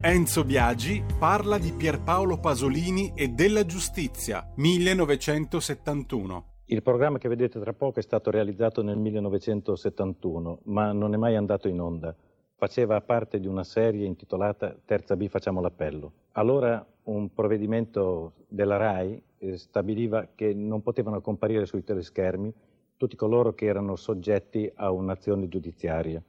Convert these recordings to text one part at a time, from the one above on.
Enzo Biagi parla di Pierpaolo Pasolini e della giustizia, 1971. Il programma che vedete tra poco è stato realizzato nel 1971, ma non è mai andato in onda. Faceva parte di una serie intitolata Terza B facciamo l'appello. Allora un provvedimento della RAI eh, stabiliva che non potevano comparire sui teleschermi tutti coloro che erano soggetti a un'azione giudiziaria.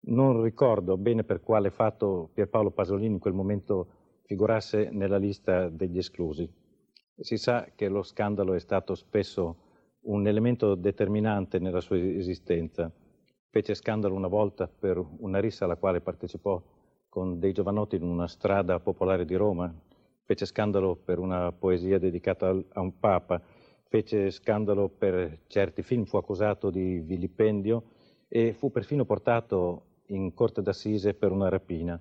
Non ricordo bene per quale fatto Pierpaolo Pasolini in quel momento figurasse nella lista degli esclusi. Si sa che lo scandalo è stato spesso un elemento determinante nella sua esistenza. Fece scandalo una volta per una rissa alla quale partecipò con dei giovanotti in una strada popolare di Roma, fece scandalo per una poesia dedicata a un papa, fece scandalo per certi film, fu accusato di vilipendio e fu perfino portato in corte d'assise per una rapina.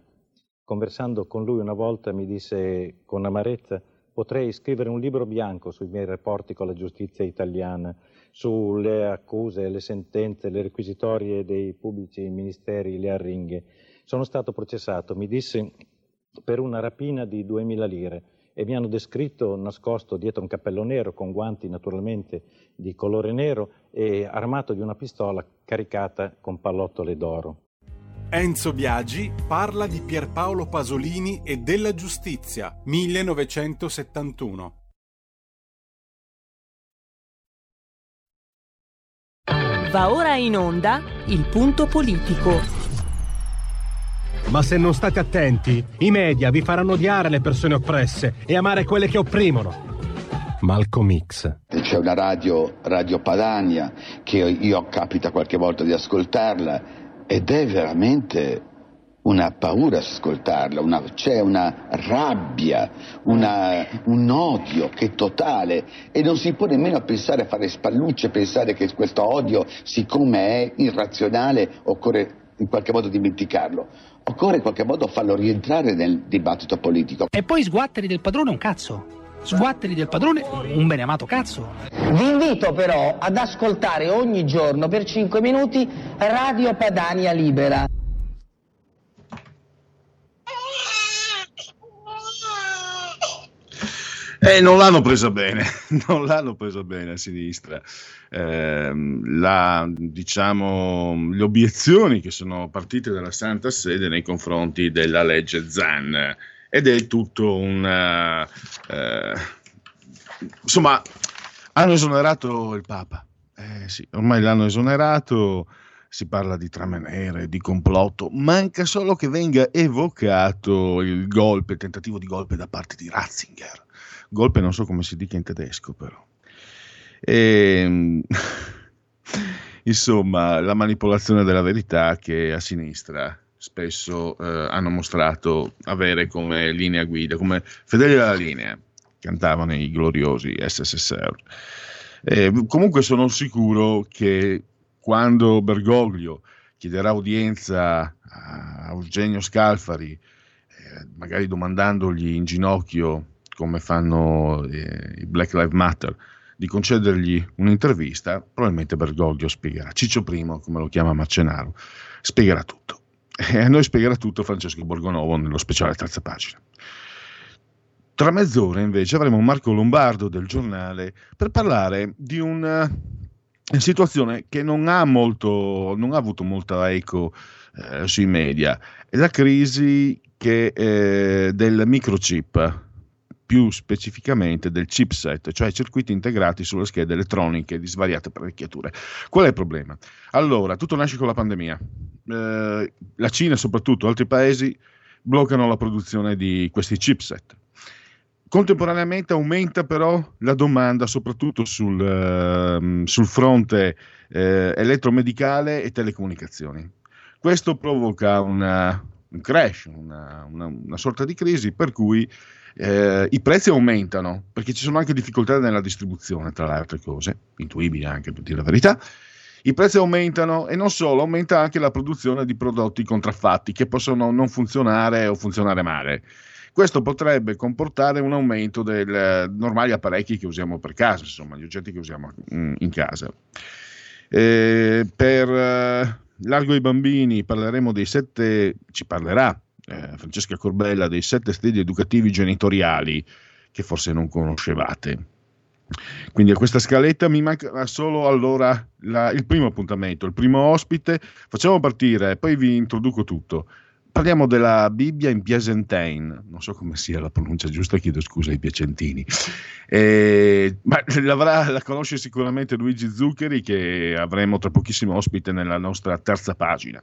Conversando con lui una volta mi disse con amarezza potrei scrivere un libro bianco sui miei rapporti con la giustizia italiana, sulle accuse, le sentenze, le requisitorie dei pubblici ministeri, le arringhe. Sono stato processato, mi disse, per una rapina di 2000 lire e mi hanno descritto nascosto dietro un cappello nero, con guanti naturalmente di colore nero e armato di una pistola caricata con pallottole d'oro. Enzo Biagi parla di Pierpaolo Pasolini e della giustizia, 1971. Va ora in onda il punto politico. Ma se non state attenti, i media vi faranno odiare le persone oppresse e amare quelle che opprimono. Malcolm X. C'è una radio, Radio Padania, che io capita qualche volta di ascoltarla ed è veramente una paura ascoltarla, una, c'è una rabbia, una, un odio che è totale e non si può nemmeno pensare a fare spallucce, pensare che questo odio, siccome è irrazionale, occorre in qualche modo dimenticarlo. Occorre in qualche modo farlo rientrare nel dibattito politico. E poi sguatteri del padrone un cazzo. Sguatteri del padrone, un beneamato cazzo. Vi invito però ad ascoltare ogni giorno per 5 minuti Radio Padania Libera. Eh, non l'hanno presa bene, non l'hanno presa bene a sinistra. Eh, la, diciamo, le obiezioni che sono partite dalla Santa Sede nei confronti della legge Zan ed è tutto un... Eh, insomma, hanno esonerato il Papa. Eh, sì, ormai l'hanno esonerato, si parla di trame nere, di complotto, manca solo che venga evocato il golpe, il tentativo di golpe da parte di Ratzinger. Golpe non so come si dica in tedesco però. E, ehm, insomma, la manipolazione della verità che a sinistra spesso eh, hanno mostrato avere come linea guida, come fedeli alla linea, cantavano i gloriosi SSSR. Eh, comunque sono sicuro che quando Bergoglio chiederà udienza a Eugenio Scalfari, eh, magari domandandogli in ginocchio come fanno eh, i Black Lives Matter, di concedergli un'intervista, probabilmente Bergoglio spiegherà, Ciccio Primo, come lo chiama Marcenaro, spiegherà tutto. E a noi spiegherà tutto Francesco Borgonovo nello speciale terza pagina. Tra mezz'ora invece avremo Marco Lombardo del giornale per parlare di una situazione che non ha, molto, non ha avuto molta eco eh, sui media, è la crisi che, eh, del microchip, più specificamente del chipset, cioè circuiti integrati sulle schede elettroniche di svariate apparecchiature. Qual è il problema? Allora, tutto nasce con la pandemia. Eh, la Cina soprattutto altri paesi bloccano la produzione di questi chipset. Contemporaneamente aumenta però la domanda soprattutto sul, uh, sul fronte uh, elettromedicale e telecomunicazioni. Questo provoca una, un crash, una, una, una sorta di crisi per cui eh, I prezzi aumentano perché ci sono anche difficoltà nella distribuzione, tra le altre cose, intuibili anche per dire la verità. I prezzi aumentano e non solo, aumenta anche la produzione di prodotti contraffatti che possono non funzionare o funzionare male. Questo potrebbe comportare un aumento dei normali apparecchi che usiamo per casa, insomma, gli oggetti che usiamo mm, in casa. Eh, per Largo ai bambini parleremo dei sette, ci parlerà eh, Francesca Corbella, dei sette stili educativi genitoriali che forse non conoscevate. Quindi a questa scaletta mi manca solo allora la, il primo appuntamento, il primo ospite. Facciamo partire, poi vi introduco tutto. Parliamo della Bibbia in Piacentain, non so come sia la pronuncia giusta, chiedo scusa ai piacentini. Eh, ma la conosce sicuramente Luigi Zuccheri che avremo tra pochissimo ospite nella nostra terza pagina.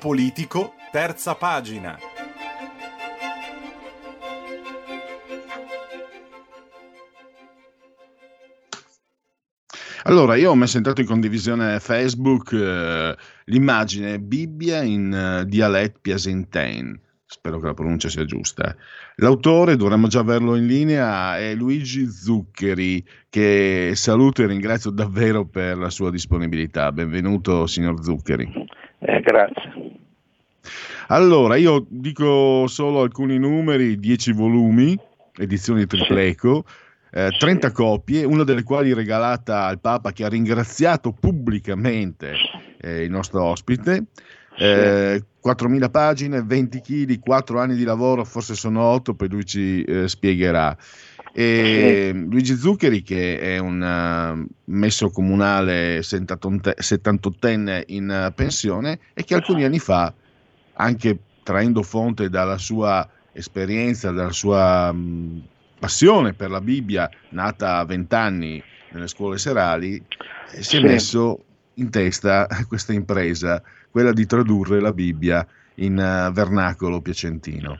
Politico, terza pagina. Allora, io ho messo intanto in condivisione Facebook eh, l'immagine Bibbia in uh, dialetto piacentain. Spero che la pronuncia sia giusta. L'autore, dovremmo già averlo in linea, è Luigi Zuccheri, che saluto e ringrazio davvero per la sua disponibilità. Benvenuto, signor Zuccheri. Eh, grazie. Allora, io dico solo alcuni numeri, 10 volumi, edizione tripleco, eh, 30 copie, una delle quali regalata al Papa che ha ringraziato pubblicamente eh, il nostro ospite. Eh, 4.000 pagine, 20 kg, 4 anni di lavoro, forse sono 8, poi lui ci eh, spiegherà. E Luigi Zuccheri, che è un uh, messo comunale 78enne in uh, pensione e che alcuni anni fa, anche traendo fonte dalla sua esperienza, dalla sua mh, passione per la Bibbia, nata a 20 anni nelle scuole serali, eh, si è messo in testa questa impresa, quella di tradurre la Bibbia in uh, vernacolo piacentino.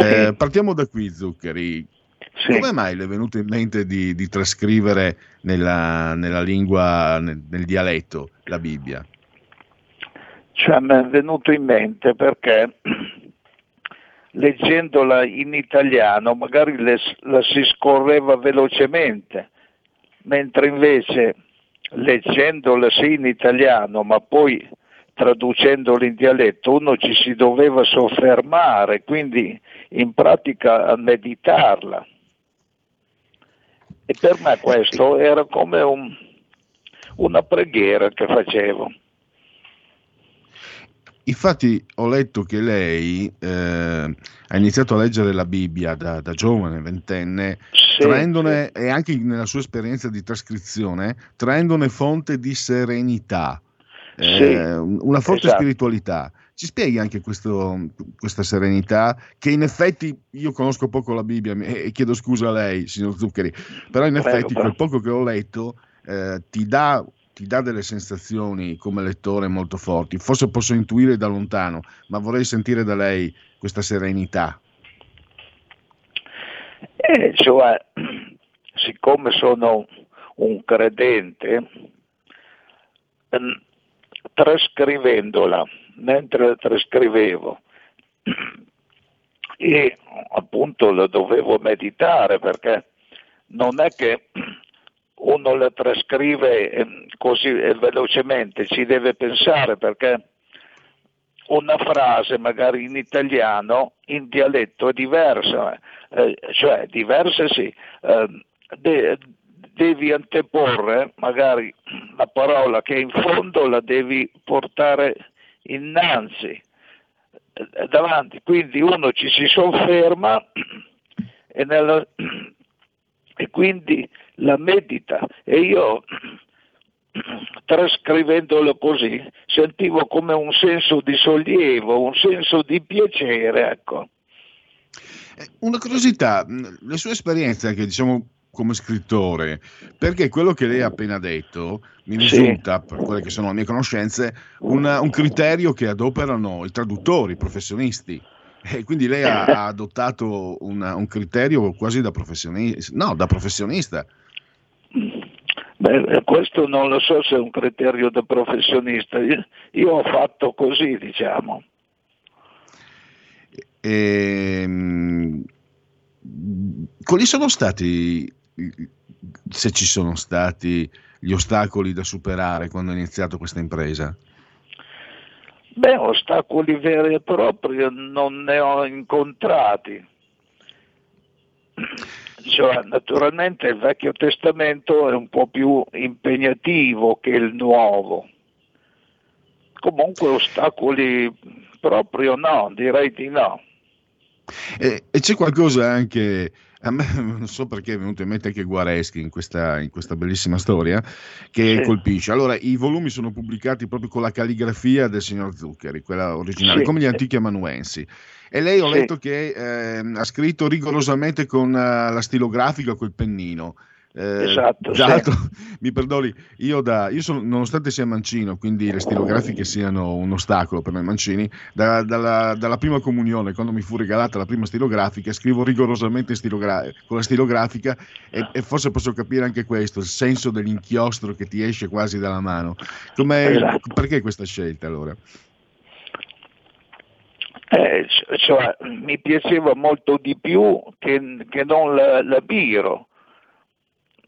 Eh, partiamo da qui, Zuccheri. Sì. Come mai le è venuto in mente di, di trascrivere nella, nella lingua, nel, nel, dialetto, la Bibbia? Cioè, mi è venuto in mente perché leggendola in italiano magari le, la si scorreva velocemente, mentre invece leggendola sì in italiano, ma poi traducendola in dialetto, uno ci si doveva soffermare, quindi in pratica a meditarla. E per me questo era come un, una preghiera che facevo. Infatti ho letto che lei eh, ha iniziato a leggere la Bibbia da, da giovane, ventenne, sì, traendone, sì. e anche nella sua esperienza di trascrizione, traendone fonte di serenità, sì, eh, una forte esatto. spiritualità. Ci spieghi anche questo, questa serenità che in effetti io conosco poco la Bibbia e chiedo scusa a lei, signor Zuccheri, però in effetti quel poco che ho letto eh, ti, dà, ti dà delle sensazioni come lettore molto forti. Forse posso intuire da lontano, ma vorrei sentire da lei questa serenità. Eh, cioè, siccome sono un credente, ehm, trascrivendola mentre trascrivevo e appunto la dovevo meditare perché non è che uno la trascrive ehm, così velocemente, ci deve pensare perché una frase magari in italiano in dialetto è diversa, eh, cioè diversa sì, eh, de- devi anteporre magari la parola che è in fondo la devi portare innanzi, eh, davanti, quindi uno ci si sofferma e, nella, e quindi la medita e io trascrivendolo così sentivo come un senso di sollievo, un senso di piacere, ecco. Eh, una curiosità, le sue esperienze anche diciamo come scrittore, perché quello che lei ha appena detto mi risulta, sì. per quelle che sono le mie conoscenze, una, un criterio che adoperano i traduttori, i professionisti. E quindi lei ha, ha adottato una, un criterio quasi da professionista, no, da professionista. Beh, questo non lo so se è un criterio da professionista, io, ho fatto così, diciamo. Ehm, quali sono stati, se ci sono stati, gli ostacoli da superare quando ha iniziato questa impresa? Beh, ostacoli veri e propri non ne ho incontrati. Cioè, naturalmente il Vecchio Testamento è un po' più impegnativo che il Nuovo. Comunque ostacoli proprio no, direi di no. E, e c'è qualcosa anche a me non so perché è venuto in mente anche Guareschi in questa, in questa bellissima storia che sì. colpisce. Allora, i volumi sono pubblicati proprio con la calligrafia del signor Zuccheri, quella originale, sì. come gli antichi amanuensi. E lei ho sì. letto che eh, ha scritto rigorosamente con uh, la stilografica, col pennino. Eh, esatto. Sì. mi perdoni, io, da, io sono, nonostante sia mancino, quindi le stilografiche siano un ostacolo per noi mancini, da, dalla, dalla, prima comunione, quando mi fu regalata la prima stilografica, scrivo rigorosamente stilogra- con la stilografica e, e, forse posso capire anche questo, il senso dell'inchiostro che ti esce quasi dalla mano. Esatto. Perché questa scelta allora? Eh, cioè, mi piaceva molto di più che, che non la, la Biro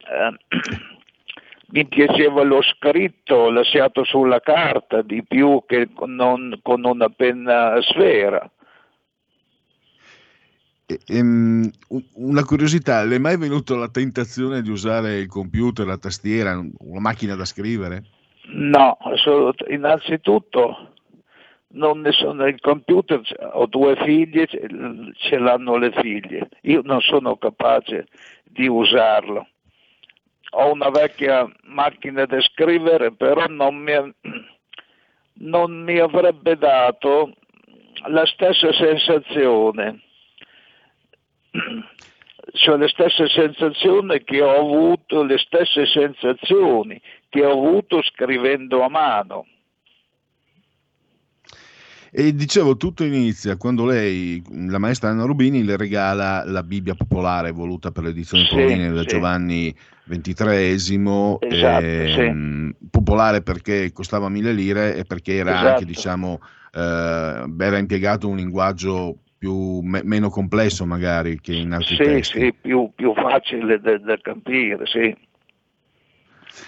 mi piaceva lo scritto lasciato sulla carta di più che non con una penna sfera. E, ehm, una curiosità, le è mai venuta la tentazione di usare il computer, la tastiera, una macchina da scrivere? No, innanzitutto non ne sono il computer, ho due figlie, ce l'hanno le figlie, io non sono capace di usarlo ho una vecchia macchina da scrivere, però non mi, non mi avrebbe dato la stessa sensazione, cioè le stesse sensazioni che ho avuto, le stesse sensazioni che ho avuto scrivendo a mano. E dicevo, tutto inizia quando lei, la maestra Anna Rubini, le regala la Bibbia popolare voluta per l'edizione sì, Polini da sì. Giovanni XXIII, esatto, ehm, sì. popolare perché costava mille lire e perché era esatto. anche, diciamo, eh, era impiegato un linguaggio più, me, meno complesso magari che in altri sì, testi. Sì, più, più facile da capire, sì.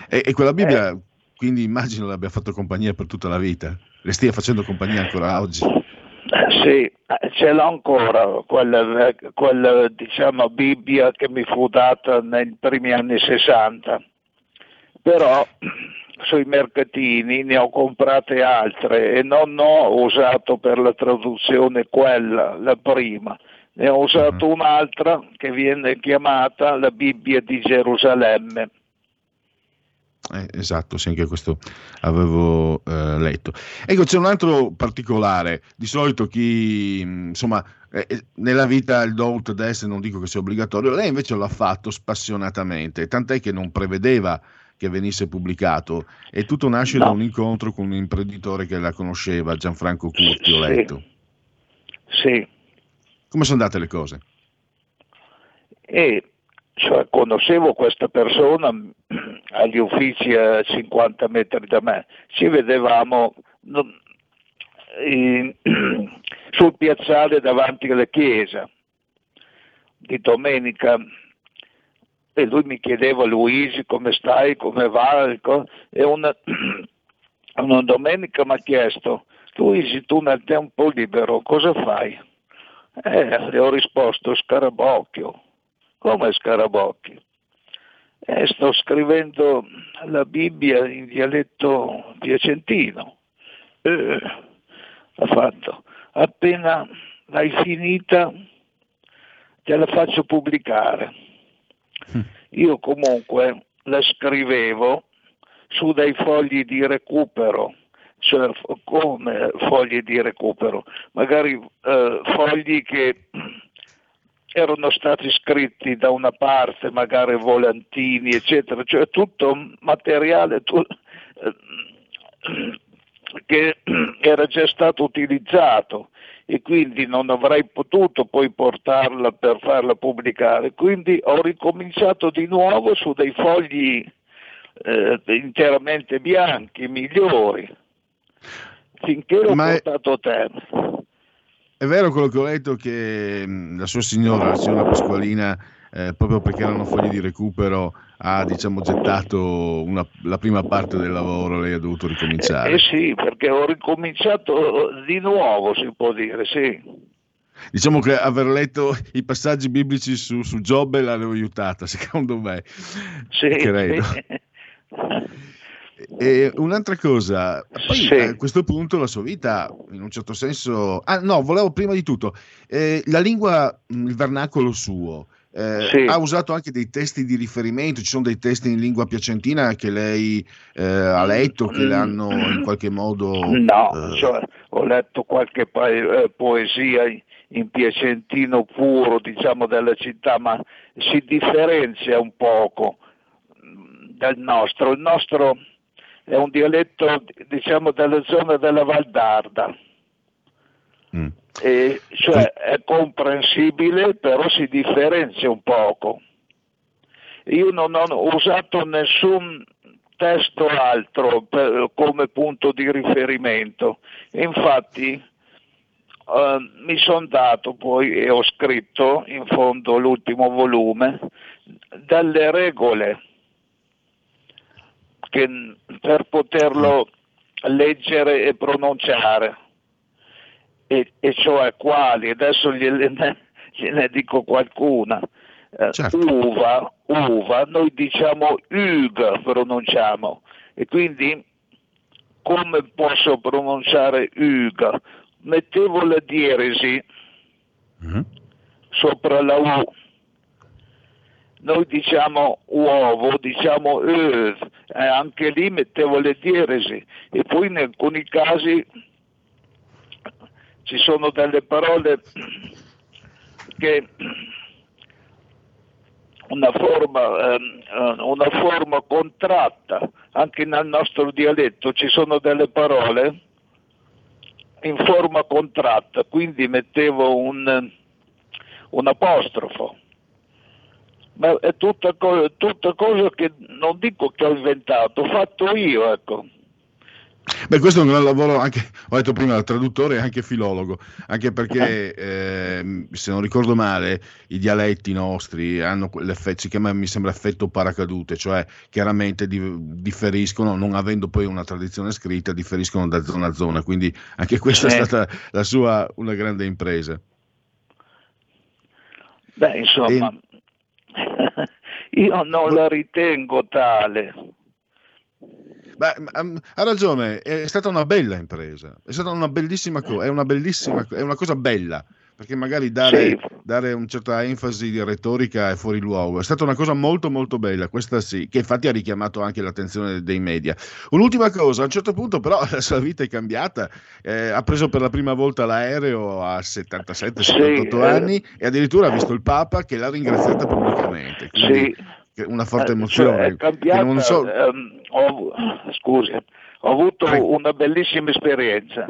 E, e quella Bibbia, eh. quindi immagino l'abbia fatto compagnia per tutta la vita le stia facendo compagnia ancora oggi? Eh, sì, eh, ce l'ho ancora, quella, quella diciamo, Bibbia che mi fu data nei primi anni 60, però sui mercatini ne ho comprate altre e non ho usato per la traduzione quella, la prima, ne ho usato mm. un'altra che viene chiamata la Bibbia di Gerusalemme. Eh, esatto, sì, anche questo avevo eh, letto. Ecco, c'è un altro particolare. Di solito chi, insomma, eh, eh nella vita il do ut des non dico che sia obbligatorio, lei invece l'ha fatto spassionatamente, tant'è che non prevedeva che venisse pubblicato e tutto nasce no. da un incontro con un imprenditore che la conosceva, Gianfranco Curti, ho letto. Sì. Come sono andate le cose? E cioè, conoscevo questa persona agli uffici a 50 metri da me, ci vedevamo in, sul piazzale davanti alla chiesa di domenica e lui mi chiedeva Luigi come stai, come va e una, una domenica mi ha chiesto tu dici tu nel tempo libero cosa fai? Eh, le ho risposto scarabocchio. Come scarabocchio? Eh, sto scrivendo la Bibbia in dialetto piacentino. Eh, ha fatto. Appena l'hai finita te la faccio pubblicare. Hm. Io comunque la scrivevo su dei fogli di recupero, cioè come fogli di recupero, magari eh, fogli che erano stati scritti da una parte, magari volantini, eccetera, cioè tutto materiale tu, eh, che era già stato utilizzato e quindi non avrei potuto poi portarla per farla pubblicare, quindi ho ricominciato di nuovo su dei fogli eh, interamente bianchi, migliori, finché l'ho Ma portato a termine. È vero quello che ho letto che la sua signora, la signora Pasqualina, eh, proprio perché erano fogli di recupero, ha diciamo, gettato una, la prima parte del lavoro, lei ha dovuto ricominciare. Eh, eh, sì, perché ho ricominciato di nuovo, si può dire, sì. Diciamo che aver letto i passaggi biblici su, su Giobbe l'ha aiutata, secondo me. Sì. Credo. Sì. E un'altra cosa, poi sì. a questo punto la sua vita in un certo senso... Ah no, volevo prima di tutto, eh, la lingua, il vernacolo suo, eh, sì. ha usato anche dei testi di riferimento, ci sono dei testi in lingua piacentina che lei eh, ha letto, che le hanno in qualche modo... No, eh, cioè, ho letto qualche po- eh, poesia in piacentino puro, diciamo, della città, ma si differenzia un poco dal nostro. Il nostro è un dialetto diciamo della zona della Valdarda. Mm. E, cioè è comprensibile, però si differenzia un poco. Io non ho usato nessun testo altro per, come punto di riferimento. Infatti eh, mi sono dato poi e ho scritto in fondo l'ultimo volume delle regole che, per poterlo leggere e pronunciare, e, e cioè quali, adesso gliene, gliene dico qualcuna. Eh, certo. uva, uva, noi diciamo UG pronunciamo e quindi come posso pronunciare UG? Mettevo la dieresi mm-hmm. sopra la U noi diciamo uovo, diciamo öv, eh, anche lì mettevo le dieresi. E poi in alcuni casi ci sono delle parole che una forma, eh, una forma contratta, anche nel nostro dialetto. Ci sono delle parole in forma contratta, quindi mettevo un, un apostrofo ma è tutta, tutta cosa che non dico che ho inventato, ho fatto io, ecco. Beh, questo è un gran lavoro anche, ho detto prima, traduttore e anche filologo, anche perché, eh, se non ricordo male, i dialetti nostri hanno l'effetto, si chiama, mi sembra, effetto paracadute, cioè chiaramente di, differiscono, non avendo poi una tradizione scritta, differiscono da zona a zona, quindi anche questa sì. è stata la sua una grande impresa. Beh, insomma, e... Io non la ritengo tale. Beh, ha ragione, è stata una bella impresa, è stata una bellissima cosa, è una bellissima, è una cosa bella, perché magari dare, sì. dare una certa enfasi di retorica è fuori luogo. È stata una cosa molto molto bella, questa sì, che infatti ha richiamato anche l'attenzione dei media. Un'ultima cosa, a un certo punto però la sua vita è cambiata, eh, ha preso per la prima volta l'aereo a 77-78 sì, eh. anni eh... e addirittura ha visto il Papa che l'ha ringraziata pubblicamente. Quindi, sì. Una forte eh, cioè, emozione. Cioè, cambiata, so... um, ho, scusi, ho avuto Prego. una bellissima esperienza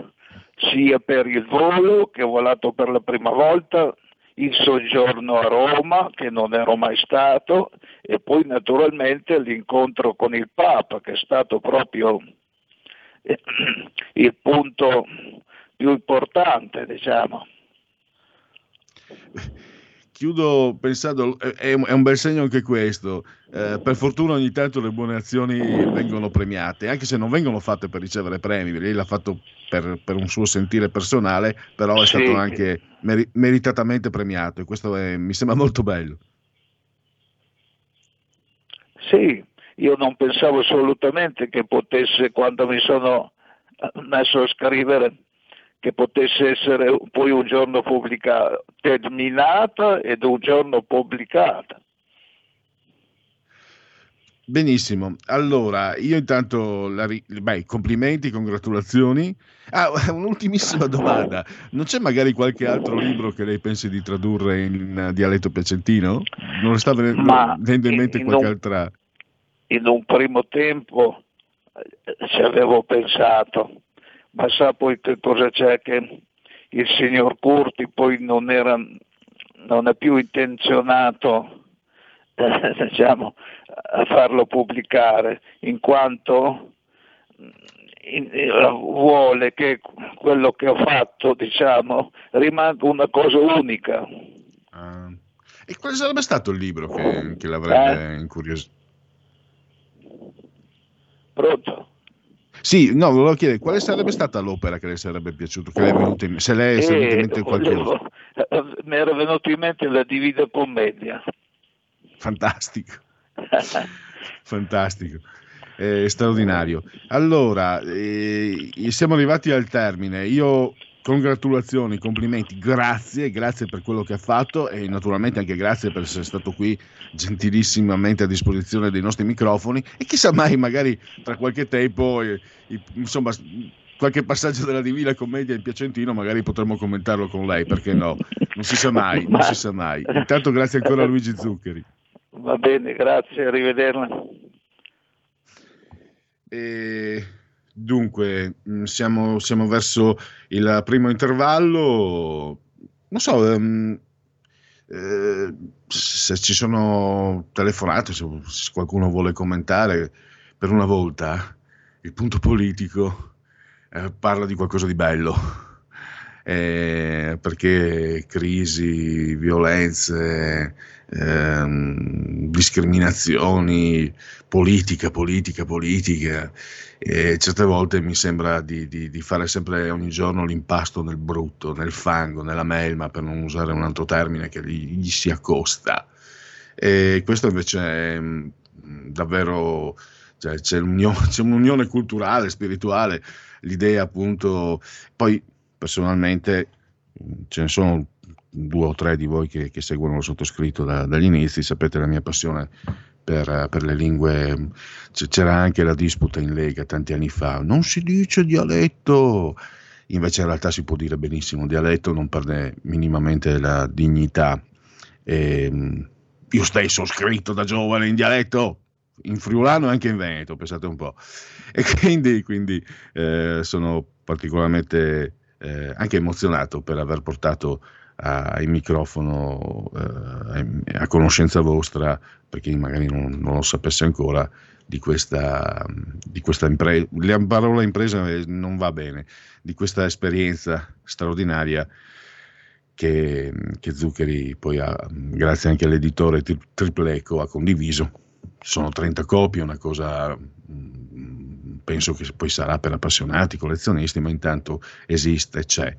sia per il volo che ho volato per la prima volta, il soggiorno a Roma che non ero mai stato e poi naturalmente l'incontro con il Papa che è stato proprio eh, il punto più importante, diciamo. Chiudo pensando, è, un bel segno anche questo. Eh, per fortuna ogni tanto le buone azioni vengono premiate, anche se non vengono fatte per ricevere premi. Lei l'ha fatto per, per un suo sentire personale, però è stato anche meri- meritatamente premiato e questo è, mi sembra molto bello. Sì, io non pensavo assolutamente che potesse, quando mi sono messo a scrivere, che potesse essere poi un giorno pubblicata, terminata ed un giorno pubblicata. Benissimo, allora io intanto, la, beh, complimenti, congratulazioni. Ah, un'ultimissima domanda, non c'è magari qualche altro libro che lei pensi di tradurre in dialetto piacentino? Non le sta venendo in mente in qualche un, altra... In un primo tempo eh, ci avevo pensato, ma sa poi che cosa c'è che il signor Curti poi non, era, non è più intenzionato eh, diciamo, a farlo pubblicare, in quanto in, in, vuole che quello che ho fatto diciamo, rimanga una cosa unica. Ah. E quale sarebbe stato il libro che, che l'avrebbe eh? incuriosito? Pronto? Sì, no, volevo chiedere quale sarebbe stata l'opera che le sarebbe piaciuto, che le è venuta in, se lei è venuta in mente qualcosa. Mi era venuto in mente la Divina Commedia. Fantastico. Fantastico. Eh, straordinario. Allora, eh, siamo arrivati al termine. Io congratulazioni, complimenti, grazie, grazie per quello che ha fatto e naturalmente anche grazie per essere stato qui gentilissimamente a disposizione dei nostri microfoni e chissà mai magari tra qualche tempo, eh, insomma, qualche passaggio della Divina Commedia in Piacentino magari potremmo commentarlo con lei, perché no? Non si sa mai, non si sa mai. Intanto grazie ancora a Luigi Zuccheri. Va bene, grazie, arrivederla. E dunque, mm, siamo, siamo, verso il primo intervallo. Non so um, eh, se ci sono telefonate, se, se qualcuno vuole commentare, per una volta il punto politico eh, parla di qualcosa di bello. Eh, perché crisi, violenze, ehm, discriminazioni, politica, politica, politica. E certe volte mi sembra di, di, di, fare sempre ogni giorno l'impasto nel brutto, nel fango, nella melma, per non usare un altro termine che gli, gli si accosta. E questo invece è mm, davvero, cioè, c'è, c'è un'unione culturale, spirituale, l'idea appunto, poi personalmente ce ne sono due o tre di voi che, che seguono lo sottoscritto da, dagli inizi, sapete la mia passione per, per, le lingue, c'era anche la disputa in Lega tanti anni fa, non si dice dialetto, invece in realtà si può dire benissimo dialetto, non perde minimamente la dignità. E, ehm, io stesso ho scritto da giovane in dialetto, in friulano e anche in veneto, pensate un po'. E quindi, quindi eh, sono particolarmente eh, anche emozionato per aver portato a, microfono eh, a conoscenza vostra, per chi magari non, non lo sapesse ancora, di questa, di questa impresa, la parola impresa non va bene, di questa esperienza straordinaria che, che Zuccheri poi ha, grazie anche all'editore Tripleco, ha condiviso. Sono 30 copie, una cosa penso che poi sarà per appassionati, collezionisti, ma intanto esiste, c'è.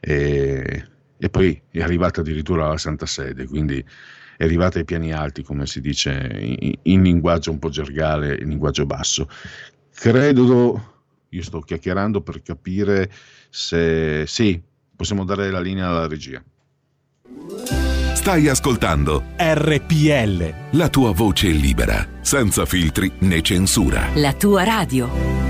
E, e poi è arrivata addirittura alla Santa Sede, quindi è arrivata ai piani alti, come si dice in, in linguaggio un po' gergale, in linguaggio basso. Credo, io sto chiacchierando per capire se sì, possiamo dare la linea alla regia. Stai ascoltando RPL. La tua voce libera, senza filtri né censura. La tua radio.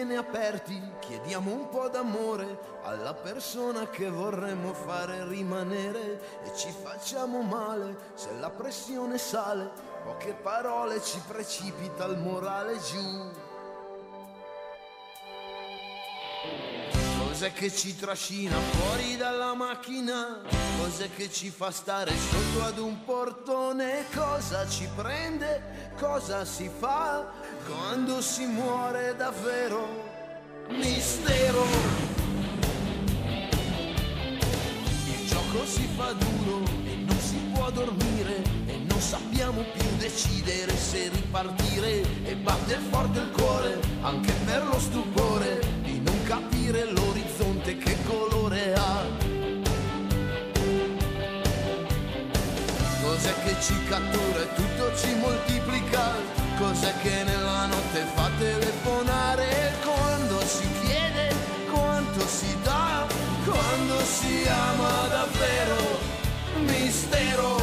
Bene aperti chiediamo un po' d'amore alla persona che vorremmo fare rimanere e ci facciamo male se la pressione sale, poche parole ci precipita il morale giù. Cos'è che ci trascina fuori dalla macchina? Cos'è che ci fa stare sotto ad un portone? Cosa ci prende? Cosa si fa quando si muore davvero? Mistero. Il gioco si fa duro e non si può dormire e non sappiamo più decidere se ripartire e batte forte il cuore anche per lo stupore di non capire l'orizzonte che colore ha. Cos'è che ci cattura e tutto ci moltiplica? Cos'è che nella notte fa telefonare? Quando si chiede quanto si dà? Quando si ama davvero? Mistero.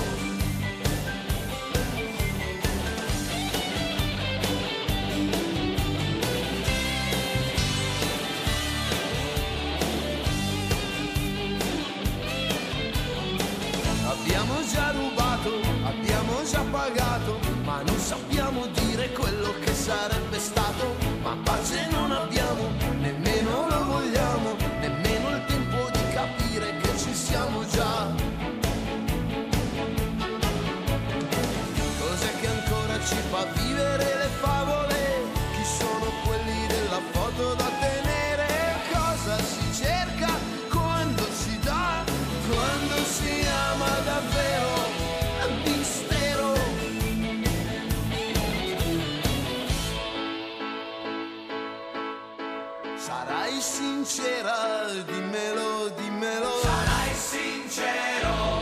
Sarai sincera, dimmelo, dimmelo. Sarai sincero.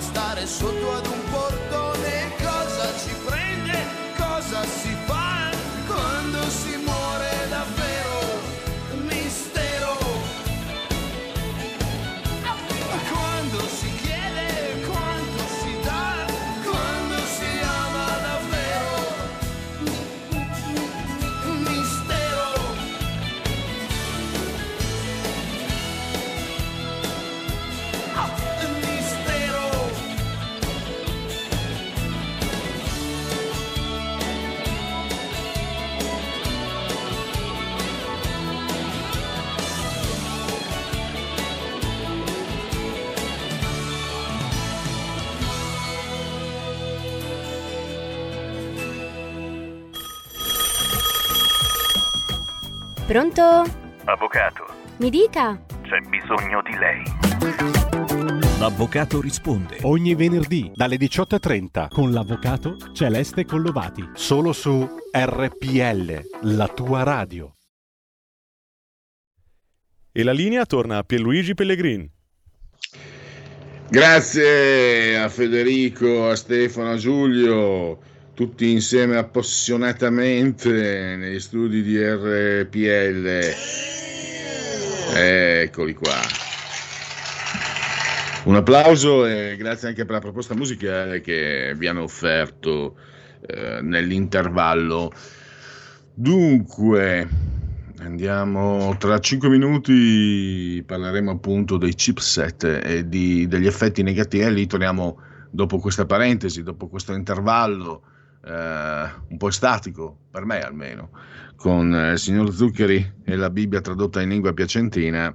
Stare sotto ad un portone? Cosa ci prende? Pronto? Avvocato, Mi dica. c'è bisogno di lei. L'avvocato risponde. Ogni venerdì dalle 18.30 con l'avvocato Celeste Collovati. Solo su RPL, la tua radio. E la linea torna a Pierluigi Pellegrin. Grazie a Federico, a Stefano, a Giulio, tutti insieme appassionatamente negli studi di RPL. Eccoli qua. Un applauso e grazie anche per la proposta musicale che vi hanno offerto eh, nell'intervallo. Dunque, andiamo tra 5 minuti parleremo appunto dei chipset e di- degli effetti negativi e lì torniamo dopo questa parentesi, dopo questo intervallo eh, un po' statico, per me almeno, con eh, il signor Zuccheri e la Bibbia tradotta in lingua piacentina.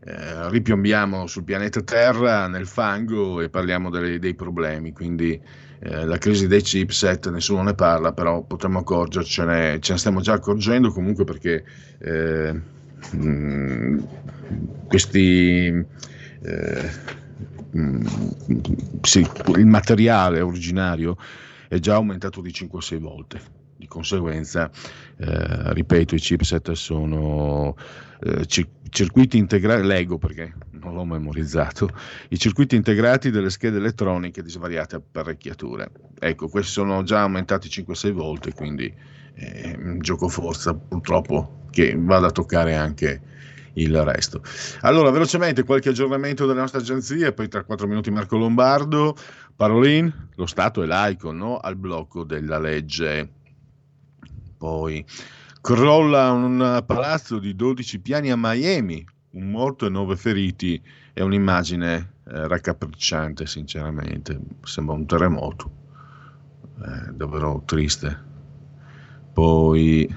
eh, ripiombiamo sul pianeta Terra nel fango e parliamo delle- dei problemi. Quindi eh, la crisi dei chipset nessuno ne parla, però potremmo accorgercene, ce ne stiamo già accorgendo comunque perché eh, mh, questi eh, mh, sì, il materiale originario è già aumentato di 5-6 volte. Di conseguenza, eh, ripeto, i chipset sono eh, cir- circuiti integrati, leggo perché non l'ho memorizzato, i circuiti integrati delle schede elettroniche di svariate apparecchiature. Ecco, questi sono già aumentati 5-6 volte, quindi un gioco forza purtroppo che vada a toccare anche il resto. Allora, velocemente qualche aggiornamento delle nostre agenzie, poi tra 4 minuti Marco Lombardo, Parolin, lo Stato è laico, no? Al blocco della legge. Poi crolla un palazzo di 12 piani a Miami, un morto e 9 feriti, è un'immagine eh, raccapricciante sinceramente, sembra un terremoto, è davvero triste. Poi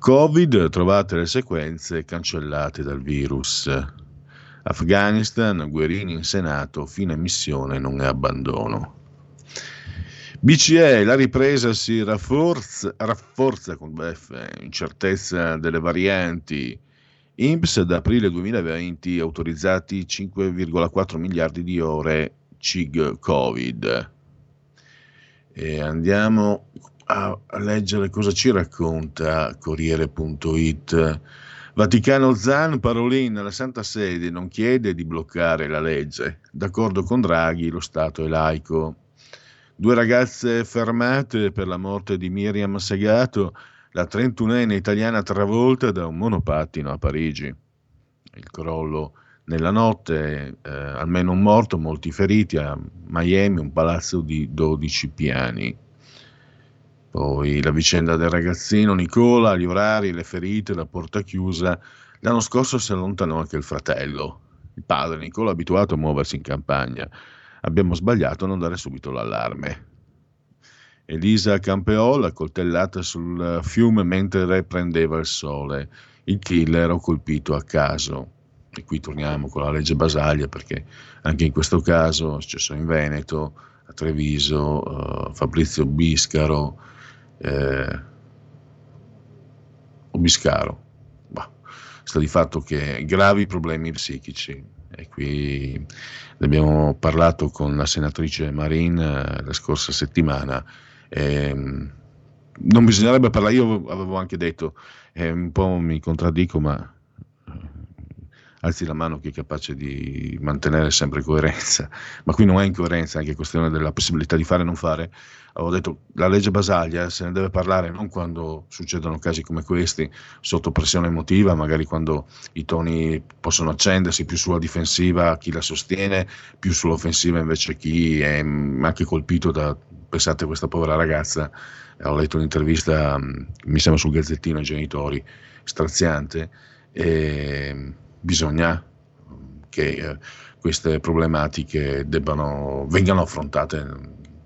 Covid, trovate le sequenze cancellate dal virus. Afghanistan, Guerini in Senato, fine missione, non è abbandono. BCE, la ripresa si rafforza, rafforza con F, incertezza delle varianti. INPS da aprile 2020 autorizzati 5,4 miliardi di ore CIG Covid. E andiamo a leggere cosa ci racconta Corriere.it. Vaticano Zan, Parolin, la Santa Sede non chiede di bloccare la legge. D'accordo con Draghi, lo Stato è laico. Due ragazze fermate per la morte di Miriam Segato, la 31enne italiana travolta da un monopattino a Parigi. Il crollo nella notte, eh, almeno un morto, molti feriti a Miami, un palazzo di 12 piani. Poi la vicenda del ragazzino Nicola, gli orari, le ferite, la porta chiusa. L'anno scorso si allontanò anche il fratello. Il padre Nicola, abituato a muoversi in campagna. Abbiamo sbagliato a non dare subito l'allarme. Elisa Campeola, coltellata sul fiume mentre prendeva il sole. Il killer ho colpito a caso. E qui torniamo con la legge Basaglia perché anche in questo caso è successo in Veneto, a Treviso, eh, Fabrizio Biscaro, eh, o Biscaro, bah, sta di fatto che gravi problemi psichici e qui ne abbiamo parlato con la senatrice Marin eh, la scorsa settimana. ehm, non bisognerebbe parlare, io avevo anche detto, eh, un po' mi contraddico, ma alzi la mano chi è capace di mantenere sempre coerenza, ma qui non è incoerenza, è anche questione della possibilità di fare e non fare. Avevo detto la legge Basaglia se ne deve parlare non quando succedono casi come questi, sotto pressione emotiva, magari quando i toni possono accendersi più sulla difensiva chi la sostiene, più sull'offensiva invece chi è anche colpito da, pensate, questa povera ragazza, ho letto un'intervista, mm, mi sembra sul Gazzettino ai genitori, straziante, e bisogna che eh, queste problematiche debbano, vengano affrontate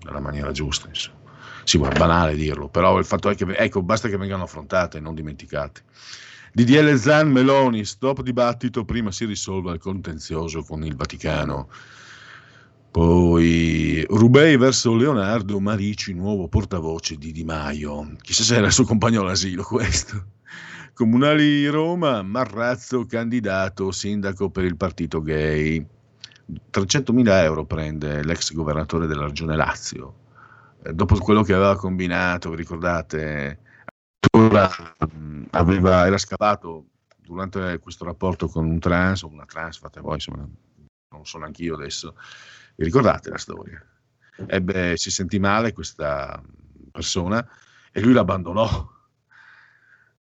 nella maniera giusta. Insomma. Sì, è banale dirlo, però il fatto è che ecco, basta che vengano affrontate, non dimenticate. DDL Zan Meloni, stop dibattito, prima si risolva il contenzioso con il Vaticano. Poi Rubei verso Leonardo Marici, nuovo portavoce di Di Maio. Chissà se era il suo compagno all'asilo questo. Comunali Roma, Marrazzo candidato sindaco per il partito gay. 300.000 euro prende l'ex governatore della regione Lazio. Eh, dopo quello che aveva combinato, vi ricordate, mh, aveva- era scappato durante questo rapporto con un trans o una trans, fate voi, insomma, non so neanche io adesso. Vi ricordate la storia? Ebbe, si sentì male questa persona e lui l'abbandonò.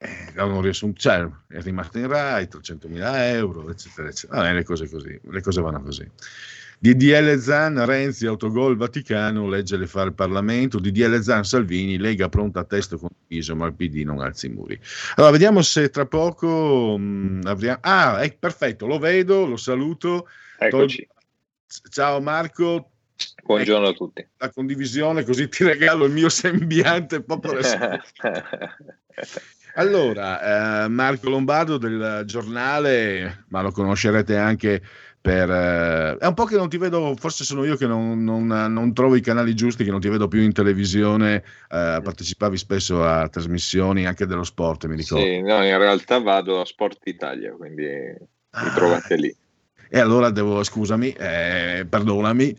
Eh, riassunto, cioè, è rimasto in Rai, 300.000 euro, eccetera, eccetera. Vabbè, le cose così, le cose vanno così. DDL Zan, Renzi, autogol Vaticano, legge le fare il Parlamento, DDL Zan, Salvini, Lega pronta a testo condiviso, ma il PD non alzi i muri. Allora, vediamo se tra poco mh, avremo... Ah, è perfetto, lo vedo, lo saluto. Eccoci. Ciao Marco. Buongiorno a tutti. La condivisione, così ti regalo il mio sembiante proprio adesso. Allora, eh, Marco Lombardo del giornale, ma lo conoscerete anche per... eh, è un po' che non ti vedo, forse sono io che non, non- non trovo i canali giusti, che non ti vedo più in televisione, eh, partecipavi spesso a trasmissioni anche dello sport, mi ricordo. Sì, no, in realtà vado a Sport Italia, quindi mi trovate lì. E allora devo, scusami, eh, perdonami,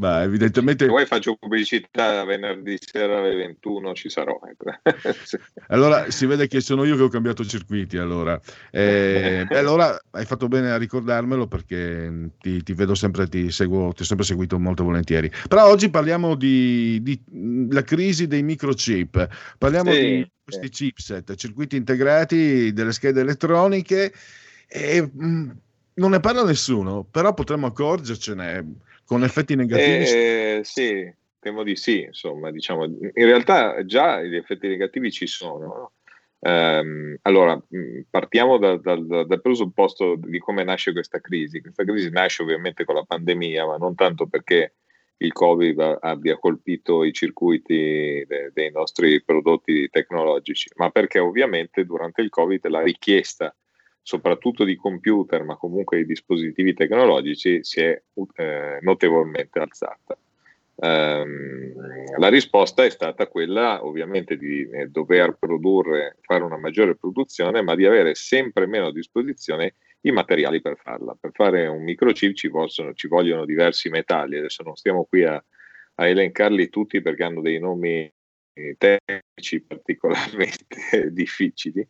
ma evidentemente... Se vuoi faccio pubblicità venerdì sera alle 21, ci sarò. ecco. Allora si vede che sono io che ho cambiato circuiti. Allora, Eh, e allora hai fatto bene a ricordarmelo perché ti, ti vedo sempre, ti seguo, ti ho sempre seguito molto volentieri. Però oggi parliamo di, di, la crisi dei microchip, parliamo Sì, di questi chipset, circuiti integrati, delle schede elettroniche e mh, non ne parla nessuno, però potremmo accorgercene con effetti negativi. Eh, sì, temo di sì, insomma, diciamo, in realtà già gli effetti negativi ci sono. no? Ehm, allora, mh, partiamo dal, dal- dal presupposto di come nasce questa crisi. Questa crisi nasce ovviamente con la pandemia, ma non tanto perché il Covid abbia colpito i circuiti de- dei nostri prodotti tecnologici, ma perché ovviamente durante il Covid la richiesta soprattutto di computer, ma comunque di dispositivi tecnologici, si è eh, notevolmente alzata. Ehm, la risposta è stata quella ovviamente di eh, dover produrre, fare una maggiore produzione, ma di avere sempre meno a disposizione i materiali per farla. Per fare un microchip ci, possono- ci vogliono diversi metalli, adesso non stiamo qui a, a elencarli tutti perché hanno dei nomi tecnici particolarmente difficili,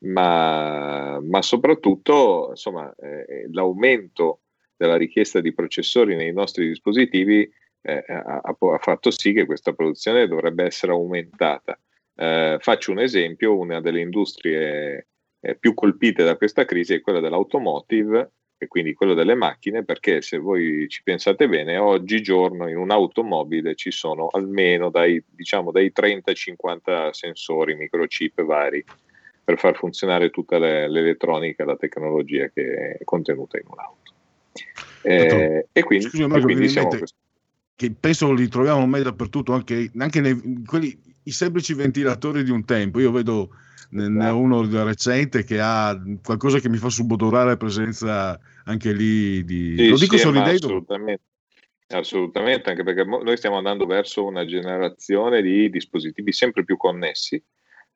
ma, ma soprattutto insomma, eh, l'aumento della richiesta di processori nei nostri dispositivi eh, ha, ha fatto sì che questa produzione dovrebbe essere aumentata. Eh, faccio un esempio, una delle industrie eh, più colpite da questa crisi è quella dell'automotive e quindi quella delle macchine, perché se voi ci pensate bene, oggigiorno in un'automobile ci sono almeno dai, diciamo, dai 30-50 sensori, microchip vari per far funzionare tutta le- l'elettronica, la tecnologia che è contenuta in un'auto. Eh, e quindi, Scusa, e Marco, quindi mi siamo che penso li troviamo ormai dappertutto, anche, anche nei, quelli, i semplici ventilatori di un tempo. Io vedo ne- ho uno recente che ha qualcosa che mi fa subodorare la presenza anche lì di... Sì, lo dico sì, sorridendo. assolutamente, assolutamente, anche perché noi stiamo andando verso una generazione di dispositivi sempre più connessi.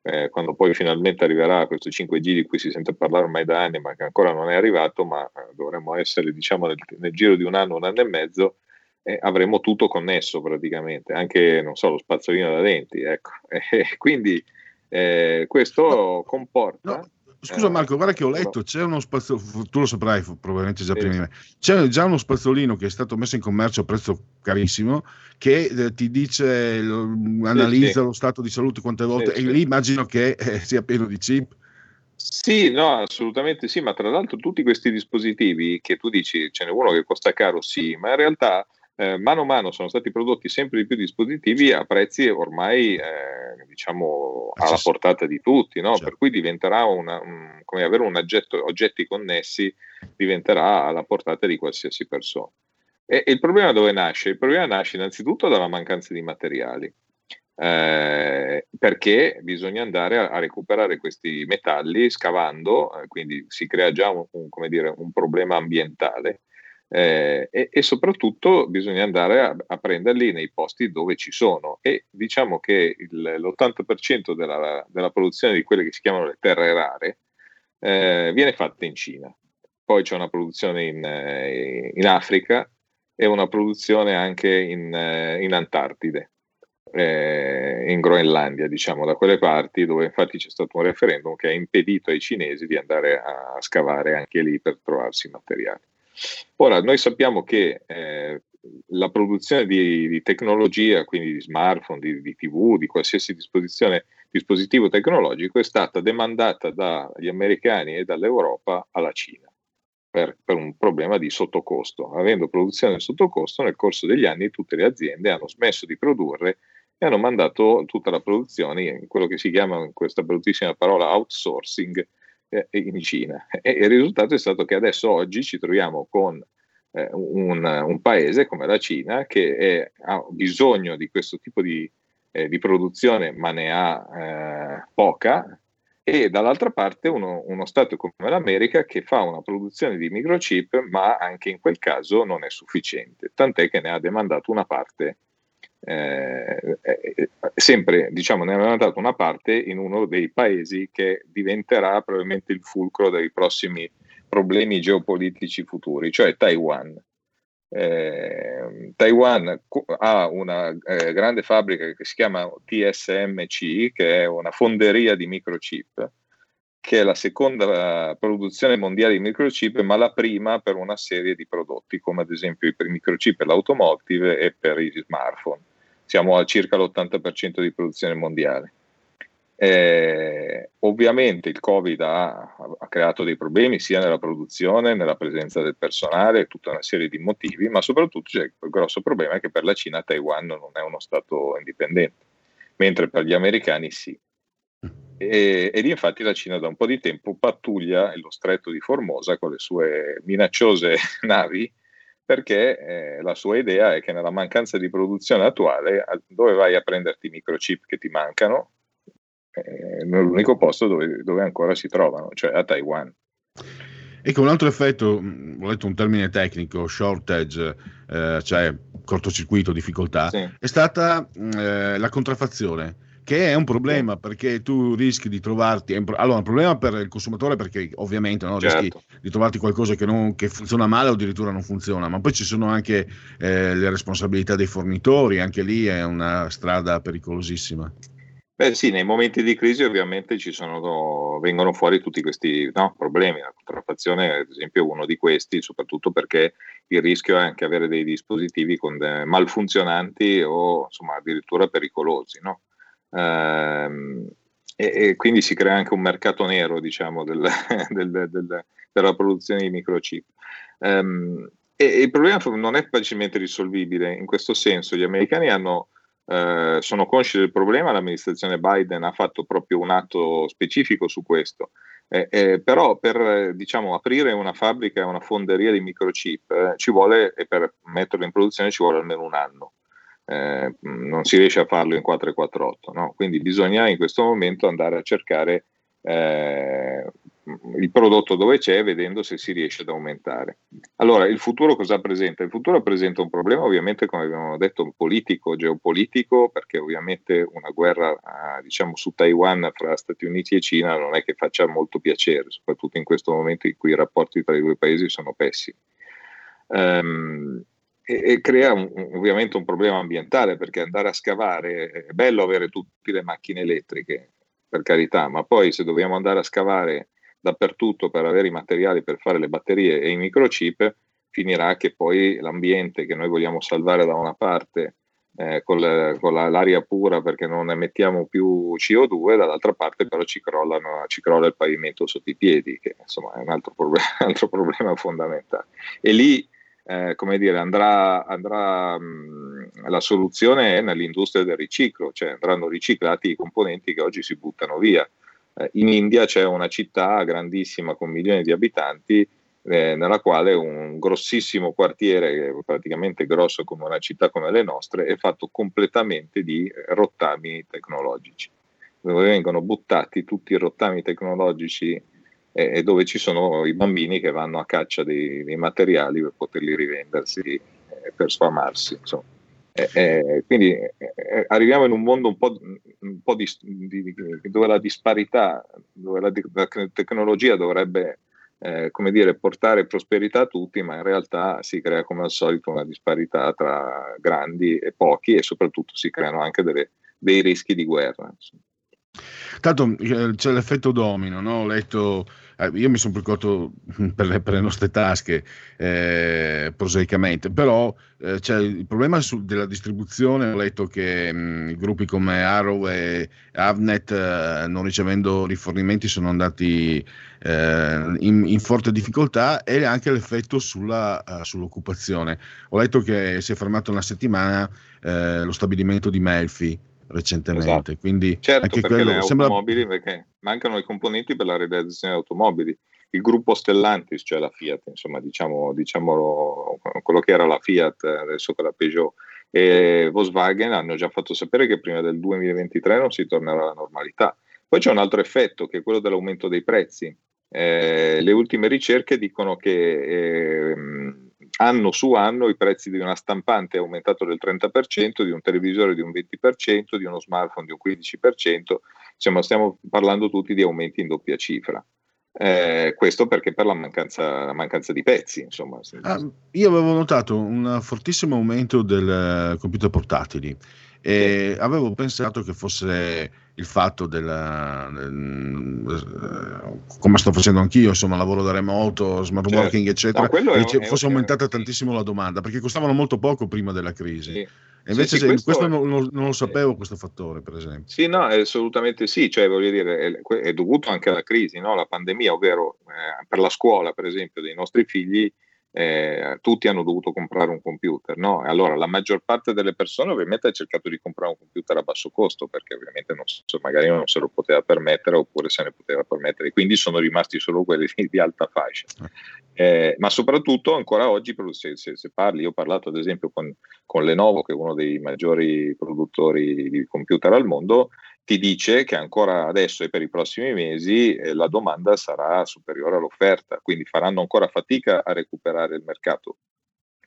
Eh, quando poi finalmente arriverà questo 5G di cui si sente parlare ormai da anni, ma che ancora non è arrivato, ma eh, dovremmo essere, diciamo, nel, nel giro di un anno, un anno e mezzo, eh, avremo tutto connesso praticamente, anche, non so, lo spazzolino da denti, ecco. E quindi eh, questo comporta... Scusa eh, Marco, guarda che ho letto, c'è uno spazzolino, tu lo saprai probabilmente già prima di me, c'è già uno spazzolino che è stato messo in commercio a prezzo carissimo che eh, ti dice, analizza sì. lo stato di salute quante volte Sì, e lì immagino che eh, sia pieno di chip. Sì, no, assolutamente sì, ma tra l'altro tutti questi dispositivi che tu dici, ce n'è uno che costa caro, sì, ma in realtà eh, mano a mano sono stati prodotti sempre di più dispositivi a prezzi ormai, eh, diciamo, alla portata di tutti, no? Per cui diventerà una, un- come avere un oggetto, oggetti connessi diventerà alla portata di qualsiasi persona. E, e il problema dove nasce? Il problema nasce innanzitutto dalla mancanza di materiali eh, perché bisogna andare a, a recuperare questi metalli scavando, eh, quindi si crea già un, un, come dire, un problema ambientale eh, e, e soprattutto bisogna andare a, a prenderli nei posti dove ci sono e diciamo che il, l'80% della, della produzione di quelle che si chiamano le terre rare eh, viene fatta in Cina. Poi c'è una produzione in, eh, in Africa e una produzione anche in, eh, in Antartide eh, in Groenlandia, diciamo, da quelle parti dove infatti c'è stato un referendum che ha impedito ai cinesi di andare a scavare anche lì per trovarsi materiali. Ora, noi sappiamo che eh, la produzione di, di, tecnologia, quindi di smartphone, di, di TV, di qualsiasi dispositivo tecnologico, è stata demandata dagli americani e dall'Europa alla Cina. per, per, un problema di sottocosto. Avendo produzione sottocosto, nel corso degli anni tutte le aziende hanno smesso di produrre e hanno mandato tutta la produzione in quello che si chiama, in questa bruttissima parola, outsourcing eh, in Cina. E il risultato è stato che adesso oggi ci troviamo con eh, un, un, paese come la Cina che è, ha bisogno di questo tipo di, eh, di produzione ma ne ha eh, poca e dall'altra parte uno, uno, Stato come l'America che fa una produzione di microchip ma anche in quel caso non è sufficiente, tant'è che ne ha demandato una parte, eh, eh, sempre diciamo ne ha demandato una parte in uno dei paesi che diventerà probabilmente il fulcro dei prossimi problemi geopolitici futuri, cioè Taiwan. Eh, Taiwan ha una eh, grande fabbrica che si chiama TSMC, che è una fonderia di microchip, che è la seconda produzione mondiale di microchip, ma la prima per una serie di prodotti, come ad esempio i microchip per l'automotive e per i smartphone. Siamo a circa l'80% di produzione mondiale. Eh, ovviamente il Covid ha, ha, creato dei problemi sia nella produzione, nella presenza del personale, tutta una serie di motivi, ma soprattutto c'è il grosso problema che per la Cina Taiwan non è uno Stato indipendente, mentre per gli americani sì. E, ed infatti la Cina da un po' di tempo pattuglia lo stretto di Formosa con le sue minacciose navi perché eh, la sua idea è che nella mancanza di produzione attuale dove vai a prenderti i microchip che ti mancano eh, l'unico posto dove, dove, ancora si trovano, cioè a Taiwan. Ecco, un altro effetto, mm, ho letto un termine tecnico, shortage, eh, cioè cortocircuito, difficoltà, sì. è stata mm, eh, la contraffazione che è un problema perché tu rischi di trovarti. Allora, un problema per il consumatore perché ovviamente no, certo. rischi di trovarti qualcosa che, non, che, funziona male o addirittura non funziona, ma poi ci sono anche eh, le responsabilità dei fornitori, anche lì è una strada pericolosissima. Beh sì, nei momenti di crisi ovviamente ci sono, vengono fuori tutti questi no, problemi, la contraffazione ad esempio è uno di questi, soprattutto perché il rischio è anche avere dei dispositivi con malfunzionanti o insomma addirittura pericolosi. No? Ehm, e, e, quindi si crea anche un mercato nero diciamo, del, del, del, della produzione di microchip. Ehm, e, e il problema non è facilmente risolvibile, in questo senso gli americani hanno eh, sono consci del problema, l'amministrazione Biden ha fatto proprio un atto specifico su questo. Eh, eh, però per diciamo, aprire una fabbrica, una fonderia di microchip eh, ci vuole, e per metterlo in produzione ci vuole almeno un anno. Eh, non si riesce a farlo in 448, no? quindi bisogna in questo momento andare a cercare eh, il prodotto dove c'è vedendo se si riesce ad aumentare. Allora, il futuro cosa presenta? Il futuro presenta un problema ovviamente, come abbiamo detto, politico, geopolitico, perché ovviamente una guerra eh, diciamo su Taiwan fra Stati Uniti e Cina non è che faccia molto piacere, soprattutto in questo momento in cui i rapporti tra i due paesi sono pessimi. Um, e, e, crea un, ovviamente un problema ambientale perché andare a scavare è bello avere tutte le macchine elettriche, per carità, ma poi se dobbiamo andare a scavare dappertutto per avere i materiali per fare le batterie e i microchip, finirà che poi l'ambiente che noi vogliamo salvare da una parte eh, con, le, con la, l'aria pura perché non emettiamo più CO2, dall'altra parte però ci, crollano, ci crolla il pavimento sotto i piedi, che insomma è un altro, problem- altro problema fondamentale. E lì, eh, come dire, andrà, andrà mh, la soluzione è nell'industria del riciclo, cioè andranno riciclati i componenti che oggi si buttano via. Eh, in India c'è una città grandissima con milioni di abitanti eh, nella quale un grossissimo quartiere, praticamente grosso come una città come le nostre, è fatto completamente di rottami tecnologici, dove vengono buttati tutti i rottami tecnologici eh, dove ci sono i bambini che vanno a caccia dei, dei materiali per poterli rivendersi, eh, per sfamarsi. Insomma. Eh, quindi eh, arriviamo in un mondo un po', un po di, di, dove la disparità, dove la, la tecnologia dovrebbe eh, come dire, portare prosperità a tutti, ma in realtà si crea come al solito una disparità tra grandi e pochi e soprattutto si creano anche delle, dei rischi di guerra. Insomma. Tanto eh, c'è l'effetto domino, no? Ho letto, eh, io mi sono preoccupato per le, per le nostre tasche, eh, prosaicamente, però eh, c'è il problema su- della distribuzione, ho letto che mh, gruppi come Arrow e Avnet, eh, non ricevendo rifornimenti, sono andati eh, in, in forte difficoltà e anche l'effetto sulla, eh, sull'occupazione. Ho letto che si è fermato una settimana lo stabilimento di Melfi recentemente. Esatto. Quindi Certo, anche perché quello le sembra automobili, perché mancano i componenti per la realizzazione di automobili. Il gruppo Stellantis, cioè la Fiat, insomma, diciamo, diciamo quello che era la Fiat, adesso che la Peugeot e Volkswagen hanno già fatto sapere che prima del 2023 non si tornerà alla normalità. Poi c'è un altro effetto che è quello dell'aumento dei prezzi. Eh, le ultime ricerche dicono che ehm, anno su anno i prezzi di una stampante è aumentato del 30%, di un televisore di un 20%, di uno smartphone di un 15%, insomma stiamo parlando tutti di aumenti in doppia cifra. Eh, questo perché per la mancanza, la mancanza di pezzi, insomma. Ah, io avevo notato un fortissimo aumento del computer portatili e avevo pensato che fosse il fatto della, del- come sto facendo anch'io, insomma, lavoro da remoto, smart Certo. working, eccetera, No, quello è dice- è fosse un- aumentata tantissimo la domanda, perché costavano molto poco prima della crisi. Sì. E invece Sì, sì, questo questo è- non, non- lo sapevo, questo fattore, per esempio. Sì, no, assolutamente sì, cioè voglio dire, è, è dovuto anche alla crisi, no? la pandemia, ovvero eh, per la scuola, per esempio, dei nostri figli, eh, tutti hanno dovuto comprare un computer, no? Allora, la maggior parte delle persone ovviamente ha cercato di comprare un computer a basso costo, perché ovviamente non so, magari non se lo poteva permettere oppure se ne poteva permettere, quindi sono rimasti solo quelli di, di alta fascia. Eh, ma soprattutto ancora oggi, se, se- se parli, io ho parlato ad esempio con, con Lenovo, che è uno dei maggiori produttori di computer al mondo, ti dice che ancora adesso e per i prossimi mesi eh, la domanda sarà superiore all'offerta, quindi faranno ancora fatica a recuperare il mercato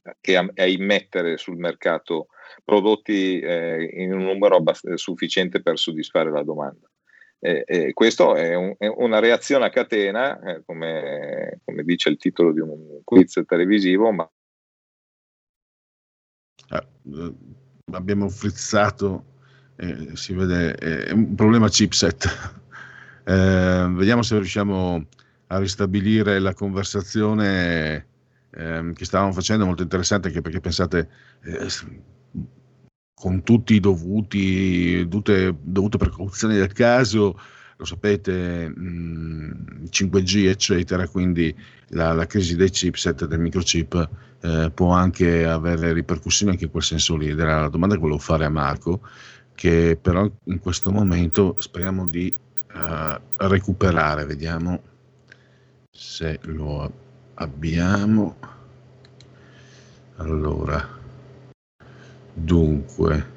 eh, che a, a immettere sul mercato prodotti eh, in un numero abbast- sufficiente per soddisfare la domanda. Eh, eh, questo è, un- è una reazione a catena, eh, come, come dice il titolo di un quiz televisivo, ma Eh, eh, abbiamo frizzato, eh, si vede, eh, è un problema chipset. Eh, vediamo se riusciamo a ristabilire la conversazione ehm, che stavamo facendo, molto interessante anche perché pensate, eh, con tutti i dovuti, dovute, dovute precauzioni del caso, lo sapete, mh, 5G eccetera, quindi la, la crisi dei chipset, del microchip, eh, può anche avere ripercussioni anche in quel senso lì. Era la domanda che volevo fare a Marco, che però in questo momento speriamo di eh, recuperare. Vediamo se lo abbiamo. Allora, dunque,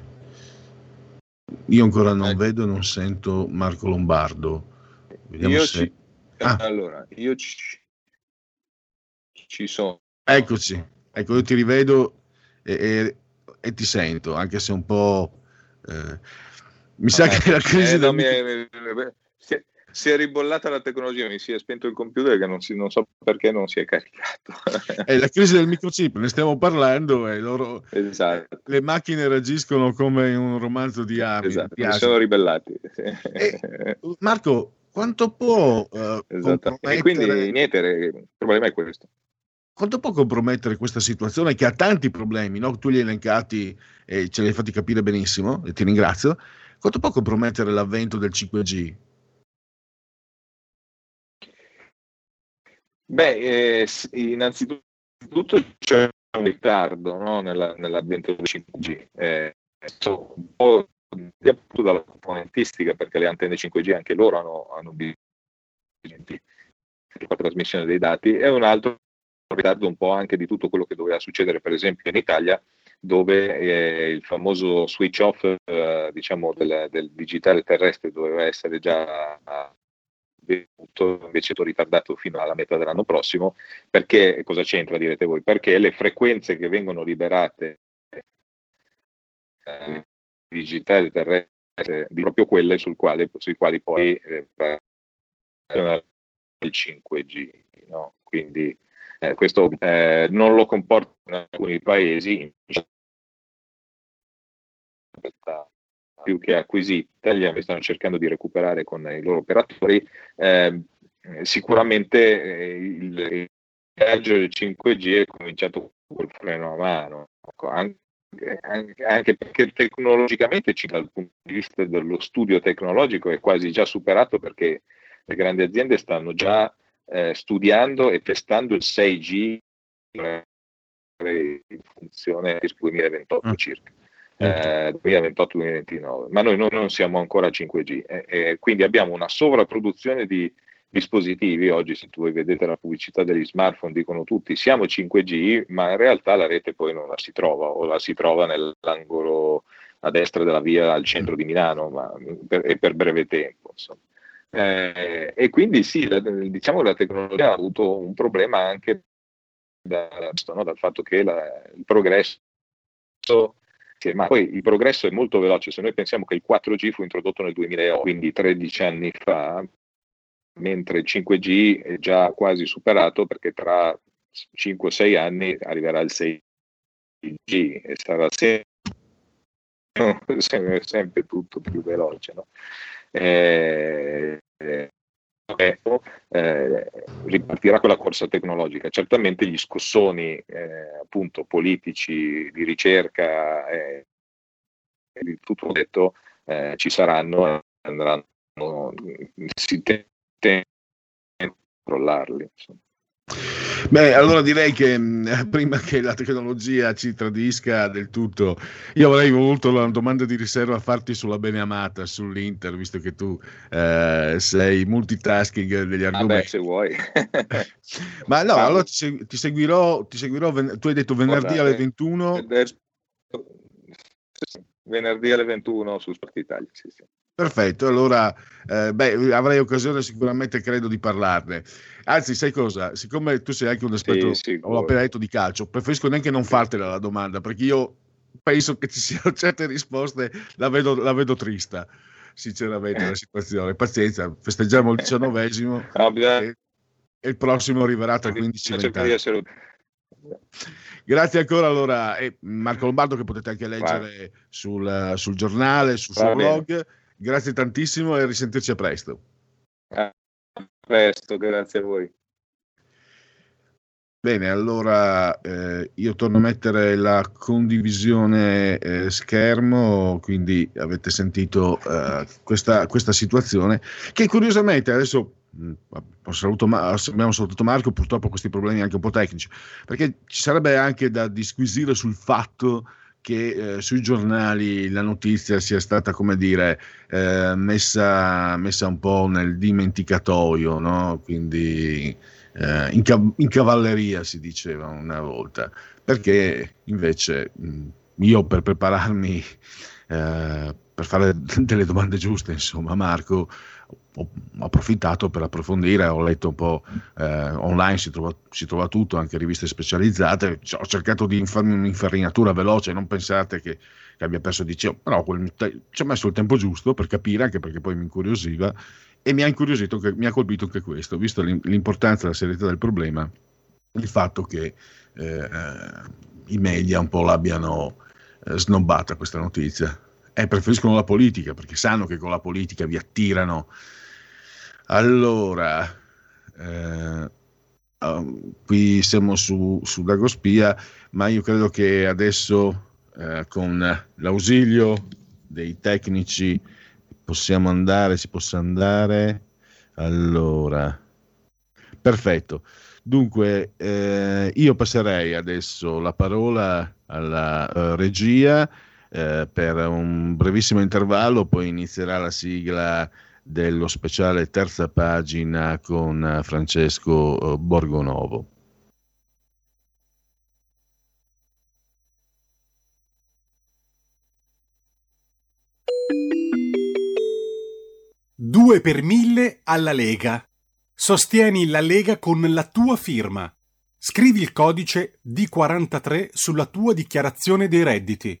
io ancora non vedo e non sento Marco Lombardo. Vediamo io se... ci, Ah. allora, io ci, ci sono. Eccoci, ecco, io ti rivedo e, e- e ti sento, anche se un po'... eh, mi sa che la crisi Eh, del mi micro- è- si, è, si è ribollata la tecnologia, mi si è spento il computer che non, si- non so perché non si è caricato. è la crisi del microchip, ne stiamo parlando e loro... Esatto. Le macchine reagiscono come in un romanzo di Ami. Esatto, di sono ribellati. Marco, quanto può, eh, Esatto. E quindi niente, il problema è questo. Quanto può compromettere questa situazione che ha tanti problemi, no? tu li hai elencati e ce li hai fatti capire benissimo, e ti ringrazio, quanto può compromettere l'avvento del 5G? Beh, eh, innanzitutto c'è un ritardo no, nella- nell'avvento del 5G, eh, un po' appunto dalla componentistica, perché le antenne 5G anche loro hanno, hanno bisogno di trasmissione dei dati, e un altro ritardo un po' anche di tutto quello che doveva succedere, per esempio in Italia, dove eh, il famoso switch off eh, diciamo, del, del digitale terrestre doveva essere già venuto, invece è stato ritardato fino alla metà dell'anno prossimo, perché cosa c'entra direte voi? Perché le frequenze che vengono liberate eh, digitali terrestre di proprio quelle sul quale, sui quali poi eh, il 5G, no? quindi eh, questo eh, non lo comporta in alcuni paesi più che acquisita, li stanno cercando di recuperare con i loro operatori. Eh, sicuramente il, viaggio del 5G è cominciato col freno a mano, ecco, anche, anche perché tecnologicamente, dal punto di vista dello studio tecnologico, è quasi già superato perché le grandi aziende stanno già eh, studiando e testando il 6G in funzione del 2028 circa. Eh, 2028-2029, ma noi non, non siamo ancora a 5G e, e quindi abbiamo una sovrapproduzione di dispositivi. Oggi, se tu vedete la pubblicità degli smartphone, dicono tutti siamo 5G, ma in realtà la rete poi non la si trova o la si trova nell'angolo a destra della via al centro di Milano ma per, e per breve tempo. Eh, e quindi sì, la, diciamo che la tecnologia ha avuto un problema anche da, no, dal fatto che la, il progresso ma poi il progresso è molto veloce, se noi pensiamo che il 4G fu introdotto nel 2008, quindi 13 anni fa, mentre il 5G è già quasi superato perché tra 5-6 anni arriverà il 6G e sarà sempre, sempre tutto più veloce. No? Eh, eh, eh, ripartirà quella corsa tecnologica. Certamente gli scossoni eh, appunto politici di ricerca e di tutto detto eh, ci saranno e andranno si tende a controllarli. Insomma. Beh, allora direi che mh, prima che la tecnologia ci tradisca del tutto, io avrei voluto una domanda di riserva a farti sulla Beneamata, sull'Inter, visto che tu eh, sei multitasking degli argomenti. Ah beh, se vuoi. Ma no, allora ti, ti seguirò, ti seguirò ven- tu hai detto venerdì Guarda, alle eh, 21. Venerdì alle 21 su Sport Italia, sì, sì. Perfetto, allora eh, beh, avrei occasione sicuramente, credo, di parlarne. Anzi, sai cosa? Siccome tu sei anche un esperto, Sì, ho appena detto di calcio, preferisco neanche non fartela la domanda, perché io penso che ci siano certe risposte, la vedo, la vedo trista, sinceramente, la situazione. Pazienza, festeggiamo il diciannovesimo No, bisogna- e, e il prossimo arriverà tra 15 bisogna 20 cercare di anni. essere Grazie ancora allora e Marco Lombardo che potete anche leggere sul, sul giornale, sul Va suo bene. blog. Grazie tantissimo e risentirci a presto. A presto, grazie a voi. Bene, allora eh, io torno a mettere la condivisione eh, schermo, quindi avete sentito eh, questa, questa situazione che curiosamente adesso mh, ho saluto Ma- abbiamo salutato Marco, purtroppo questi problemi anche un po' tecnici, perché ci sarebbe anche da disquisire sul fatto che eh, sui giornali la notizia sia stata, come dire, eh, messa, messa un po' nel dimenticatoio, no? Quindi eh, in, ca- in cavalleria si diceva una volta, perché invece mh, io per prepararmi, eh, per fare delle domande giuste, insomma, Marco, ho, approfittato per approfondire, ho letto un po' eh, online, si trova, si trova tutto, anche riviste specializzate, ho cercato di farmi un'infarinatura veloce, non pensate che, che abbia perso di ciò, però quel- ci ho messo il tempo giusto per capire, anche perché poi mi incuriosiva, e mi ha incuriosito, mi ha colpito anche questo, visto l'im- l'importanza e la serietà del problema, il fatto che eh, i media un po' l'abbiano eh, snobbata questa notizia. E preferiscono la politica perché sanno che con la politica vi attirano. Allora, eh, um, qui siamo su, su Dagospia, ma io credo che adesso eh, con l'ausilio dei tecnici possiamo andare, si possa andare. Allora, perfetto. Dunque, eh, io passerei adesso la parola alla eh, regia eh, per un brevissimo intervallo, poi inizierà la sigla dello speciale terza pagina con eh, Francesco eh, Borgonovo. Due per mille alla Lega. Sostieni la Lega con la tua firma. Scrivi il codice D43 sulla tua dichiarazione dei redditi.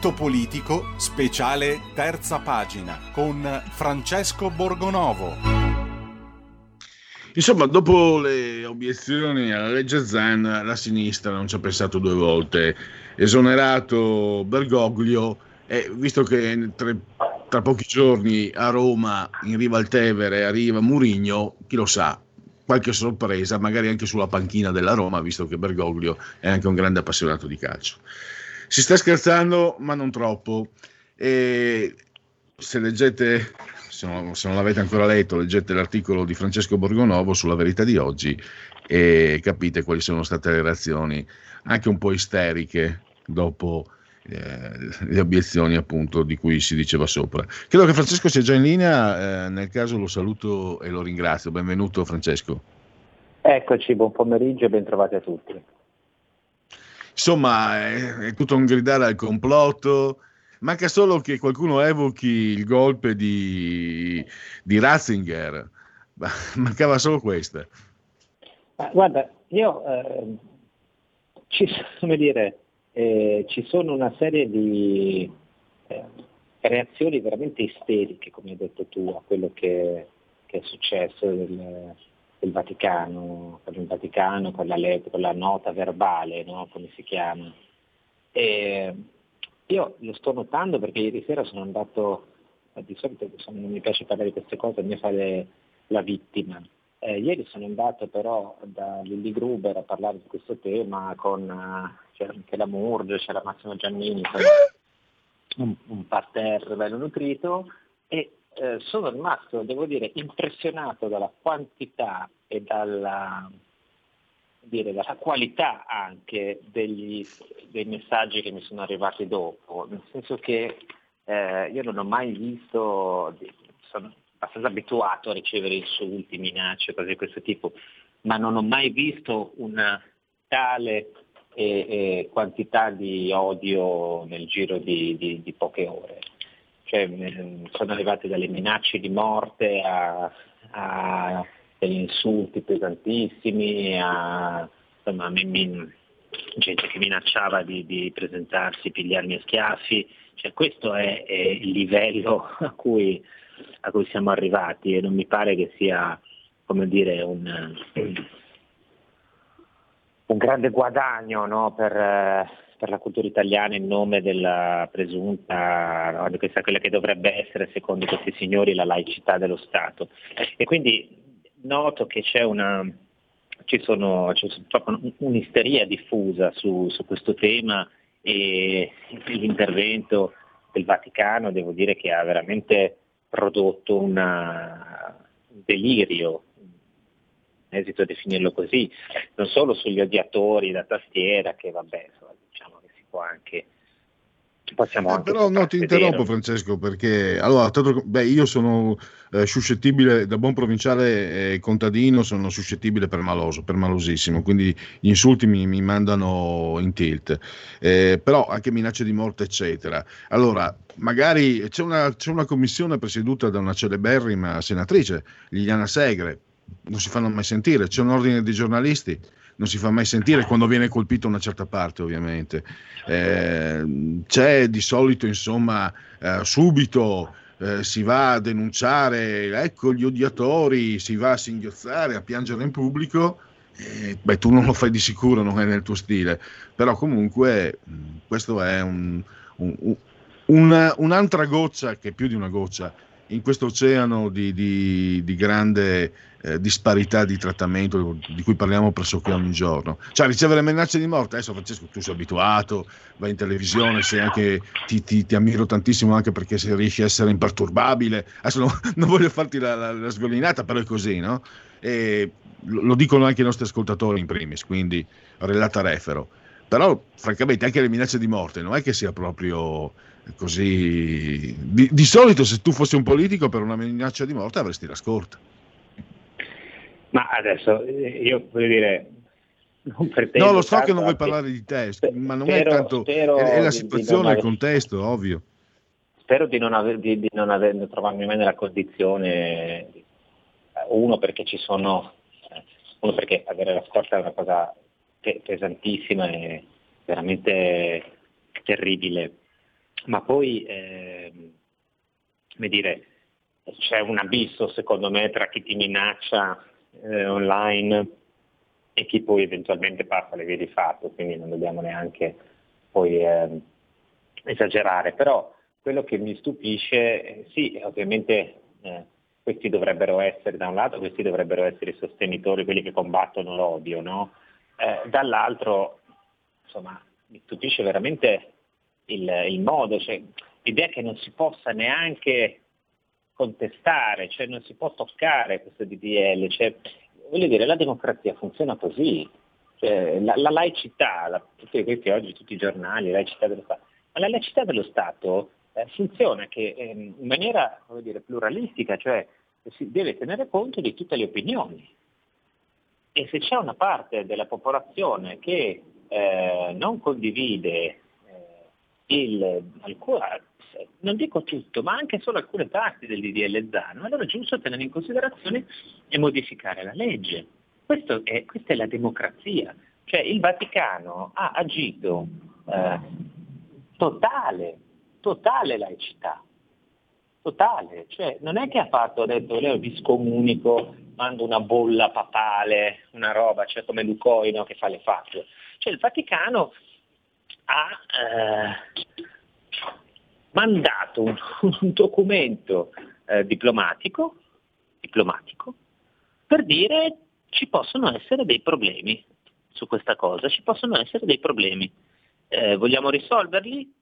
Punto politico, speciale terza pagina, con Francesco Borgonovo. Insomma, dopo le obiezioni alla legge Zan, la sinistra non ci ha pensato due volte. Esonerato Bergoglio, e visto che tra, tra pochi giorni a Roma, in riva al Tevere, arriva Murigno, chi lo sa, qualche sorpresa, magari anche sulla panchina della Roma, visto che Bergoglio è anche un grande appassionato di calcio. Si sta scherzando, ma non troppo. E se leggete, se non, se non l'avete ancora letto, leggete l'articolo di Francesco Borgonovo sulla verità di oggi e capite quali sono state le reazioni anche un po' isteriche dopo eh, le obiezioni appunto di cui si diceva sopra. Credo che Francesco sia già in linea, eh, nel caso lo saluto e lo ringrazio. Benvenuto Francesco. Eccoci, buon pomeriggio e bentrovati a tutti. Insomma è, è tutto un gridare al complotto. Manca solo che qualcuno evochi il golpe di, di Ratzinger. Mancava solo questo. Guarda, io eh, ci, come dire, eh, ci sono una serie di eh, reazioni veramente isteriche, come hai detto tu, a quello che, che è successo del, del Vaticano, con il Vaticano, con la, con la nota verbale, no? come si chiama. E io lo sto notando perché ieri sera sono andato, eh, di solito non mi piace parlare di queste cose, a me fare la vittima. Eh, ieri sono andato però da Lilly Gruber a parlare di questo tema con uh, c'era anche la Murge, c'era Massimo Giannini, un, un parterre bello nutrito e eh, sono rimasto, devo dire, impressionato dalla quantità e dalla, dire, dalla qualità anche degli, dei messaggi che mi sono arrivati dopo, nel senso che eh, io non ho mai visto, sono abbastanza abituato a ricevere insulti, minacce, cose di questo tipo, ma non ho mai visto una tale e, e quantità di odio nel giro di, di, di poche ore. Cioè, sono arrivate dalle minacce di morte a, a degli insulti pesantissimi, a insomma, mi, mi, gente che minacciava di, di, presentarsi, pigliarmi a schiaffi. Cioè, questo è, è il livello a cui, a cui, siamo arrivati e non mi pare che sia dire, un, un grande guadagno no, per, per, la cultura italiana in nome della presunta, questa quella che dovrebbe essere, secondo questi signori, la laicità dello Stato. E quindi noto che c'è una, ci sono, c'è un'isteria diffusa su, su questo tema e l'intervento del Vaticano devo dire che ha veramente prodotto una, un delirio esito a definirlo così, non solo sugli odiatori da tastiera, che vabbè, insomma, può anche... Possiamo eh, anche però no, ti interrompo Francesco perché allora, tanto, beh, io sono eh, suscettibile, da buon provinciale e contadino, sono suscettibile per maloso, per malosissimo, quindi gli insulti mi, mi mandano in tilt, eh, però anche minacce di morte eccetera. Allora, magari c'è una, c'è una commissione presieduta da una celeberrima senatrice, Liliana Segre, non si fanno mai sentire, c'è un ordine di giornalisti, non si fa mai sentire quando viene colpita una certa parte ovviamente. Eh, c'è di solito insomma eh, subito eh, si va a denunciare, ecco gli odiatori, si va a singhiozzare, a piangere in pubblico. beh, tu non lo fai di sicuro, non è nel tuo stile, però comunque questo è un, un, un, un'altra goccia, che è più di una goccia, in questo oceano di, di, di grande eh, disparità di trattamento di cui parliamo pressoché ogni giorno. Cioè ricevere minacce di morte, adesso Francesco tu sei abituato, vai in televisione, anche, ti, ti, ti, ammiro tantissimo anche perché se riesci a essere imperturbabile, adesso non, non voglio farti la, la, la, sviolinata, però è così, no? E lo dicono anche i nostri ascoltatori in primis, quindi relata refero. Però francamente anche le minacce di morte non è che sia proprio così... Di, di solito se tu fossi un politico per una minaccia di morte avresti la scorta. Ma adesso eh, io voglio dire. No, lo so che non vuoi parlare di te, ma non spero, è tanto. È, è, la situazione, aver, il contesto, ovvio. Spero di non, aver, di, di non aver, trovarmi mai nella condizione, uno perché ci sono, uno perché avere la scorta è una cosa pesantissima e veramente terribile, ma poi, eh, come dire, c'è un abisso secondo me tra chi ti minaccia eh, online e chi poi eventualmente passa le vie di fatto, quindi non dobbiamo neanche poi eh, esagerare. Però quello che mi stupisce, eh, sì, ovviamente eh, questi dovrebbero essere, da un lato, questi dovrebbero essere i sostenitori, quelli che combattono l'odio, no? Eh, dall'altro, insomma, mi stupisce veramente il, il modo, cioè, l'idea che non si possa neanche contestare, cioè non si può toccare questo DDL, cioè, voglio dire, la democrazia funziona così, cioè, la, la, laicità, la, tutti questi oggi, tutti i giornali, la laicità dello Stato, ma la laicità dello Stato eh, funziona che, eh, in maniera dire, pluralistica, cioè si deve tenere conto di tutte le opinioni. E se c'è una parte della popolazione che eh, non condivide il, alcuna, non dico tutto, ma anche solo alcune parti del DDL Zan, allora è giusto tenere in considerazione e modificare la legge. È, questa è la democrazia, cioè il Vaticano ha agito eh, totale, totale laicità, totale, cioè non è che ha fatto, ha detto io vi scomunico, mando una bolla papale, una roba, cioè come Lucoino che fa le fatto. Cioè il Vaticano ha eh, mandato un, un documento eh, diplomatico, diplomatico per dire ci possono essere dei problemi su questa cosa, ci possono essere dei problemi. Eh, vogliamo risolverli?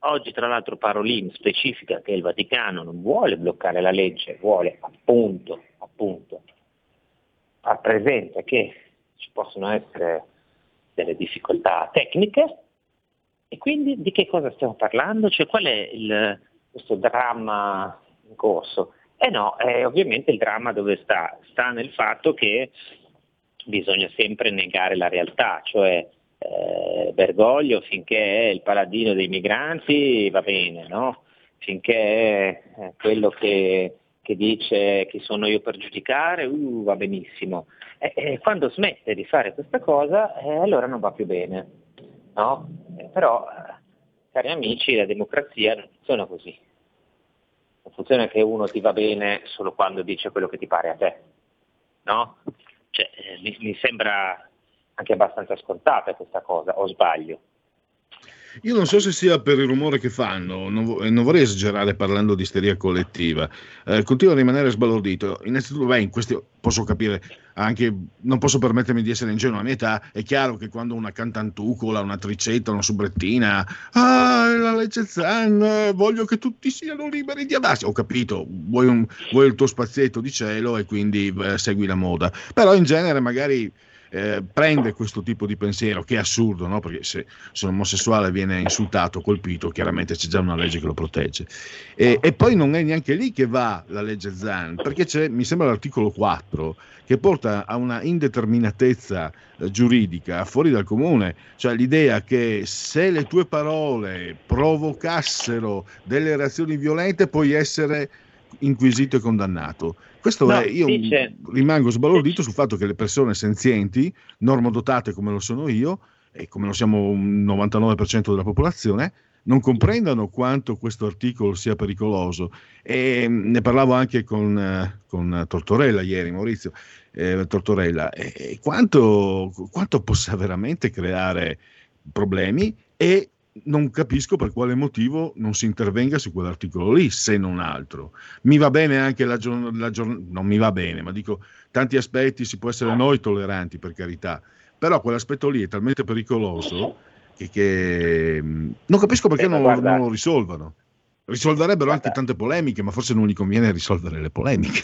Oggi tra l'altro Parolin specifica che il Vaticano non vuole bloccare la legge, vuole appunto, appunto far presente che ci possono essere delle difficoltà tecniche e quindi di che cosa stiamo parlando? Cioè qual è il, questo dramma in corso? Eh no, è ovviamente il dramma dove sta? Sta nel fatto che bisogna sempre negare la realtà, cioè eh, Bergoglio finché è il paladino dei migranti va bene, no? finché è eh, quello che, che, dice chi sono io per giudicare uh, va benissimo. E, e, quando smette di fare questa cosa eh, allora non va più bene. No? Eh, però, cari amici, la democrazia non funziona così. Non funziona che uno ti va bene solo quando dice quello che ti pare a te. No? Cioè, eh, mi, mi sembra anche abbastanza scontata questa cosa, o sbaglio? Io non so se sia per il rumore che fanno, non, non vorrei esagerare parlando di isteria collettiva, eh, continuo a rimanere sbalordito. Innanzitutto, beh, in questi posso capire anche, non posso permettermi di essere ingenuo a mia età, è chiaro che quando una cantantucola, una tricetta, una subrettina, ah, la legge Zan, voglio che tutti siano liberi di amarsi, ho capito, vuoi, un, vuoi il tuo spazietto di cielo e quindi eh, segui la moda, però in genere magari eh, prende questo tipo di pensiero, che è assurdo, no? perché se, se un omosessuale viene insultato, colpito, chiaramente c'è già una legge che lo protegge. E, e poi non è neanche lì che va la legge Zan, perché c'è, mi sembra l'articolo 4, che porta a una indeterminatezza eh, giuridica fuori dal comune, cioè l'idea che se le tue parole provocassero delle reazioni violente puoi essere inquisito e condannato. Questo No, è, io dice- rimango sbalordito sul fatto che le persone senzienti, normodotate come lo sono io, e come lo siamo un 99% della popolazione, non comprendano quanto questo articolo sia pericoloso. E mh, ne parlavo anche con, eh, con Tortorella ieri, Maurizio eh, Tortorella, e, e quanto, quanto possa veramente creare problemi e non capisco per quale motivo non si intervenga su quell'articolo lì, se non altro. Mi va bene anche la giornata, non mi va bene, ma dico, tanti aspetti si può essere noi tolleranti, per carità, però quell'aspetto lì è talmente pericoloso che, che, non capisco perché Eh, non, guarda- non lo risolvano. Risolverebbero anche tante polemiche, ma forse non gli conviene risolvere le polemiche.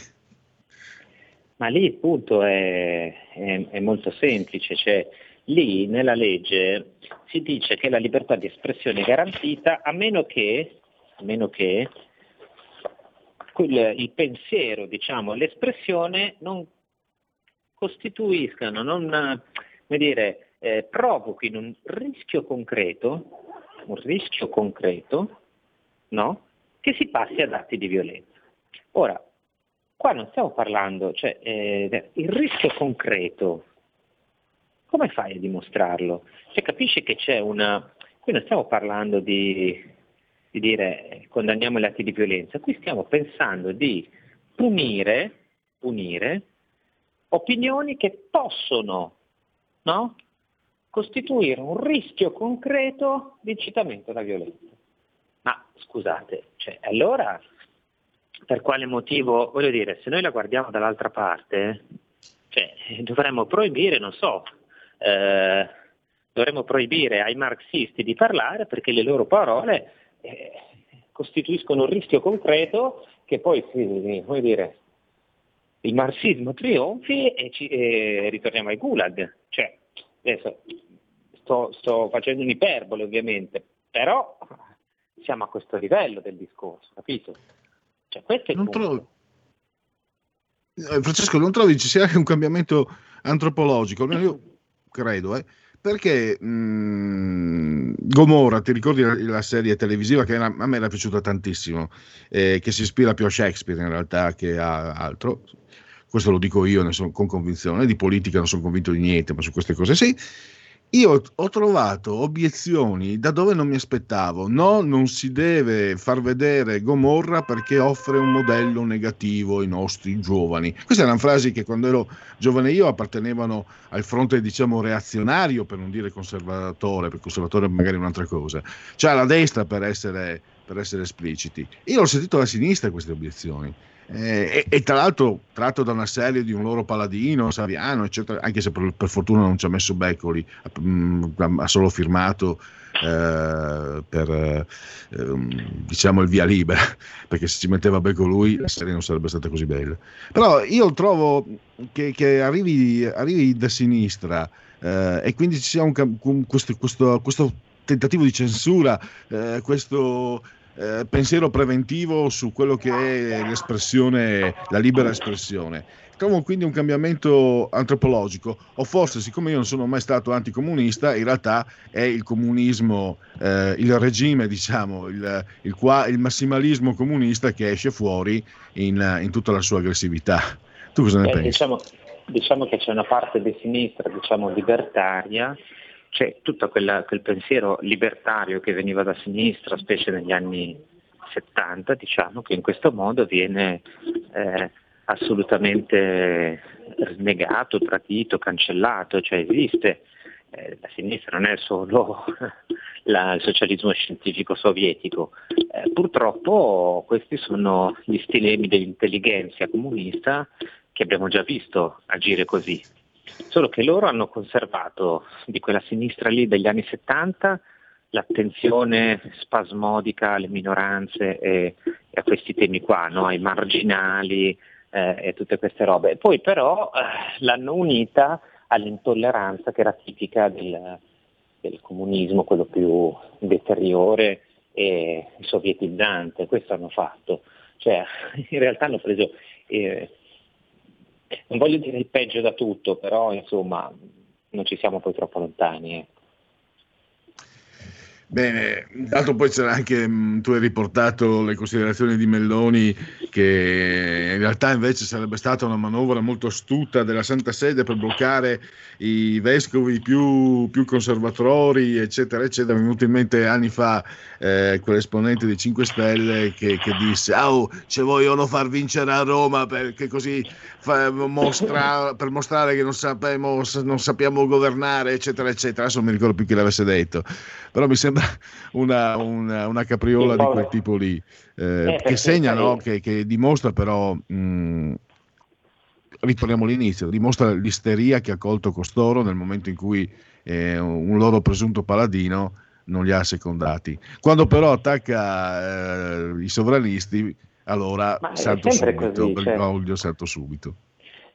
Ma lì il punto è, è- è molto semplice, cioè lì nella legge si dice che la libertà di espressione è garantita a meno che, a meno che quel- il pensiero, diciamo, l'espressione non costituiscano, non dire, eh, provochino un rischio concreto, un rischio concreto, no? Che si passi ad atti di violenza. Ora, qua non stiamo parlando, cioè eh, il rischio concreto, come fai a dimostrarlo? Cioè capisci che c'è una... Qui non stiamo parlando di, di dire condanniamo gli atti di violenza, qui stiamo pensando di punire, punire opinioni che possono no? costituire un rischio concreto di incitamento alla violenza. Ma scusate, cioè, allora per quale motivo, voglio dire, se noi la guardiamo dall'altra parte, cioè, dovremmo proibire, non so, eh, dovremmo proibire ai marxisti di parlare perché le loro parole eh, costituiscono un rischio concreto che poi, sì, come dire, il marxismo trionfi e, ci, e ritorniamo ai gulag. Cioè, adesso sto, sto facendo un'iperbole ovviamente, però siamo a questo livello del discorso, capito? Cioè, questo è il Non trovo- Eh, Francesco, non trovi ci sia anche un cambiamento antropologico? Almeno io credo, eh. perché mh, Gomorra, ti ricordi la, la serie televisiva che era- a me era piaciuta tantissimo, eh, che si ispira più a Shakespeare in realtà che a altro, questo lo dico io ne sono con convinzione, di politica non sono convinto di niente, ma su queste cose sì. Io ho trovato obiezioni da dove non mi aspettavo. No, non si deve far vedere Gomorra perché offre un modello negativo ai nostri giovani. Queste erano frasi che quando ero giovane io appartenevano al fronte, diciamo, reazionario, per non dire conservatore, perché conservatore è magari un'altra cosa. Cioè alla destra per essere, per essere espliciti. Io ho sentito alla sinistra queste obiezioni. Eh, e, e tra l'altro tratto da una serie di un loro paladino, Saviano, eccetera, anche se per, per fortuna non ci ha messo Beccoli, ha, mh, ha solo firmato eh, per eh, ehm, diciamo il via libera, perché se ci metteva Becco lui la serie non sarebbe stata così bella. Però io trovo che, che arrivi, arrivi da sinistra eh, e quindi ci sia un- questo, questo- questo tentativo di censura, eh, questo eh, pensiero preventivo su quello che è l'espressione, la libera espressione. Trovo quindi un cambiamento antropologico, o forse, siccome io non sono mai stato anticomunista, in realtà è il comunismo, eh, il regime, diciamo, il, il qua- il massimalismo comunista che esce fuori in, in tutta la sua aggressività. Tu cosa ne Eh, pensi? diciamo, diciamo che c'è una parte di sinistra, diciamo libertaria, c'è tutto quel pensiero libertario che veniva da sinistra, specie negli anni 70, diciamo, che in questo modo viene eh, assolutamente negato, tradito, cancellato, cioè esiste. Eh, la sinistra non è solo la- il socialismo scientifico sovietico, Eh, purtroppo questi sono gli stilemi dell'intelligenza comunista che abbiamo già visto agire così. Solo che loro hanno conservato di quella sinistra lì degli anni 70 l'attenzione spasmodica alle minoranze e, e a questi temi qua, no? ai marginali eh, e tutte queste robe. Poi però eh, l'hanno unita all'intolleranza che era tipica del, del comunismo, quello più deteriore e sovietizzante. Questo hanno fatto. Cioè, in realtà hanno preso eh, non voglio dire il peggio da tutto, però insomma non ci siamo poi troppo lontani. Bene, intanto poi c'era anche, mh, tu hai riportato le considerazioni di Melloni che in realtà invece sarebbe stata una manovra molto astuta della Santa Sede per bloccare i vescovi più, più conservatori, eccetera, eccetera. Mi è venuto in mente anni fa eh, quell'esponente dei 5 Stelle che, che disse, oh, ci vogliono far vincere a Roma perché così fa- mostra- per mostrare che non, sapemo, non sappiamo governare, eccetera, eccetera. Adesso non mi ricordo più chi l'avesse detto, però mi sembra una, una- una capriola di quel tipo lì, eh, perché che segna, sai- no? che, che dimostra però, mh, riprendiamo l'inizio, dimostra l'isteria che ha colto costoro nel momento in cui eh, un loro presunto paladino non li ha secondati. Quando però attacca eh, i sovranisti, allora Ma è salto subito, così, cioè- salto subito.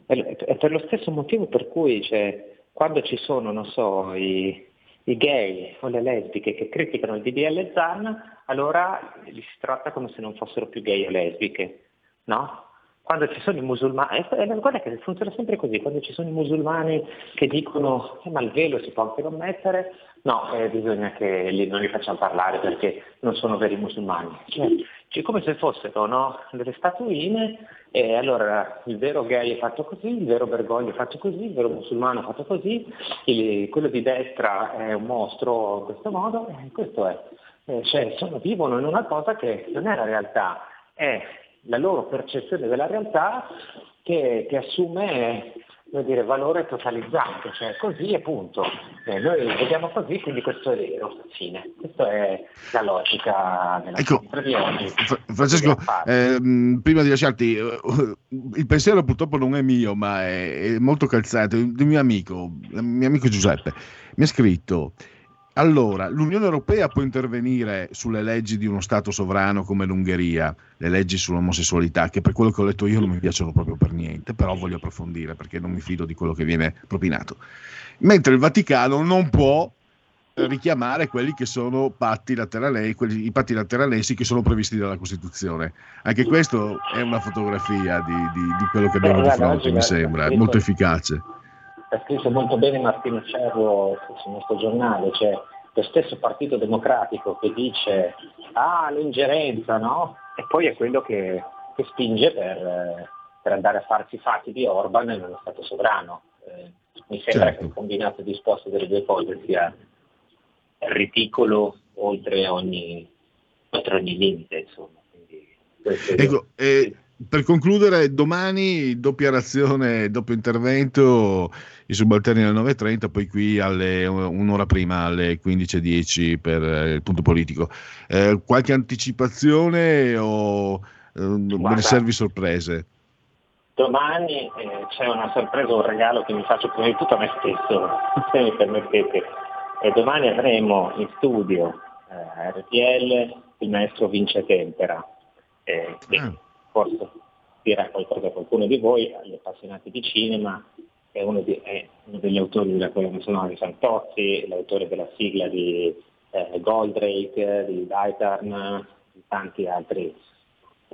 È è per lo stesso motivo per cui cioè, quando ci sono, non so, i, i gay o le lesbiche che criticano il DDL Zan, allora li si tratta come se non fossero più gay o lesbiche, no? Quando ci sono i musulmani, eh, eh, guarda che funziona sempre così, quando ci sono i musulmani che dicono eh, ma il velo si può anche non mettere, no, eh, bisogna che li- non li facciamo parlare perché non sono veri musulmani. Cioè, cioè, come se fossero no, delle statuine e allora il vero gay è fatto così, il vero Bergoglio è fatto così, il vero musulmano è fatto così, il- quello di destra è un mostro in questo modo, e questo è. Eh, cioè, sono, vivono in una cosa che non è la realtà, è la loro percezione della realtà che, che assume dire, valore totalizzante, cioè così e punto. Eh, noi vediamo così, quindi questo è vero, fine. Questa è la logica della Ecco, di oggi. Fra- Francesco, ehm, prima di lasciarti, eh, il pensiero purtroppo non è mio, ma è, è molto calzante. Di mio amico, il mio amico Giuseppe, mi ha scritto: allora, l'Unione Europea può intervenire sulle leggi di uno Stato sovrano come l'Ungheria, le leggi sull'omosessualità, che per quello che ho letto io non mi piacciono proprio per niente, però voglio approfondire perché non mi fido di quello che viene propinato. Mentre il Vaticano non può eh, richiamare quelli che sono patti laterali, quelli- i patti lateralesi che sono previsti dalla Costituzione. Anche questo è una fotografia di, di- di quello che abbiamo di fronte, mi sembra, molto efficace. Ha scritto molto bene Martino Cerro sul nostro giornale, cioè lo stesso Partito Democratico che dice ah l'ingerenza, no? E poi è quello che, che spinge per, per andare a farsi i fatti di Orban nello Stato sovrano. Eh, mi sembra Certo. che il combinato disposto delle due cose sia ridicolo oltre ogni, oltre ogni limite, insomma. Quindi, questo- Ecco, eh, per concludere, domani doppia razione, doppio intervento, i subalterni alle 9.30, poi qui alle, un'ora prima alle 15.10 per eh, il punto politico. Eh, qualche anticipazione o eh, riservi sorprese? Domani eh, c'è una sorpresa, un regalo che mi faccio prima di tutto a me stesso, se mi permettete. E domani avremo in studio eh, RTL il maestro Vince Tempera, eh, che forse dirà qualcosa a qualcuno di voi, agli appassionati di cinema, è uno, di- è uno degli autori della colonna sonora di Santozzi, l'autore della sigla di eh, Goldrake, di Daitarn, di tanti altri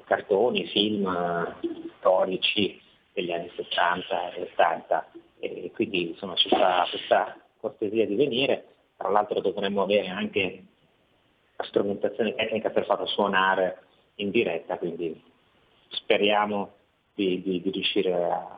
cartoni, film storici degli anni 70 e 80 e quindi insomma ci fa questa cortesia di venire, tra l'altro dovremmo avere anche la strumentazione tecnica per farlo suonare in diretta, quindi speriamo di, di- di riuscire a,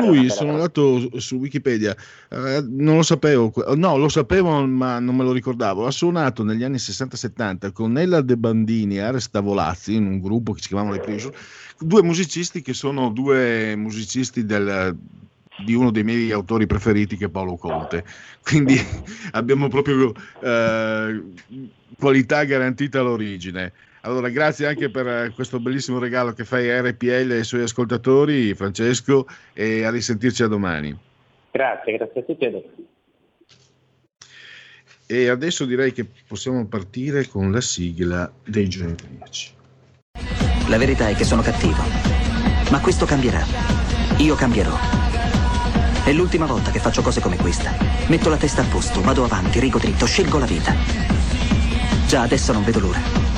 lui, sono andato su- Wikipedia, eh, non lo sapevo, no, lo sapevo ma non me lo ricordavo. Ha suonato negli anni 60-70 con Nella De Bandini e Ares Tavolazzi in un gruppo che si chiamava Le Crucial, due musicisti che sono due musicisti del- di uno dei miei autori preferiti che è Paolo Conte. Quindi abbiamo proprio eh, qualità garantita all'origine. Allora, grazie anche per eh, questo bellissimo regalo che fai a RPL e ai suoi ascoltatori, Francesco, e a risentirci a domani. Grazie, grazie a tutti e a domani. E adesso direi che possiamo partire con la sigla dei genetriaci. La verità è che sono cattivo. Ma questo cambierà. Io cambierò. È l'ultima volta che faccio cose come questa. Metto la testa a posto, vado avanti, rigo dritto, scelgo la vita. Già adesso non vedo l'ora.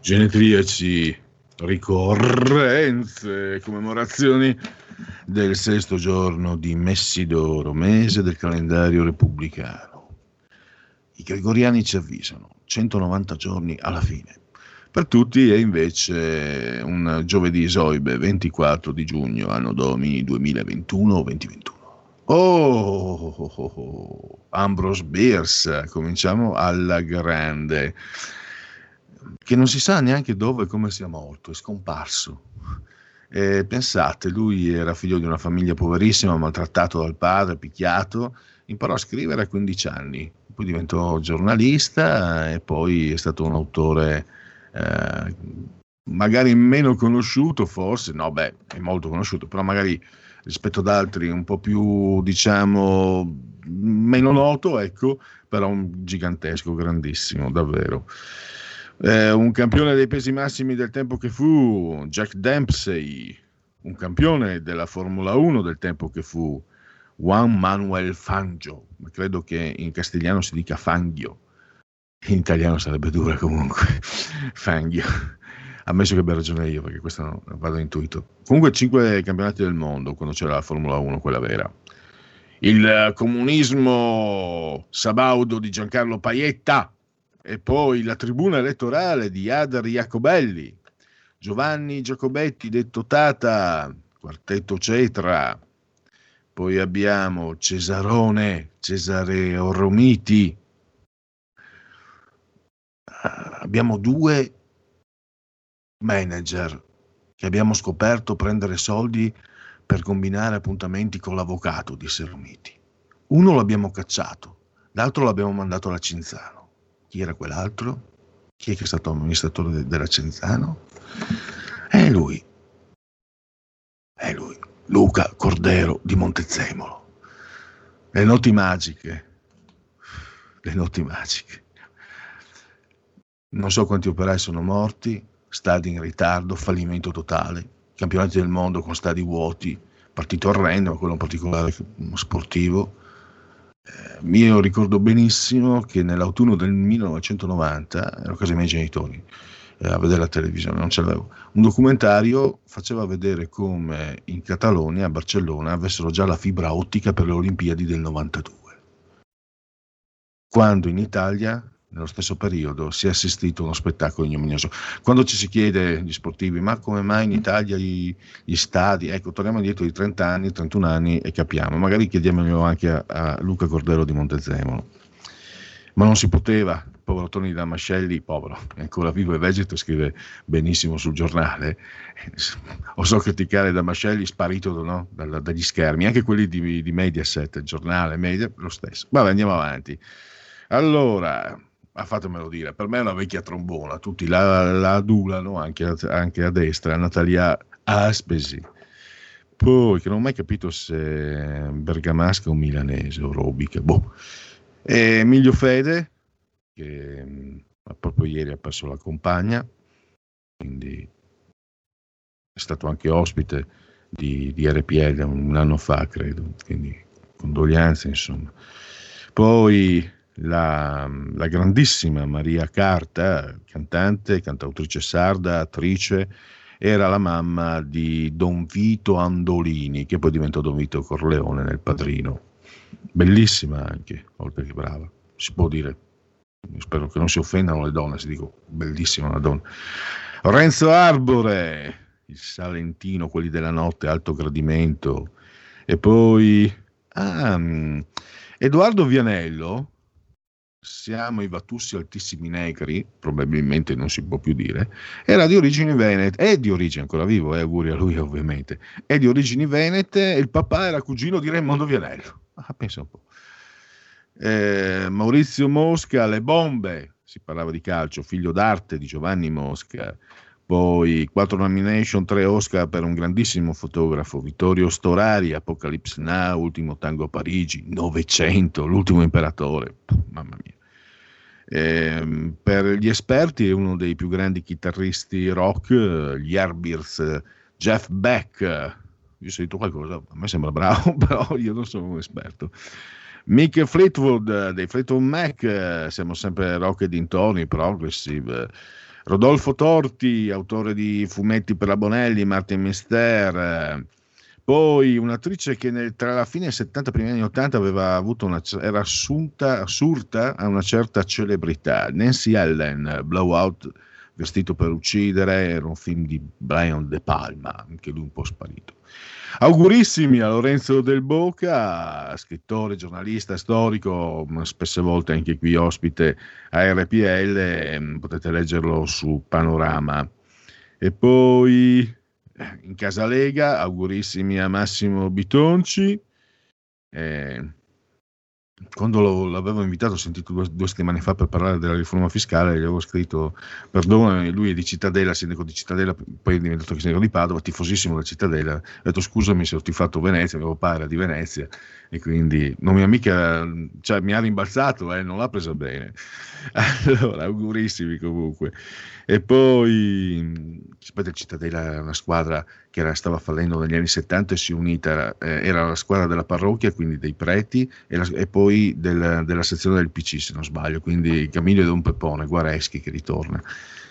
Genetriaci, ricorrenze, commemorazioni del sesto giorno di Messidoro, mese del calendario repubblicano. I gregoriani ci avvisano, 190 giorni alla fine. Per tutti è invece un giovedì esoibe, 24 di giugno, anno domini 2021-2021. Oh, oh, oh, oh, Ambrose Bierce, cominciamo alla grande che non si sa neanche dove e come sia morto, è scomparso. E pensate, lui era figlio di una famiglia poverissima, maltrattato dal padre, picchiato, imparò a scrivere a 15 anni, poi diventò giornalista e poi è stato un autore eh, magari meno conosciuto, forse, no, beh, è molto conosciuto, però magari rispetto ad altri un po' più, diciamo, meno noto, ecco, però un gigantesco, grandissimo, davvero. Eh, un campione dei pesi massimi del tempo che fu Jack Dempsey, un campione della Formula 1 del tempo che fu Juan Manuel Fangio, credo che in castigliano si dica Fangio, in italiano sarebbe dura comunque, Fangio, ammesso che abbia ragione io perché questo non vado intuito. Comunque 5 campionati del mondo quando c'era la Formula 1, quella vera. Il comunismo sabaudo di Giancarlo Paietta, e poi la tribuna elettorale di Adar Jacobelli, Giovanni Giacobetti detto Tata, quartetto Cetra, poi abbiamo Cesarone, Cesare Romiti, Ah, abbiamo due manager che abbiamo scoperto prendere soldi per combinare appuntamenti con l'avvocato, disse Romiti. Uno l'abbiamo cacciato, l'altro l'abbiamo mandato alla Cinzano. Chi era quell'altro? Chi è che è stato amministratore de- della Cenzano? È lui. È lui. Luca Cordero di Montezemolo. Le notti magiche, le notti magiche. Non so quanti operai sono morti, stadi in ritardo, fallimento totale, campionati del mondo con stadi vuoti, partito orrendo, ma quello in particolare sportivo. Eh, io ricordo benissimo che nell'autunno del 1990, ero a casa dei miei genitori, eh, a vedere la televisione, non ce l'avevo. Un documentario faceva vedere come in Catalogna, a Barcellona, avessero già la fibra ottica per le Olimpiadi del 92. Quando in Italia, nello stesso periodo, si è assistito a uno spettacolo ignominioso. Quando ci si chiede gli sportivi, ma come mai in Italia gli, gli stadi, ecco, torniamo indietro di 30 anni, 31 anni e capiamo. Magari chiediamolo anche a, a Luca Cordero di Montezemolo. Ma non si poteva, povero Tony Damascelli, povero, è ancora vivo e vegeto, scrive benissimo sul giornale, osò criticare Damascelli sparito no? Dalla, dagli schermi, anche quelli di, di Mediaset, il giornale, media, lo stesso. Vabbè, andiamo avanti. Allora, ah, fatemelo dire, per me è una vecchia trombona, tutti la, la adulano, anche, anche a destra, Natalia Aspesi. Poi, che non ho mai capito se bergamasca o milanese o robica, boh. E Emilio Fede, che mh, proprio ieri ha perso la compagna, quindi è stato anche ospite di, di RPL un anno fa, credo, quindi condoglianze, insomma. Poi la, la, grandissima Maria Carta, cantante, cantautrice sarda, attrice, era la mamma di Don Vito Andolini, che poi diventò Don Vito Corleone nel Padrino. Bellissima anche, oltre che brava, si può dire. Spero che non si offendano le donne se dico bellissima una donna. Renzo Arbore, il Salentino, quelli della notte, alto gradimento. E poi ah, Edoardo Vianello, siamo i Vatussi altissimi negri, probabilmente non si può più dire, era di origini venete, è di origine ancora vivo, eh, auguri a lui ovviamente, è di origini venete e il papà era cugino di Raimondo Vianello. Ah, pensa un po'. Eh, Maurizio Mosca, Le Bombe, si parlava di calcio, figlio d'arte di Giovanni Mosca, poi quattro nomination, tre Oscar per un grandissimo fotografo, Vittorio Storari, Apocalypse Now, Ultimo Tango a Parigi, Novecento, L'ultimo imperatore, mamma mia. Eh, per gli esperti è uno dei più grandi chitarristi rock, gli Airbirds, Jeff Beck, io ho sentito qualcosa, a me sembra bravo, però io non sono un esperto. Mick Fleetwood dei Fleetwood Mac, siamo sempre rock e dintorni, progressive. Rodolfo Torti, autore di fumetti per la Bonelli, Martin Mister, poi un'attrice che nel, tra la fine dei 70 e i primi anni 80 aveva avuto una, era assunta, assurta a una certa celebrità, Nancy Ellen, Blowout, vestito per uccidere, era un film di Brian De Palma, anche lui un po' sparito. Augurissimi a Lorenzo Del Boca, scrittore, giornalista, storico, spesse volte anche qui ospite a RPL, potete leggerlo su Panorama. E poi eh, in Casa Lega, augurissimi a Massimo Bitonci. Eh, quando lo, l'avevo invitato, ho sentito due, due, settimane fa per parlare della riforma fiscale, gli avevo scritto, perdonami, lui è di Cittadella, sindaco di Cittadella, poi è diventato sindaco di Padova, tifosissimo della Cittadella, ho detto scusami se ho tifato Venezia, avevo padre di Venezia e quindi non mi ha mica, cioè mi ha rimbalzato, eh, non l'ha presa bene. Allora, augurissimi comunque. E poi, sapete, Cittadella era una squadra che era, stava fallendo negli anni 70 e si è unita, eh, era la squadra della parrocchia, quindi dei preti, e, la, e poi del, della sezione del PC, se non sbaglio, quindi Camillo e Don Peppone, Guareschi che ritorna.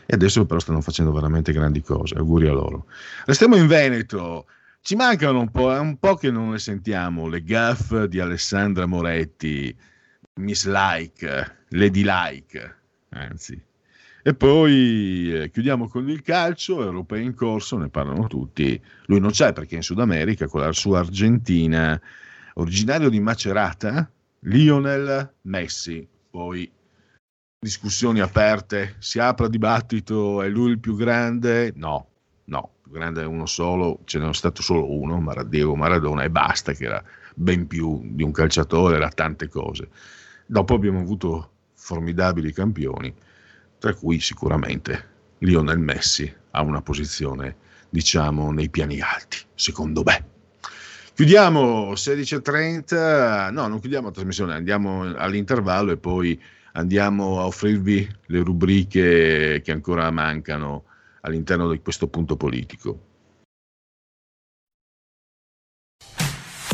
E adesso però stanno facendo veramente grandi cose, auguri a loro. Restiamo in Veneto, ci mancano un po', è un po' che non le sentiamo, le gaff di Alessandra Moretti, Miss Like, Lady Like, anzi. E poi eh, chiudiamo con il calcio, europei in corso, ne parlano tutti. Lui non c'è perché è in Sud America con la sua Argentina, originario di Macerata, Lionel Messi. Poi discussioni aperte, si apre dibattito, è lui il più grande? No, no, il più grande è uno solo, ce n'è stato solo uno, Diego Maradona, e basta, che era ben più di un calciatore, era tante cose. Dopo abbiamo avuto formidabili campioni tra cui sicuramente Lionel Messi ha una posizione, diciamo, nei piani alti, secondo me. Chiudiamo 16.30, no, non chiudiamo la trasmissione, andiamo all'intervallo e poi andiamo a offrirvi le rubriche che ancora mancano all'interno di questo punto politico.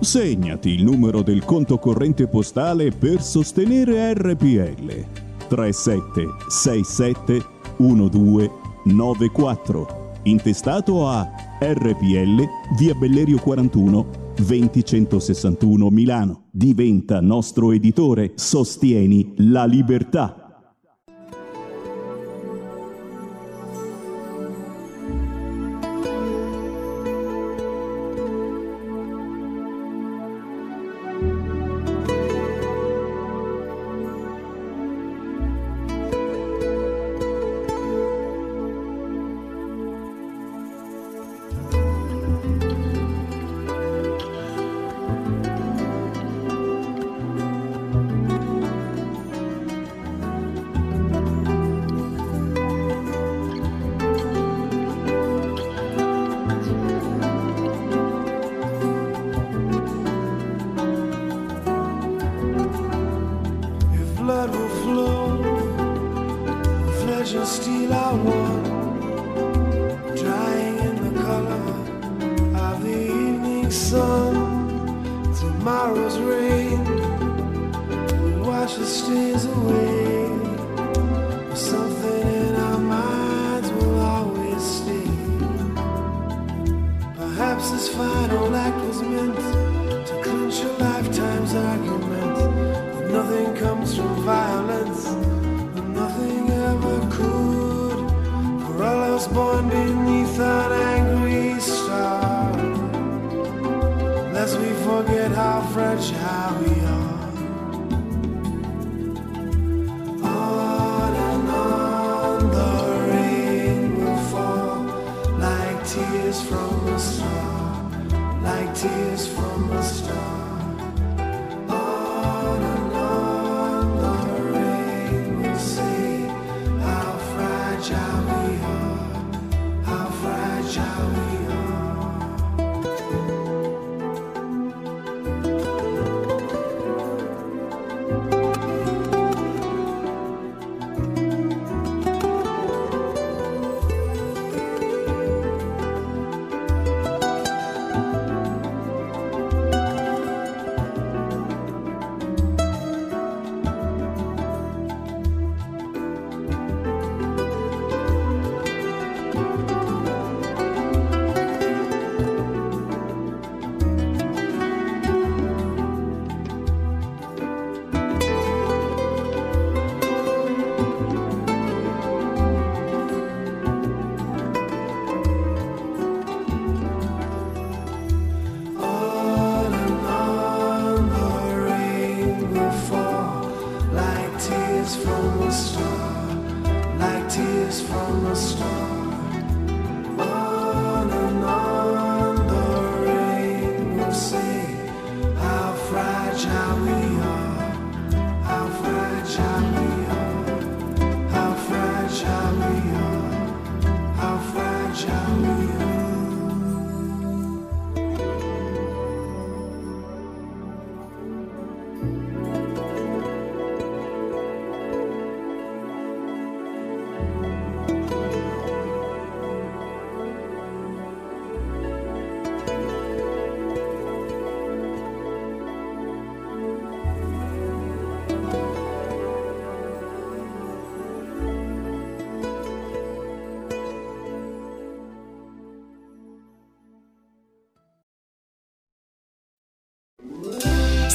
Segnati il numero del conto corrente postale per sostenere RPL. 3767 1294. Intestato a RPL via Bellerio 41 20161 Milano. Diventa nostro editore. Sostieni la libertà.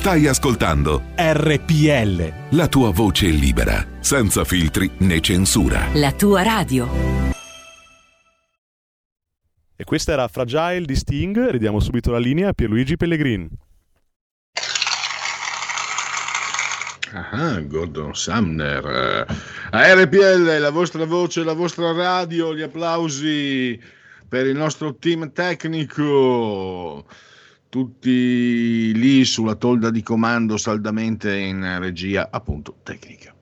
Stai ascoltando RPL. la tua voce libera, senza filtri né censura. La tua radio. E questa era Fragile di Sting, ridiamo subito la linea a Pierluigi Pellegrin. Ah, Gordon Sumner. Eh, A RPL, la vostra voce, la vostra radio, gli applausi per il nostro team tecnico. Tutti lì sulla tolda di comando, saldamente in regia, appunto, tecnica.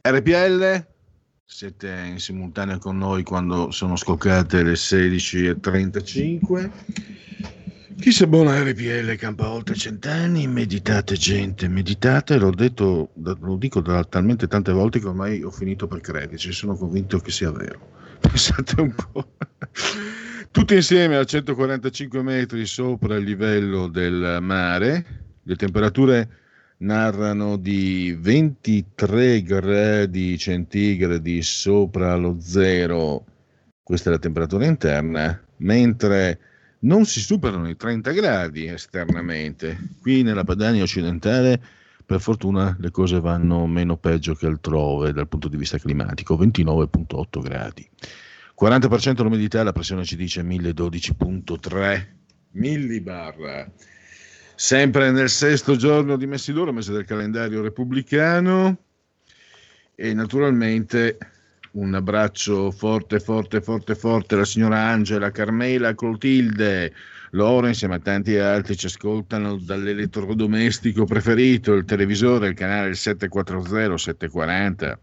RPL, siete in simultanea con noi quando sono scoccate le 16.35. Chi se buona RPL campa oltre cent'anni, meditate gente, meditate, l'ho detto, lo dico da talmente tante volte che ormai ho finito per crederci, sono convinto che sia vero. Pensate un po'. Tutti insieme a 145 metri sopra il livello del mare, le temperature narrano di 23 gradi centigradi sopra lo zero, questa è la temperatura interna, mentre non si superano i 30 gradi esternamente. Qui nella Padania occidentale, per fortuna, le cose vanno meno peggio che altrove dal punto di vista climatico, 29,8 gradi. 40% l'umidità, la pressione ci dice 1012,3 millibar. Sempre nel sesto giorno di Messidoro, mese del calendario repubblicano, e naturalmente un abbraccio forte, forte, forte, forte alla signora Angela, Carmela, Clotilde, loro insieme a tanti altri ci ascoltano dall'elettrodomestico preferito, il televisore, il canale 740,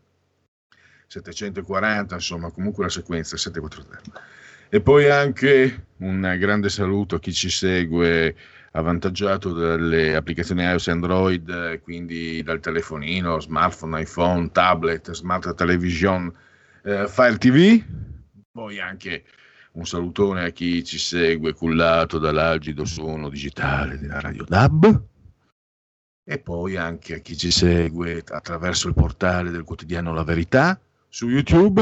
740, 740, insomma comunque la sequenza 740. E poi anche un grande saluto a chi ci segue avvantaggiato dalle applicazioni iOS e Android, quindi dal telefonino, smartphone, iPhone, tablet, smart television, eh, Fire TV, poi anche un salutone a chi ci segue cullato dall'algido suono digitale della Radio DAB. E poi anche a chi ci segue attraverso il portale del quotidiano La Verità su YouTube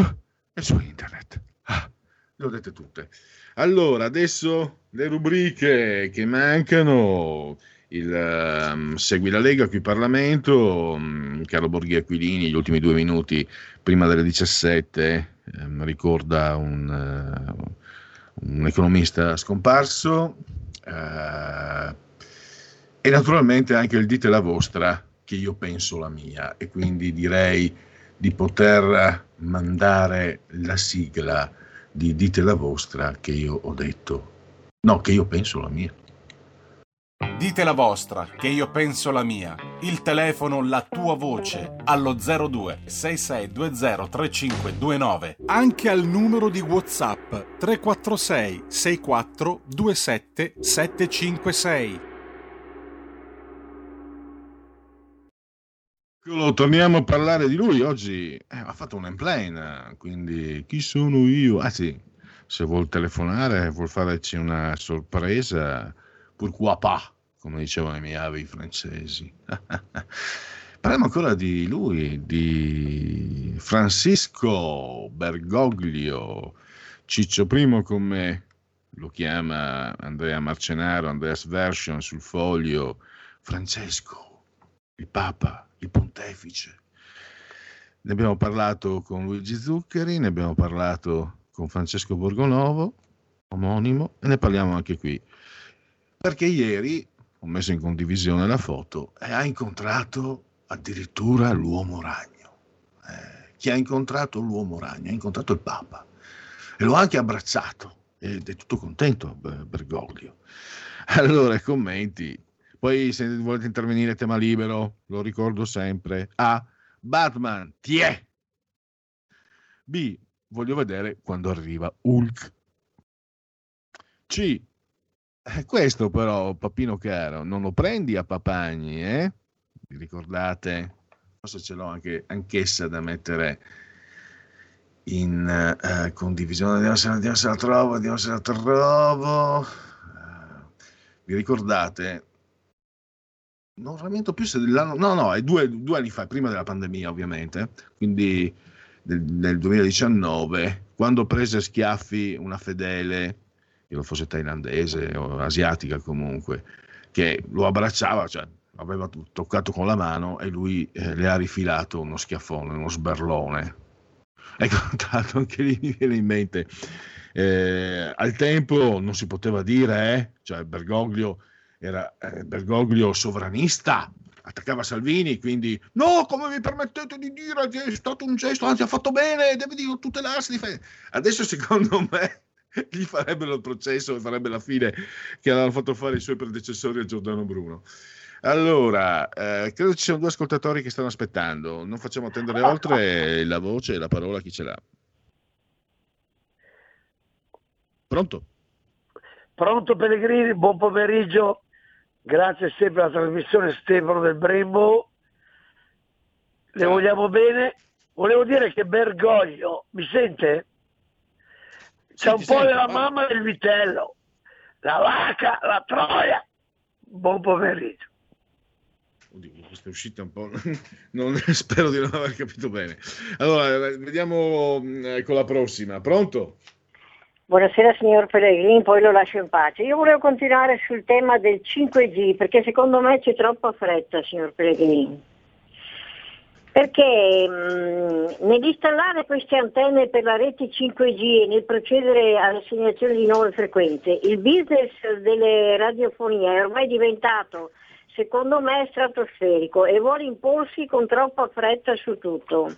e su internet. Ah, le ho dette tutte. Allora, adesso le rubriche che mancano. Il ehm, Segui la Lega qui in Parlamento, mm, Carlo Borghi Aquilini, gli ultimi due minuti prima delle 17, ehm, ricorda un, eh, un economista scomparso. eh, e naturalmente anche il dite la vostra, che io penso la mia, e quindi direi di poter mandare la sigla di dite la vostra che io ho detto, no, che io penso la mia. Dite la vostra, che io penso la mia. Il telefono, la tua voce, allo 02 6620 3529. Anche al numero di WhatsApp 346 64 27 756. Eccolo, torniamo a parlare di lui. Oggi eh, ha fatto un empline, quindi chi sono io? Ah sì, se vuol telefonare, vuol farci una sorpresa, pourquoi pas, come dicevano i miei avi francesi. Parliamo ancora di lui, di Francisco Bergoglio, Ciccio Primo come lo chiama Andrea Marcenaro, Andreas Version sul foglio, Francesco, il Papa, il Pontefice. Ne abbiamo parlato con Luigi Zuccheri, ne abbiamo parlato con Francesco Borgonovo, omonimo, e ne parliamo anche qui. Perché ieri ho messo in condivisione la foto e ha incontrato addirittura l'uomo ragno. Eh, chi ha incontrato l'uomo ragno? Ha incontrato il Papa e lo ha anche abbracciato ed è tutto contento Ber- Bergoglio. Allora, commenti. Poi se volete intervenire tema libero, lo ricordo sempre. A. Batman, ti è. B. Voglio vedere quando arriva Hulk. C. Eh, questo però, papino caro, non lo prendi a papagni, eh? Vi ricordate? Forse ce l'ho anche anch'essa da mettere in eh, condivisione. Vediamo se, vediamo se la trovo, vediamo se la trovo. Eh, vi ricordate? Non rammento più se dell'anno... No, no, è due, due anni fa, prima della pandemia ovviamente, quindi del, del 2019, quando prese a schiaffi una fedele, che non fosse thailandese o asiatica comunque, che lo abbracciava, cioè aveva to- toccato con la mano e lui eh, le ha rifilato uno schiaffone, uno sberlone. Ecco, l'altro anche lì mi viene in mente, eh, al tempo non si poteva dire, eh, cioè Bergoglio era eh, Bergoglio sovranista, attaccava Salvini, quindi no, come vi permettete di dire che è stato un gesto, anzi ha fatto bene, deve dire tutelarsi. difendere". Adesso secondo me gli farebbero il processo e farebbe la fine che avevano fatto fare i suoi predecessori a Giordano Bruno. Allora, eh, credo ci siano due ascoltatori che stanno aspettando, non facciamo attendere oltre la voce e la parola a chi ce l'ha. Pronto? Pronto Pellegrini, buon pomeriggio, grazie sempre alla trasmissione Stefano del Brembo, le vogliamo bene. Volevo dire che Bergoglio, mi sente? C'è un po' della mamma del vitello, la vacca, la troia. Buon pomeriggio. Oddio, questa è uscita un po'. non- spero di non aver capito bene. Allora, vediamo mm, con la prossima. Pronto? Buonasera signor Pellegrini, poi lo lascio in pace. Io volevo continuare sul tema del 5G perché secondo me c'è troppa fretta, signor Pellegrini. Perché mh, nell'installare queste antenne per la rete 5G e nel procedere all'assegnazione di nuove frequenze, il business delle radiofonie è ormai diventato, secondo me, stratosferico e vuole imporsi con troppa fretta su tutto.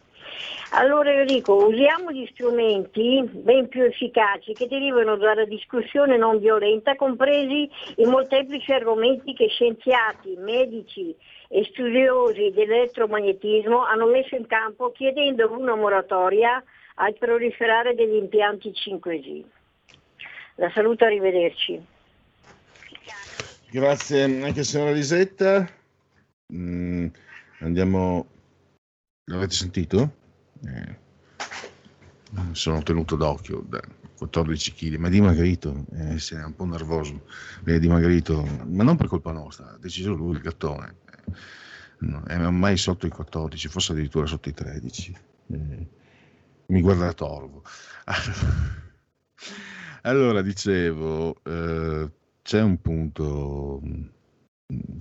Allora io dico, usiamo gli strumenti ben più efficaci che derivano dalla discussione non violenta, compresi i molteplici argomenti che scienziati, medici e studiosi dell'elettromagnetismo hanno messo in campo chiedendo una moratoria al proliferare degli impianti 5G. La saluto, arrivederci. Grazie anche signora Lisetta. Mm, andiamo. L'avete sentito? Eh, sono tenuto d'occhio da 14 kg, ma è dimagrito, eh, è un po' nervoso, è dimagrito, ma non per colpa nostra, ha deciso lui il gattone. Eh, no, è ormai sotto i 14, forse addirittura sotto i 13. Eh, mi guarda torvo. Allora, dicevo, eh, c'è un punto, mh,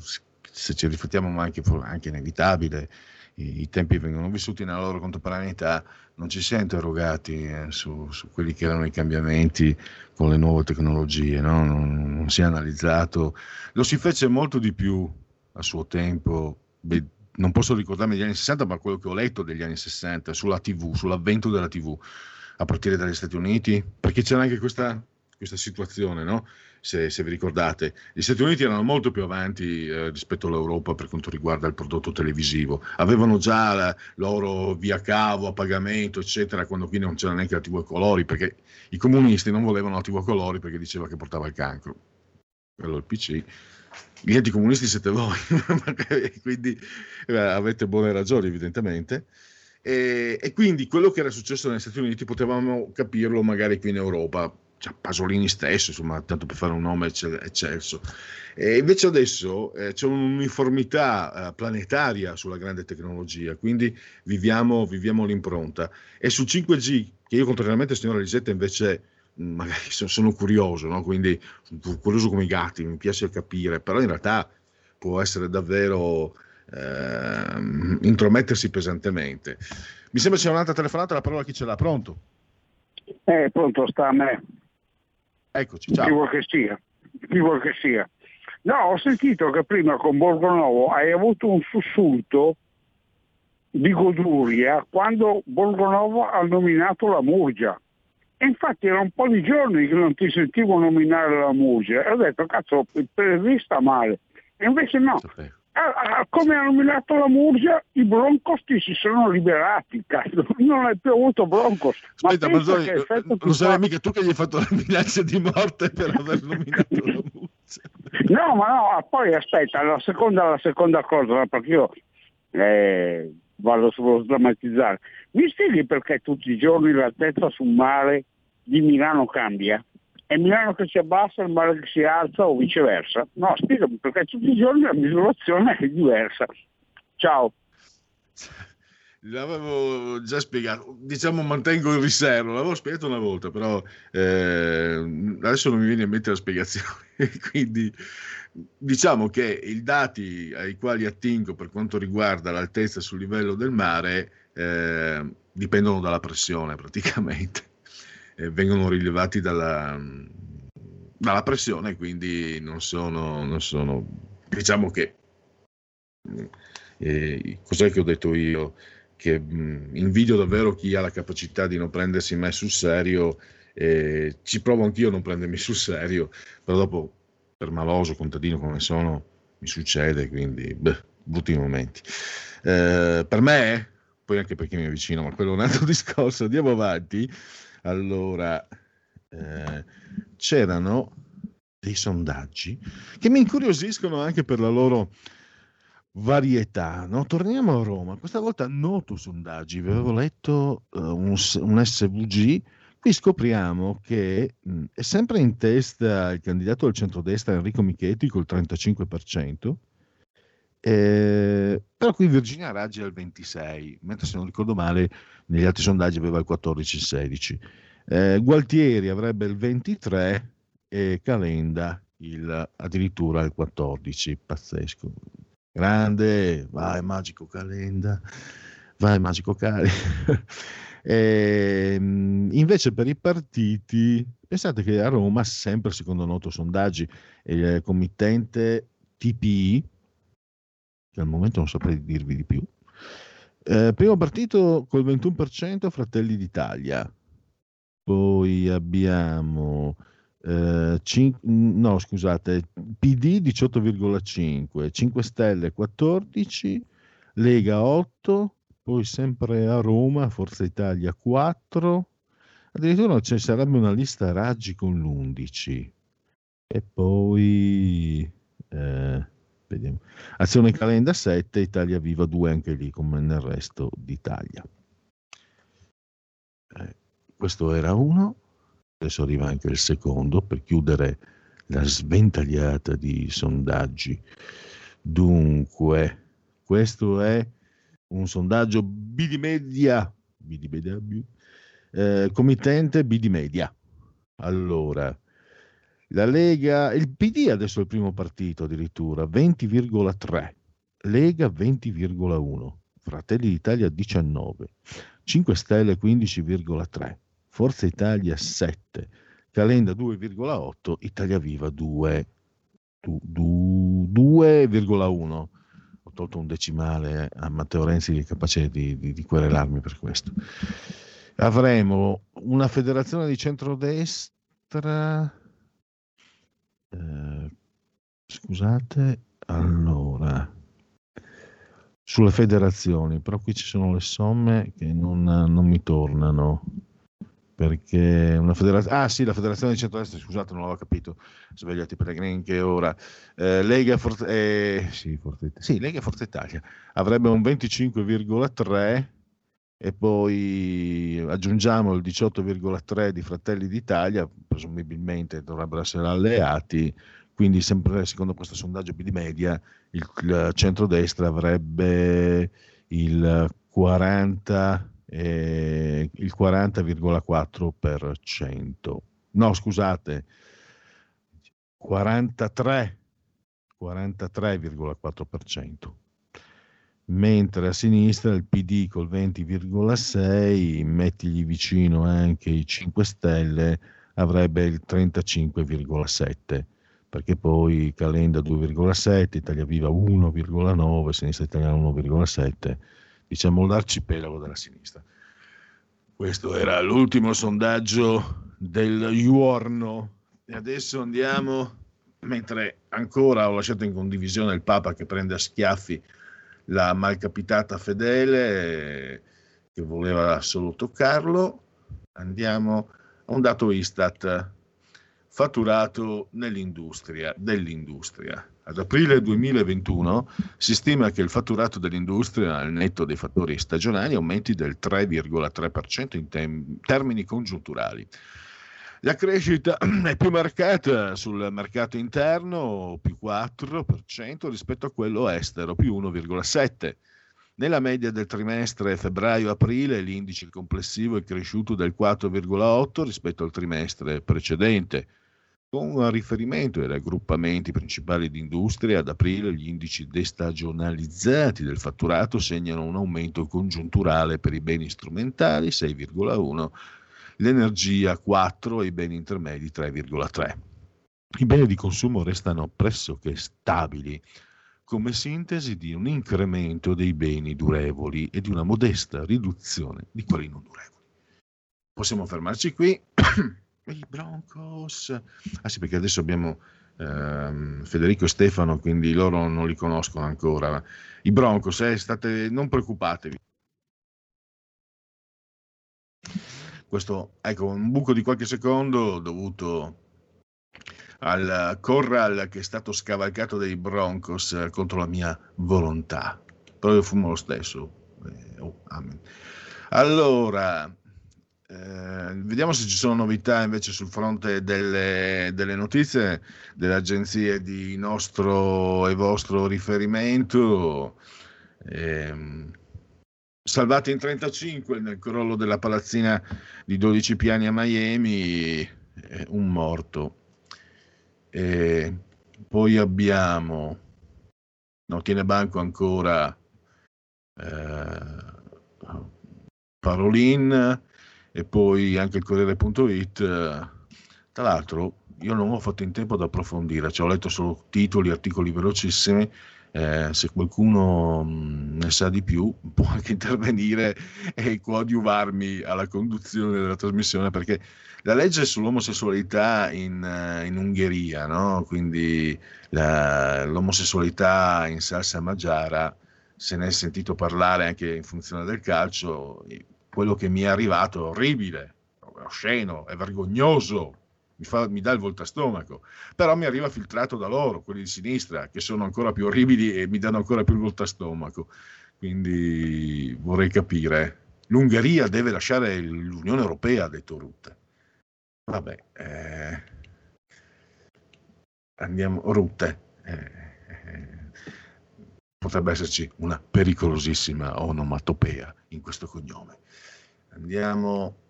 se ci riflettiamo, ma anche, anche inevitabile, i, i tempi vengono vissuti nella loro contemporaneità, non ci si è interrogati eh, su, su quelli che erano i cambiamenti con le nuove tecnologie, no? non, non si è analizzato, lo si fece molto di più a suo tempo, beh, non posso ricordarmi degli anni 60, ma quello che ho letto degli anni 60, sulla TV, sull'avvento della TV, a partire dagli Stati Uniti, perché c'era anche questa, questa situazione, no? Se, se vi ricordate. Gli Stati Uniti erano molto più avanti eh, rispetto all'Europa per quanto riguarda il prodotto televisivo. Avevano già la, loro via cavo a pagamento, eccetera, quando qui non c'era neanche la TV a colori, perché i comunisti non volevano la TV a colori perché diceva che portava il cancro. Quello il PC. Gli anticomunisti siete voi, quindi eh, avete buone ragioni evidentemente. E, e quindi quello che era successo negli Stati Uniti potevamo capirlo magari qui in Europa, cioè Pasolini stesso, insomma, tanto per fare un nome ecce- eccelso. E invece adesso eh, c'è un'uniformità eh, planetaria sulla grande tecnologia, quindi viviamo, viviamo l'impronta. E sul 5G, che io contrariamente signora Lisetta invece mh, magari sono, curioso, no? quindi sono curioso come i gatti, mi piace capire, però in realtà può essere davvero ehm, intromettersi pesantemente. Mi sembra c'è un'altra telefonata, la parola a chi ce l'ha, pronto? Eh, pronto sta a me. Eccoci, Chi ciao. vuol che sia? Chi vuol che sia? No, ho sentito che prima con Borgonovo hai avuto un sussulto di goduria quando Borgonovo ha nominato la Murgia. E infatti era un po' di giorni che non ti sentivo nominare la Murgia. E ho detto, cazzo, Pellegrini sta male. E invece no. Ah, ah, Come ha nominato la Murgia, i Broncos ti si sono liberati, cazzo. Non hai più avuto Broncos. Ma Aspetta, pensa Mazzoni, non sarai mica tu che gli hai fatto la minaccia di morte per aver nominato la Muzza. No, ma no, poi aspetta, la seconda, la seconda cosa, perché io eh, vado sullo sdrammatizzare. Mi spieghi perché tutti i giorni l'altezza sul mare di Milano cambia? È Milano che si abbassa, il mare che si alza o viceversa? No, spiegami perché tutti i giorni la misurazione è diversa. Ciao. L'avevo già spiegato, diciamo mantengo il riservo, l'avevo spiegato una volta, però eh, adesso non mi viene in mente la spiegazione. Quindi diciamo che i dati ai quali attingo per quanto riguarda l'altezza sul livello del mare eh, dipendono dalla pressione praticamente, eh, vengono rilevati dalla, dalla pressione, quindi non sono, non sono diciamo che eh, cos'è che ho detto io? Che mh, invidio davvero chi ha la capacità di non prendersi mai sul serio. Eh, ci provo anch'io a non prendermi sul serio, però dopo, per maloso, contadino come sono, mi succede, quindi beh, brutti momenti. Eh, per me, poi anche perché mi avvicino, ma quello è un altro discorso, andiamo avanti. Allora, eh, c'erano dei sondaggi che mi incuriosiscono anche per la loro varietà. No? Torniamo a Roma, questa volta noto sondaggi, vi avevo letto uh, un, un, SVG, qui scopriamo che mh, è sempre in testa il candidato del centrodestra Enrico Michetti col 35%, eh, però qui Virginia Raggi al 26%, mentre se non ricordo male negli altri sondaggi aveva il 14-16%. Eh, Gualtieri avrebbe il 23% e Calenda il, addirittura il 14%, pazzesco grande, vai magico Calenda, vai magico Cali. e, ehm, invece per i partiti, pensate che a Roma, sempre secondo noto sondaggi, il committente TPI, che al momento non saprei dirvi di più, eh, primo partito col 21% Fratelli d'Italia, poi abbiamo eh, cin- no, scusate, PD 18,5, 5 Stelle 14, Lega 8, poi sempre a Roma, Forza Italia 4, addirittura ci sarebbe una lista Raggi con l'11 e poi eh, vediamo. Azione Calenda 7, Italia Viva 2 anche lì come nel resto d'Italia. Eh, questo era uno adesso arriva anche il secondo per chiudere la sventagliata di sondaggi. Dunque, questo è un sondaggio B di media, B di media, eh, committente B di media. Allora, la Lega, il PD adesso è il primo partito addirittura, 20,3, Lega 20,1, Fratelli d'Italia 19, 5 Stelle 15,3. Forza Italia 7, Calenda 2,8, Italia Viva 2, 2,1. Ho tolto un decimale a Matteo Renzi che è capace di, di, di querelarmi per questo. Avremo una federazione di centrodestra. Eh, scusate, allora sulle federazioni, però qui ci sono le somme che non, non mi tornano perché una federazione, ah sì, la federazione di centrodestra, scusate, non l'avevo capito, svegliati Pellegrini che ora, eh, Lega, Forza, eh, sì, Forza, sì, Lega Forza Italia avrebbe un 25,3 e poi aggiungiamo il 18,3 di Fratelli d'Italia, presumibilmente dovrebbero essere alleati, quindi sempre secondo questo sondaggio di media il, il centrodestra avrebbe il 40 eh, il 40,4%. No, scusate, 43, 43,4%. Mentre a sinistra il PD col 20,6, mettigli vicino anche i 5 Stelle, avrebbe il 35,7 perché poi Calenda 2,7, Italia Viva 1,9, Sinistra Italiana 1,7 diciamo l'arcipelago della sinistra. Questo era l'ultimo sondaggio del giorno e adesso andiamo, mentre ancora ho lasciato in condivisione il Papa che prende a schiaffi la malcapitata fedele che voleva solo toccarlo, andiamo a un dato Istat fatturato nell'industria, dell'industria. Ad aprile 2021 si stima che il fatturato dell'industria al netto dei fattori stagionali aumenti del 3,3% in tem- termini congiunturali. La crescita è più marcata sul mercato interno, più 4% rispetto a quello estero, più 1,7%. Nella media del trimestre febbraio-aprile l'indice complessivo è cresciuto del 4,8 rispetto al trimestre precedente. Con riferimento ai raggruppamenti principali di industria, ad aprile gli indici destagionalizzati del fatturato segnano un aumento congiunturale per i beni strumentali 6,1, l'energia 4 e i beni intermedi 3,3. I beni di consumo restano pressoché stabili come sintesi di un incremento dei beni durevoli e di una modesta riduzione di quelli non durevoli. Possiamo fermarci qui. I Broncos. Ah sì, perché adesso abbiamo ehm, Federico e Stefano, quindi loro non li conoscono ancora. I Broncos, eh, state, non preoccupatevi. Questo, ecco, un buco di qualche secondo dovuto al corral che è stato scavalcato dai Broncos eh, contro la mia volontà. Però io fumo lo stesso. Eh, oh, allora, eh, vediamo se ci sono novità invece sul fronte delle, delle, notizie delle agenzie di nostro e vostro riferimento. Eh, salvati in 35 nel crollo della palazzina di 12 piani a Miami, eh, un morto. E poi abbiamo, non tiene banco ancora eh, Parolin e poi anche il Corriere.it. Tra l'altro io non ho fatto in tempo ad approfondire, cioè ho letto solo titoli, articoli velocissimi. Eh, se qualcuno mh, ne sa di più può anche intervenire e coadiuvarmi alla conduzione della trasmissione perché la legge sull'omosessualità in, eh, in Ungheria, no? quindi la, l'omosessualità in salsa magiara, se ne è sentito parlare anche in funzione del calcio, quello che mi è arrivato è orribile, è osceno, è vergognoso, mi, fa, mi dà il voltastomaco, però mi arriva filtrato da loro, quelli di sinistra, che sono ancora più orribili e mi danno ancora più il voltastomaco. Quindi vorrei capire. L'Ungheria deve lasciare l'Unione Europea, ha detto Rutte. Vabbè, eh, andiamo, Rutte. Eh, eh, potrebbe esserci una pericolosissima onomatopea in questo cognome. Andiamo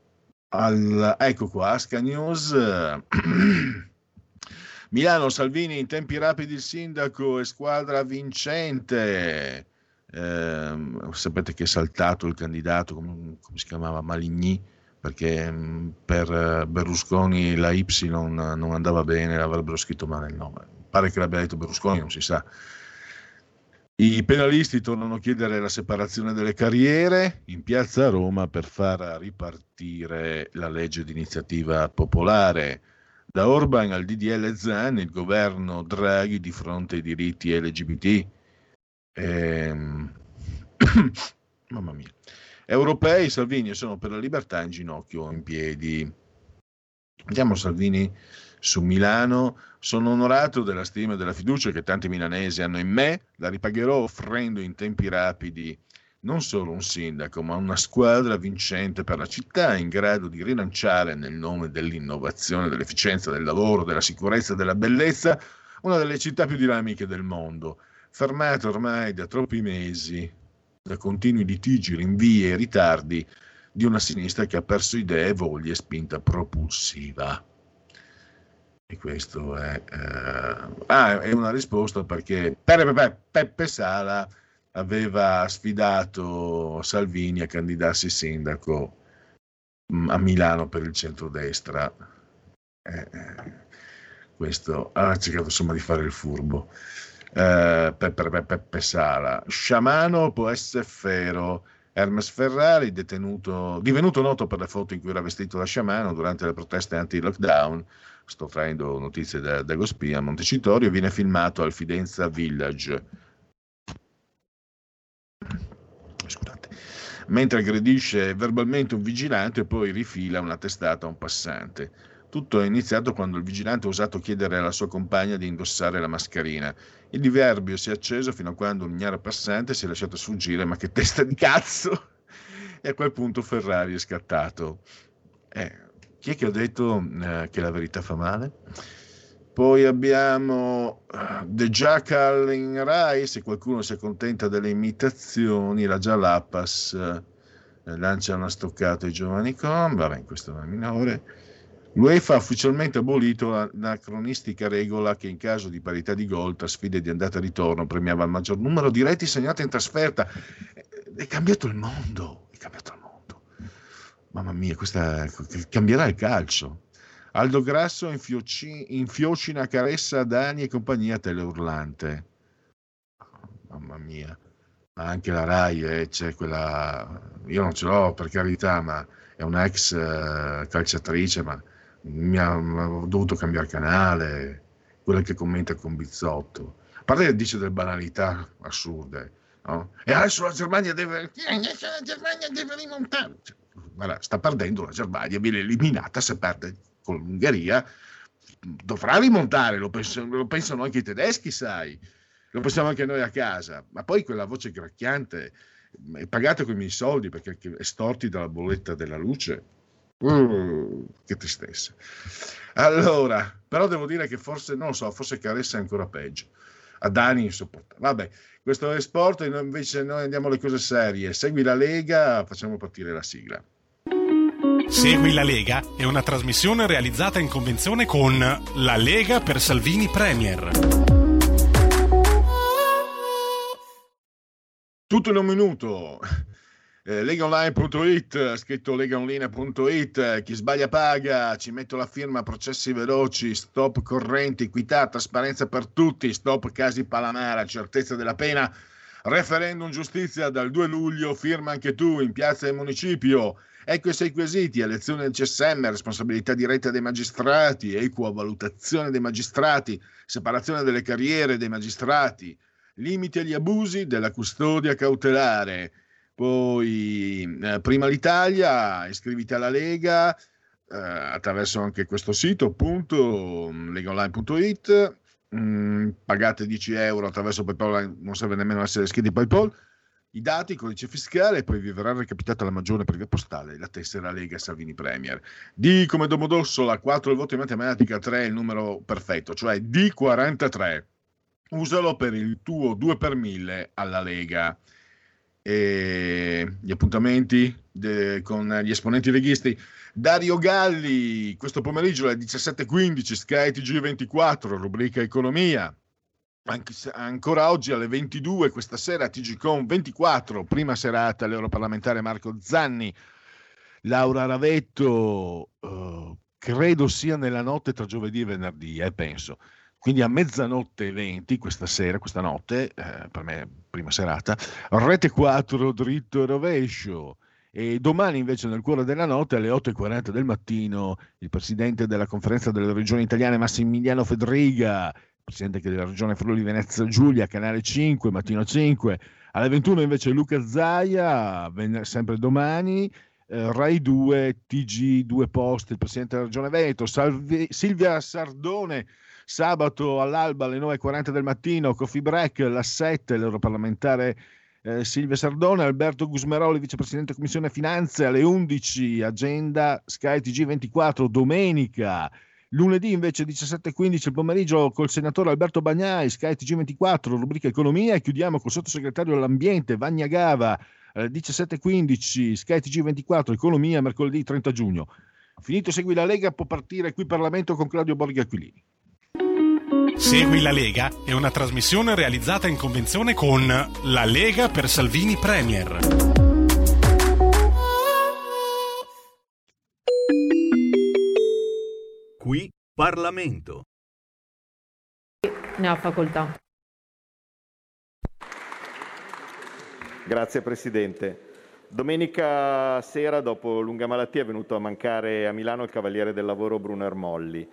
al... Ecco qua, Asca News. Milano, Salvini in tempi rapidi il sindaco e squadra vincente. Eh, sapete che è saltato il candidato, come, come si chiamava, Maligny, perché mh, per eh, Berlusconi la Y non andava bene, l'avrebbero scritto male il nome. Pare che l'abbia detto Berlusconi, non si sa. I penalisti tornano a chiedere la separazione delle carriere in piazza Roma per far ripartire la legge di iniziativa popolare. Da Orban al DDL Zan, il governo Draghi di fronte ai diritti LGBT. Ehm... Mamma mia. Europei, Salvini sono per la libertà in ginocchio in piedi. Andiamo Salvini su Milano. Sono onorato della stima e della fiducia che tanti milanesi hanno in me. La ripagherò offrendo in tempi rapidi non solo un sindaco, ma una squadra vincente per la città in grado di rilanciare nel nome dell'innovazione, dell'efficienza, del lavoro, della sicurezza della bellezza una delle città più dinamiche del mondo, fermata ormai da troppi mesi da continui litigi, rinvii e ritardi di una sinistra che ha perso idee, voglie e spinta propulsiva. E questo è, eh... ah, è una risposta perché Peppe, Peppe Sala aveva sfidato Salvini a candidarsi sindaco mm, a Milano per il centrodestra. Eh, eh, questo ha cercato insomma di fare il furbo. Eh, Peppe, Peppe Sala. Sciamano può essere Ferro. Hermes Ferrari, detenuto, divenuto noto per le foto in cui era vestito da sciamano durante le proteste anti-lockdown, sto traendo notizie da, da Gospia, Montecitorio, viene filmato al Fidenza Village. Scusate. Mentre aggredisce verbalmente un vigilante e poi rifila una testata a un passante. Tutto è iniziato quando il vigilante ha osato chiedere alla sua compagna di indossare la mascherina. Il diverbio si è acceso fino a quando un ignaro passante si è lasciato sfuggire, ma che testa di cazzo! E a quel punto Ferrari è scattato. Eh, chi è che ha detto eh, che la verità fa male? Poi abbiamo eh, The Jackal in Rai, se qualcuno si accontenta delle imitazioni, la Jalapas eh, lancia una stoccata ai giovani com, vabbè, questo è minore. L'UEFA ha ufficialmente abolito l'anacronistica regola che in caso di parità di gol tra sfide di andata e ritorno premiava il maggior numero di reti segnate in trasferta. È cambiato il mondo, è cambiato il mondo. Mamma mia, questa cambierà il calcio. Aldo Grasso infioci, infiocina caressa Dani e compagnia teleurlante. Mamma mia. Ma anche la RAI eh, c'è quella... Io non ce l'ho per carità, ma è una ex eh, calciatrice, ma mi ha, ho dovuto cambiare canale, quella che commenta con Bizzotto. A parte che dice delle banalità assurde, no? E adesso la Germania deve, la Germania deve rimontare. Cioè, guarda, sta perdendo la Germania, viene eliminata se perde con l'Ungheria. Dovrà rimontare, lo, penso, lo pensano anche i tedeschi, sai. Lo pensiamo anche noi a casa. Ma poi quella voce gracchiante è pagata con i miei soldi perché estorti dalla bolletta della luce Uh, che tristezza. Allora, però devo dire che forse, non lo so, forse Caressa è ancora peggio. A Dani insopportabile. Vabbè, questo è sport invece noi andiamo alle cose serie. Segui la Lega, facciamo partire la sigla. Segui la Lega è una trasmissione realizzata in convenzione con La Lega per Salvini Premier. Tutto in un minuto eh, legaonline.it, scritto legaonline.it, chi sbaglia paga, ci metto la firma, processi veloci, stop correnti, equità, trasparenza per tutti, stop casi Palamara, certezza della pena, referendum giustizia dal 2 luglio, firma anche tu in piazza del municipio. Ecco i sei quesiti, elezione del CSM, responsabilità diretta dei magistrati, equa valutazione dei magistrati, separazione delle carriere dei magistrati, limiti agli abusi della custodia cautelare, poi eh, prima l'Italia, iscriviti alla Lega eh, attraverso anche questo sito, appunto, legaonline.it, mm, pagate 10 euro attraverso PayPal, non serve nemmeno essere iscritti a PayPal, i dati, il codice fiscale, poi vi verrà recapitata la maggiore per via postale, la tessera Lega Salvini Premier. D come Domodossola, 4 il voto in matematica, 3 il numero perfetto, cioè D43. Usalo per il tuo 2 per 1000 alla Lega e gli appuntamenti de, con gli esponenti leghisti. Dario Galli, questo pomeriggio alle 17.15, Sky TG24, rubrica Economia. Anche, ancora oggi alle 22, questa sera TGCOM 24, prima serata l'europarlamentare Marco Zanni, Laura Ravetto, uh, credo sia nella notte tra giovedì e venerdì, eh, penso. Quindi a mezzanotte 20, questa sera, questa notte, eh, per me prima serata, rete 4 dritto e rovescio. E domani invece nel cuore della notte alle 8.40 del mattino il presidente della conferenza delle regioni italiane Massimiliano Fedriga, presidente della regione Friuli Venezia Giulia, canale 5, mattino 5, alle 21 invece Luca Zaia, sempre domani, eh, Rai 2, TG 2 Post, il presidente della regione Veneto, Salvi, Silvia Sardone, Sabato all'alba alle 9.40 del mattino, coffee break, la 7, l'europarlamentare eh, Silvia Sardone, Alberto Gusmeroli, vicepresidente Commissione Finanze, alle 11, agenda Sky TG24, domenica. Lunedì invece 17.15 il pomeriggio col senatore Alberto Bagnai, Sky TG24, rubrica Economia e chiudiamo col sottosegretario all'ambiente Vagna Gava, alle 17.15 Sky TG24, Economia, mercoledì 30 giugno. Finito Segui la Lega, può partire qui Parlamento con Claudio Borghi Aquilini. Segui la Lega è una trasmissione realizzata in convenzione con La Lega per Salvini Premier. Qui Parlamento. Ne ha facoltà. Grazie Presidente. Domenica sera, dopo lunga malattia, è venuto a mancare a Milano il Cavaliere del Lavoro Bruno Ermolli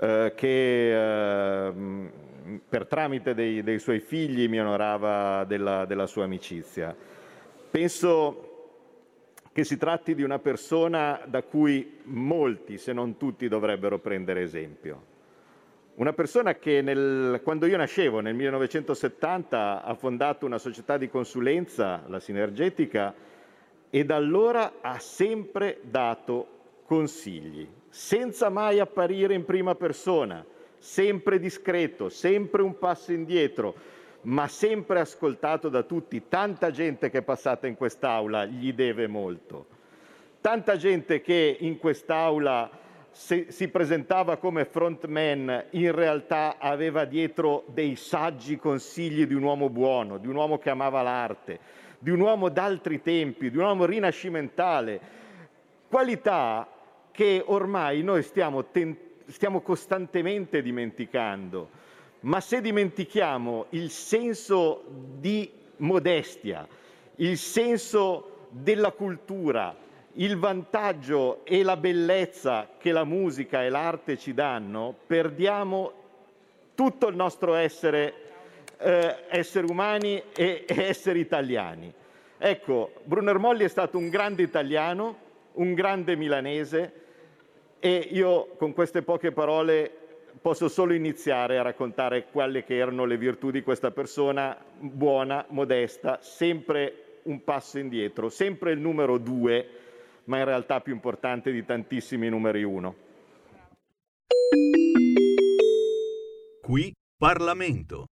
eh, che eh, per tramite dei, dei, suoi figli mi onorava della, della sua amicizia. Penso che si tratti di una persona da cui molti, se non tutti, dovrebbero prendere esempio. Una persona che nel, quando io nascevo nel 1970 ha fondato una società di consulenza, la Sinergetica, e da allora ha sempre dato consigli, senza mai apparire in prima persona, sempre discreto, sempre un passo indietro, ma sempre ascoltato da tutti. Tanta gente che è passata in quest'Aula gli deve molto. Tanta gente che in quest'Aula se- si presentava come frontman, in realtà aveva dietro dei saggi consigli di un uomo buono, di un uomo che amava l'arte, di un uomo d'altri tempi, di un uomo rinascimentale. Qualità che ormai noi stiamo, ten- stiamo costantemente dimenticando. Ma se dimentichiamo il senso di modestia, il senso della cultura, il vantaggio e la bellezza che la musica e l'arte ci danno, perdiamo tutto il nostro essere, eh, esseri umani e, e esseri italiani. Ecco, Brunner Molli è stato un grande italiano, un grande milanese e io con queste poche parole posso solo iniziare a raccontare quelle che erano le virtù di questa persona buona, modesta, sempre un passo indietro, sempre il numero due, ma in realtà più importante di tantissimi numeri uno. Qui Parlamento.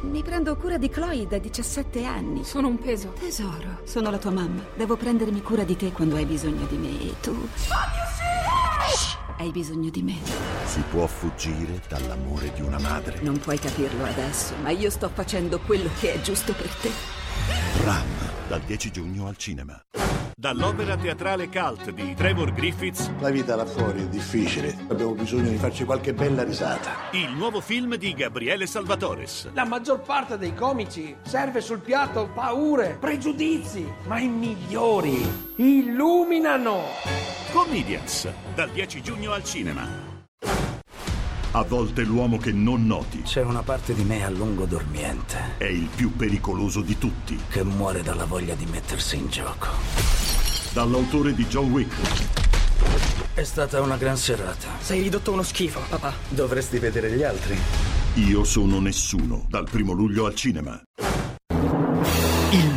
Mi prendo cura di Chloe da 17 anni. Sono un peso. Tesoro, sono la tua mamma. Devo prendermi cura di te quando hai bisogno di me e tu. Hai bisogno di me. Si può fuggire dall'amore di una madre. Non puoi capirlo adesso, ma io sto facendo quello che è giusto per te. Ram, dal 10 giugno al cinema. Dall'opera teatrale cult di Trevor Griffiths, La vita là fuori è difficile, abbiamo bisogno di farci qualche bella risata. il nuovo film di Gabriele Salvatores. La maggior parte dei comici serve sul piatto paure, pregiudizi, ma i migliori illuminano. Comedians, dal 10 giugno al cinema. A volte l'uomo che non noti C'è una parte di me a lungo dormiente è il più pericoloso di tutti. che muore dalla voglia di mettersi in gioco. Dall'autore di John Wick, È stata una gran serata. Sei ridotto uno schifo, papà. Dovresti vedere gli altri. Io sono nessuno, dal primo luglio al cinema.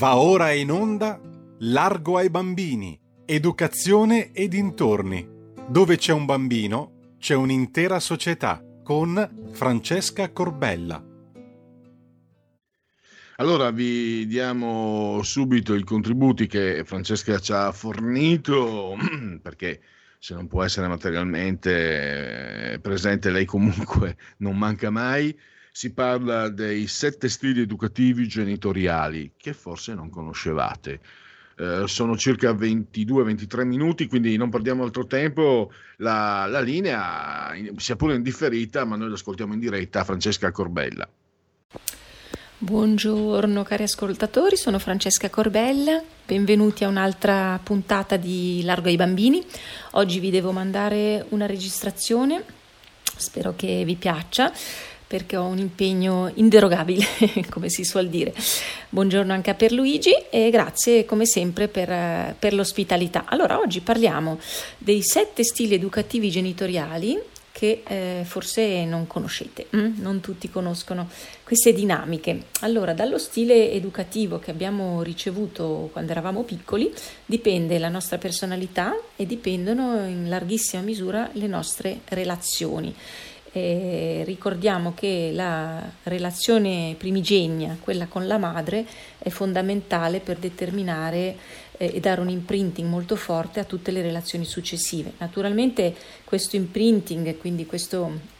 Va ora in onda Largo ai bambini, educazione e dintorni. Dove c'è un bambino, c'è un'intera società con Francesca Corbella. Allora vi diamo subito i contributi che Francesca ci ha fornito, perché se non può essere materialmente eh, presente lei comunque non manca mai. Si parla dei sette stili educativi genitoriali che forse non conoscevate. Eh, sono circa 22-23 minuti, quindi non perdiamo altro tempo. La, la linea, sia pure indifferita, ma noi l'ascoltiamo in diretta, Francesca Corbella. Buongiorno cari ascoltatori, sono Francesca Corbella, benvenuti a un'altra puntata di Largo ai bambini. Oggi vi devo mandare una registrazione, spero che vi piaccia perché ho un impegno inderogabile, come si suol dire. Buongiorno anche a Pierluigi e grazie come sempre per, per l'ospitalità. Allora, oggi parliamo dei sette stili educativi genitoriali che eh, forse non conoscete, mm? non tutti conoscono queste dinamiche. Allora, dallo stile educativo che abbiamo ricevuto quando eravamo piccoli dipende la nostra personalità e dipendono in larghissima misura le nostre relazioni. E ricordiamo che la relazione primigenia, quella con la madre, è fondamentale per determinare eh, e dare un imprinting molto forte a tutte le relazioni successive. Naturalmente questo imprinting, quindi questo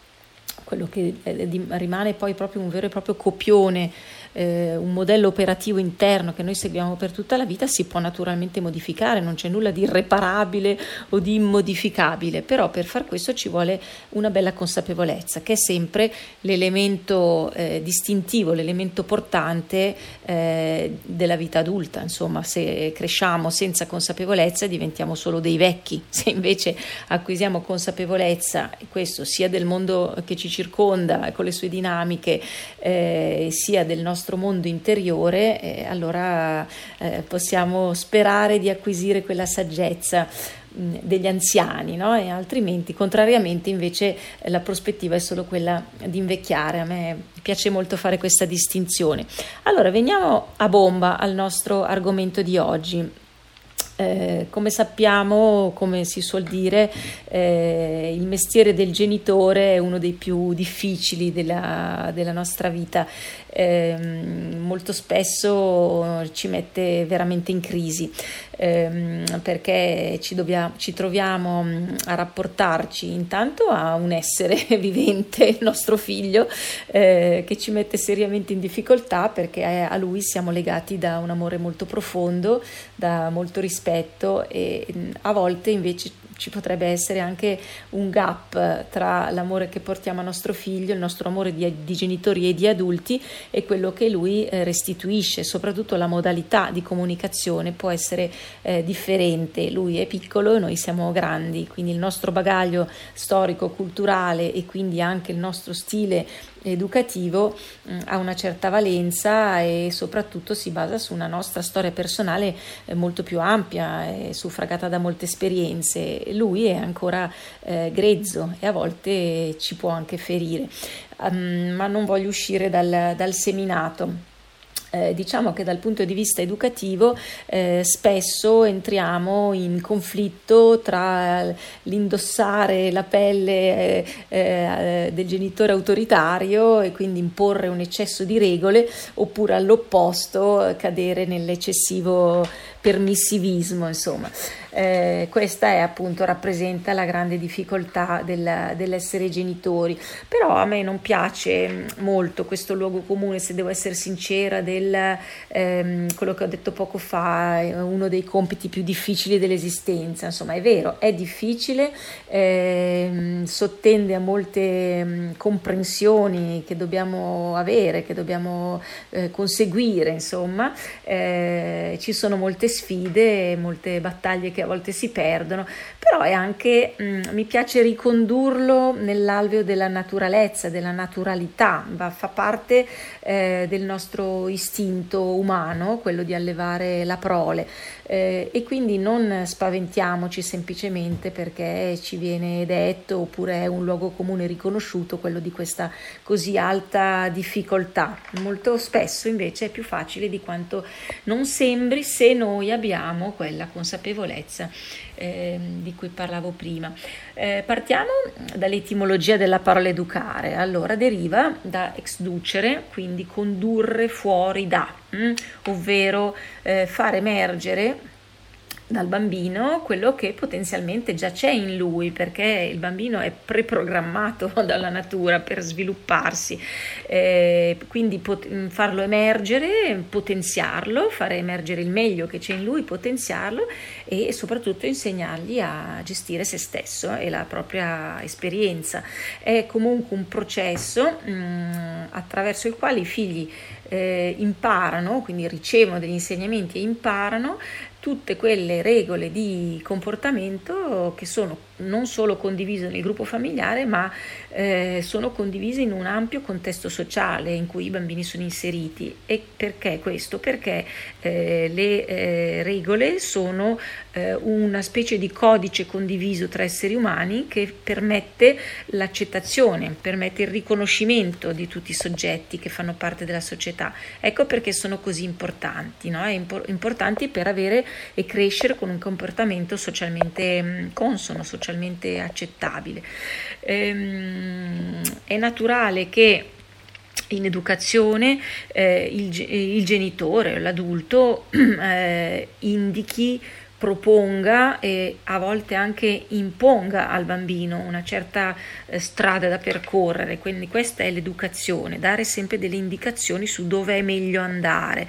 quello che eh, rimane poi proprio un vero e proprio copione eh, un modello operativo interno che noi seguiamo per tutta la vita si può naturalmente modificare, non c'è nulla di irreparabile o di immodificabile, però per far questo ci vuole una bella consapevolezza, che è sempre l'elemento eh, distintivo, l'elemento portante eh, della vita adulta. Insomma, se cresciamo senza consapevolezza diventiamo solo dei vecchi, se invece acquisiamo consapevolezza, questo sia del mondo che ci circonda con le sue dinamiche, eh, sia del nostro nostro mondo interiore, eh, allora eh, possiamo sperare di acquisire quella saggezza mh, degli anziani, no? e altrimenti, contrariamente, invece la prospettiva è solo quella di invecchiare. A me piace molto fare questa distinzione. Allora, veniamo a bomba al nostro argomento di oggi. Eh, come sappiamo, come si suol dire, eh, il mestiere del genitore è uno dei più difficili della, della nostra vita. Eh, molto spesso ci mette veramente in crisi ehm, perché ci, dobbiamo, ci troviamo mm, a rapportarci intanto a un essere vivente, il nostro figlio, eh, che ci mette seriamente in difficoltà perché a lui siamo legati da un amore molto profondo, da molto rispetto e mm, a volte invece ci potrebbe essere anche un gap tra l'amore che portiamo a nostro figlio, il nostro amore di, di genitori e di adulti e quello che lui eh, restituisce, soprattutto la modalità di comunicazione può essere eh, differente, lui è piccolo e noi siamo grandi, quindi il nostro bagaglio storico, culturale e quindi anche il nostro stile educativo mm, ha una certa valenza e soprattutto si basa su una nostra storia personale eh, molto più ampia, eh, suffragata da molte esperienze. Lui è ancora eh, grezzo e a volte ci può anche ferire, um, ma non voglio uscire dal, dal seminato. Eh, diciamo che dal punto di vista educativo eh, spesso entriamo in conflitto tra l'indossare la pelle eh, eh del genitore autoritario e quindi imporre un eccesso di regole oppure all'opposto cadere nell'eccessivo permissivismo, insomma. Eh, questa è appunto rappresenta la grande difficoltà del, dell'essere genitori. Però a me non piace molto questo luogo comune, se devo essere sincera, del ehm, quello che ho detto poco fa, uno dei compiti più difficili dell'esistenza. Insomma, è vero, è difficile, ehm, sottende a molte ehm, comprensioni che dobbiamo avere, che dobbiamo eh, conseguire, insomma, eh, ci sono molte sfide, molte battaglie che a volte si perdono, però è anche, mh, mm, mi piace ricondurlo nell'alveo della naturalezza, della naturalità, va, fa parte eh, del nostro istinto umano, quello di allevare la prole eh, e quindi non spaventiamoci semplicemente perché ci viene detto oppure è un luogo comune riconosciuto quello di questa così alta difficoltà. Molto spesso invece è più facile di quanto non sembri se noi abbiamo quella consapevolezza eh, di cui parlavo prima. Eh, partiamo dall'etimologia della parola educare. Allora, deriva da exducere, quindi condurre fuori da, mh? Mm? ovvero eh, far emergere dal bambino quello che potenzialmente già c'è in lui, perché il bambino è preprogrammato dalla natura per svilupparsi, eh, quindi pot- farlo emergere, potenziarlo, fare emergere il meglio che c'è in lui, potenziarlo e soprattutto insegnargli a gestire se stesso e la propria esperienza. È comunque un processo mh, mm, attraverso il quale i figli eh, imparano, quindi ricevono degli insegnamenti e imparano tutte quelle regole di comportamento che sono non solo condivise nel gruppo familiare, ma eh, sono condivise in un ampio contesto sociale in cui i bambini sono inseriti. E perché questo? Perché eh, le eh, regole sono eh, una specie di codice condiviso tra esseri umani che permette l'accettazione, permette il riconoscimento di tutti i soggetti che fanno parte della società. Ecco perché sono così importanti, no? Impo- importanti per avere e crescere con un comportamento socialmente consono, socialmente accettabile. Ehm, è naturale che in educazione eh, il, il, genitore, l'adulto, eh, indichi proponga e a volte anche imponga al bambino una certa eh, strada da percorrere, quindi questa è l'educazione, dare sempre delle indicazioni su dove è meglio andare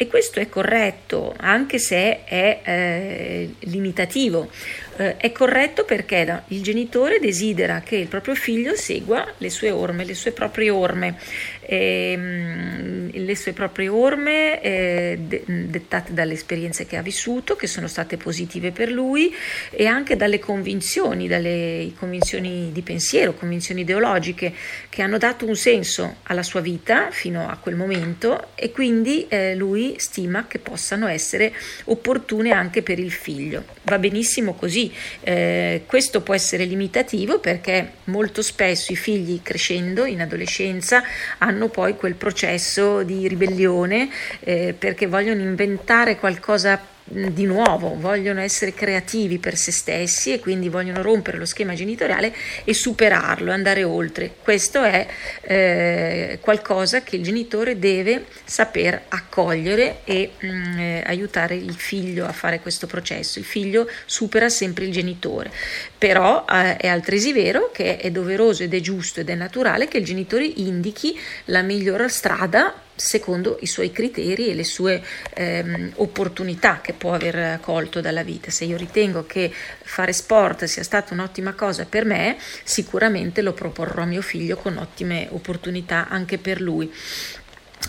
e questo è corretto anche se è eh, limitativo. Eh, è corretto perché il genitore desidera che il proprio figlio segua le sue orme, le sue proprie orme, ehm, le sue proprie orme eh, de- dettate dalle esperienze che ha vissuto, che sono state positive per lui e anche dalle convinzioni, dalle convinzioni di pensiero, convinzioni ideologiche che hanno dato un senso alla sua vita fino a quel momento e quindi eh, stima che possano essere opportune anche per il figlio. Va benissimo così, eh, questo può essere limitativo perché molto spesso i figli crescendo in adolescenza hanno poi quel processo di ribellione eh, perché vogliono inventare qualcosa di nuovo, vogliono essere creativi per se stessi e quindi vogliono rompere lo schema genitoriale e superarlo, andare oltre. Questo è eh, qualcosa che il genitore deve saper accogliere e mh, mm, eh, aiutare il figlio a fare questo processo. Il figlio supera sempre il genitore, però eh, è altresì vero che è doveroso ed è giusto ed è naturale che il genitore indichi la migliore strada secondo i suoi criteri e le sue ehm, opportunità che può aver colto dalla vita. Se io ritengo che fare sport sia stata un'ottima cosa per me, sicuramente lo proporrò a mio figlio con ottime opportunità anche per lui.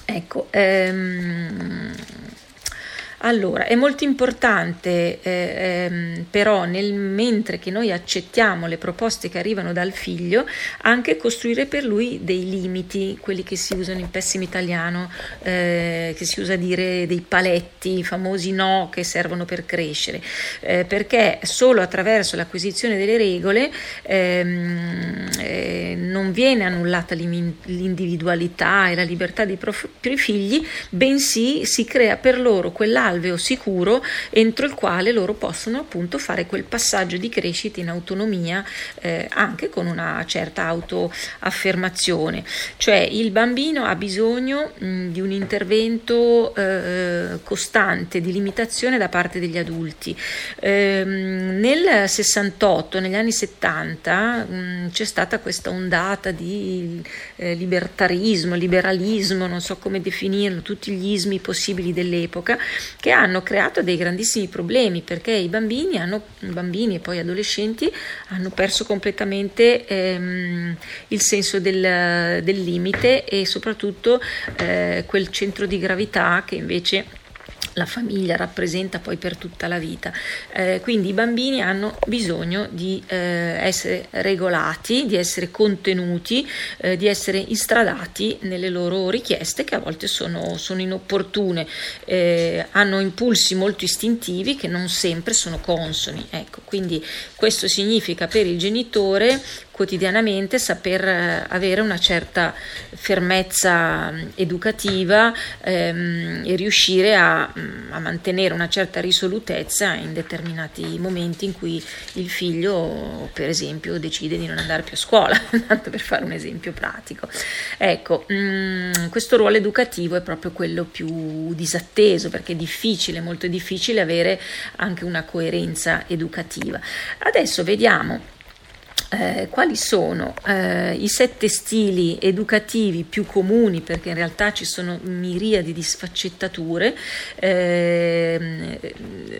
Ecco, ehm, allora, è molto importante eh, ehm, però nel mentre che noi accettiamo le proposte che arrivano dal figlio, anche costruire per lui dei limiti, quelli che si usano in pessimo italiano, eh, che si usa dire dei paletti, i famosi no che servono per crescere, eh, perché solo attraverso l'acquisizione delle regole ehm, eh, non viene annullata l'individualità e la libertà dei propri figli, bensì si crea per loro quell'altro alveo sicuro entro il quale loro possono appunto fare quel passaggio di crescita in autonomia eh, anche con una certa autoaffermazione. Cioè il bambino ha bisogno mh, di un intervento eh, costante di limitazione da parte degli adulti. Eh, nel 68, negli anni 70, mh, c'è stata questa ondata di eh, libertarismo, liberalismo, non so come definirlo, tutti gli ismi possibili dell'epoca, che hanno creato dei grandissimi problemi perché i bambini, hanno, bambini e poi adolescenti hanno perso completamente ehm, il senso del, del, limite e soprattutto eh, quel centro di gravità che invece la famiglia rappresenta poi per tutta la vita. Eh, quindi i bambini hanno bisogno di eh, essere regolati, di essere contenuti, eh, di essere istradati nelle loro richieste che a volte sono, sono inopportune, eh, hanno impulsi molto istintivi che non sempre sono consoni. Ecco, quindi questo significa per il genitore quotidianamente saper eh, avere una certa fermezza mm, educativa ehm, e riuscire a, mm, a, mantenere una certa risolutezza in determinati momenti in cui il figlio, per esempio, decide di non andare più a scuola, tanto per fare un esempio pratico. Ecco, mh, mm, questo ruolo educativo è proprio quello più disatteso perché è difficile, molto difficile avere anche una coerenza educativa. Adesso vediamo eh, quali sono eh, i sette stili educativi più comuni, perché in realtà ci sono miriadi di sfaccettature, eh,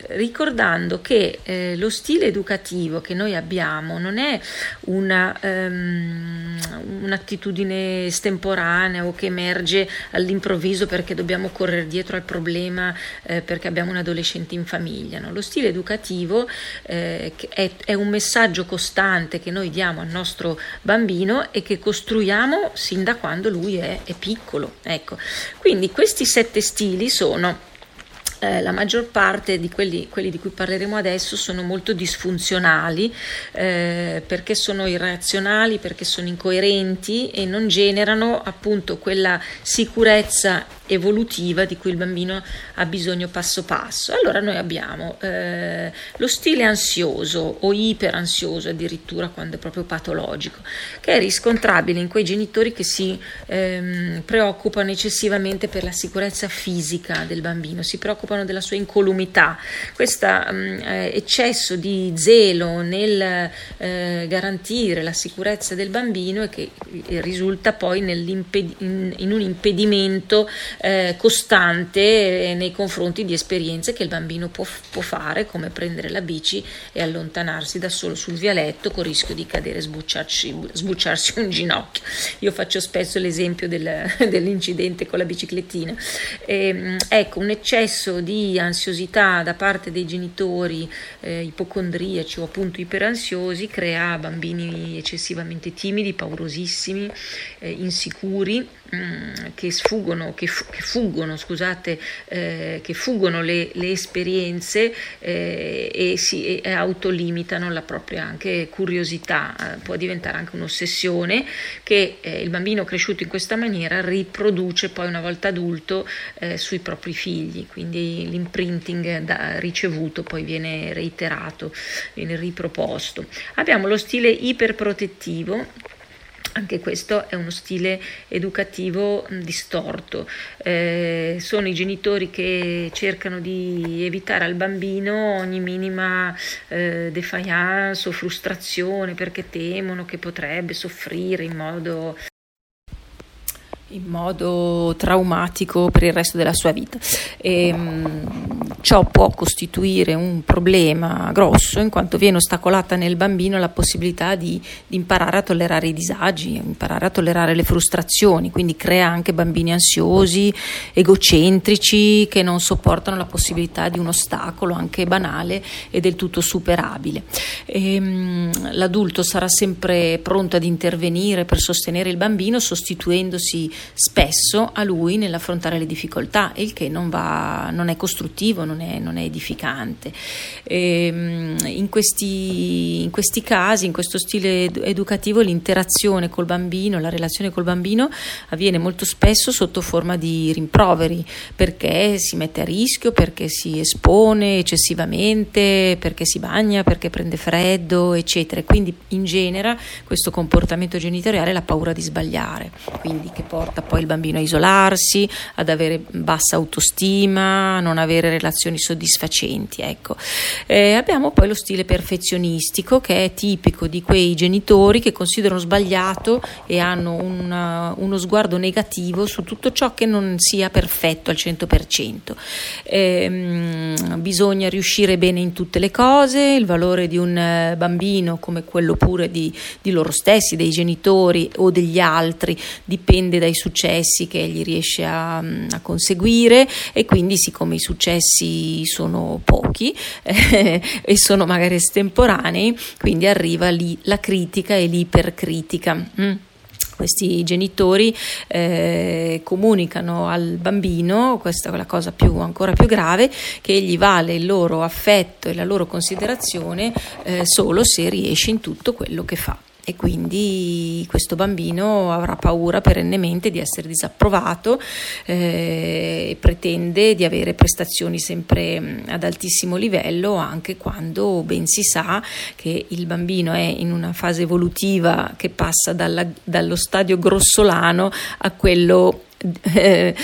ricordando che eh, lo stile educativo che noi abbiamo non è una, um, un'attitudine estemporanea o che emerge all'improvviso perché dobbiamo correre dietro al problema eh, perché abbiamo un adolescente in famiglia. No? Lo stile educativo eh, è, è un messaggio costante che noi noi diamo al nostro bambino e che costruiamo sin da quando lui è, è piccolo. Ecco. Quindi questi sette stili sono eh, la maggior parte di quelli, quelli, di cui parleremo adesso sono molto disfunzionali eh, perché sono irrazionali, perché sono incoerenti e non generano appunto quella sicurezza evolutiva di cui il bambino ha bisogno passo passo. Allora noi abbiamo eh, lo stile ansioso o iperansioso addirittura quando è proprio patologico, che è riscontrabile in quei genitori che si ehm, preoccupano eccessivamente per la sicurezza fisica del bambino, si preoccupano della sua incolumità. Questo mm, eh, eccesso di zelo nel eh, garantire la sicurezza del bambino e che risulta poi in un impedimento eh, costante nei confronti di esperienze che il bambino può, può, fare, come prendere la bici e allontanarsi da solo sul vialetto con rischio di cadere e sbucciarsi, un ginocchio. Io faccio spesso l'esempio del, dell'incidente con la biciclettina. E, ehm, ecco, un eccesso di ansiosità da parte dei genitori eh, ipocondriaci o appunto iperansiosi crea bambini eccessivamente timidi, paurosissimi, eh, insicuri Mm, che sfuggono, che, che fuggono, scusate, eh, che fuggono le, le esperienze eh, e si e autolimitano la propria anche curiosità, eh, può diventare anche un'ossessione che eh, il bambino cresciuto in questa maniera riproduce poi una volta adulto eh, sui propri figli, quindi l'imprinting da, ricevuto poi viene reiterato, viene riproposto. Abbiamo lo stile iperprotettivo anche questo è uno stile educativo distorto. Eh, sono i genitori che cercano di evitare al bambino ogni minima eh, defiance o frustrazione perché temono che potrebbe soffrire in modo in modo traumatico per il resto della sua vita. E, ehm, ciò può costituire un problema grosso in quanto viene ostacolata nel bambino la possibilità di, di, imparare a tollerare i disagi, imparare a tollerare le frustrazioni, quindi crea anche bambini ansiosi, egocentrici che non sopportano la possibilità di un ostacolo anche banale e del tutto superabile. E, ehm, l'adulto sarà sempre pronto ad intervenire per sostenere il bambino sostituendosi spesso a lui nell'affrontare le difficoltà, il che non, va, non è costruttivo, non è, non è edificante. E, ehm, in, questi, in, questi, casi, in questo stile educativo, l'interazione col bambino, la relazione col bambino avviene molto spesso sotto forma di rimproveri, perché si mette a rischio, perché si espone eccessivamente, perché si bagna, perché prende freddo, eccetera. Quindi in genere questo comportamento genitoriale è la paura di sbagliare, quindi che porta porta poi il bambino a isolarsi, ad avere bassa autostima, a non avere relazioni soddisfacenti. Ecco. Eh, abbiamo poi lo stile perfezionistico che è tipico di quei genitori che considerano sbagliato e hanno una, uno sguardo negativo su tutto ciò che non sia perfetto al 100%. Eh, bisogna riuscire bene in tutte le cose, il valore di un eh, bambino come quello pure di, di loro stessi, dei genitori o degli altri, dipende dai successi che egli riesce a, a conseguire e quindi siccome i successi sono pochi eh, e sono magari estemporanei, quindi arriva lì la critica e l'ipercritica. Mm questi genitori eh, comunicano al bambino, questa è la cosa più, ancora più grave, che egli vale il loro affetto e la loro considerazione eh, solo se riesce in tutto quello che fa e quindi questo bambino avrà paura perennemente di essere disapprovato eh, e pretende di avere prestazioni sempre mm, ad altissimo livello anche quando ben si sa che il bambino è in una fase evolutiva che passa dalla, dallo stadio grossolano a quello eh,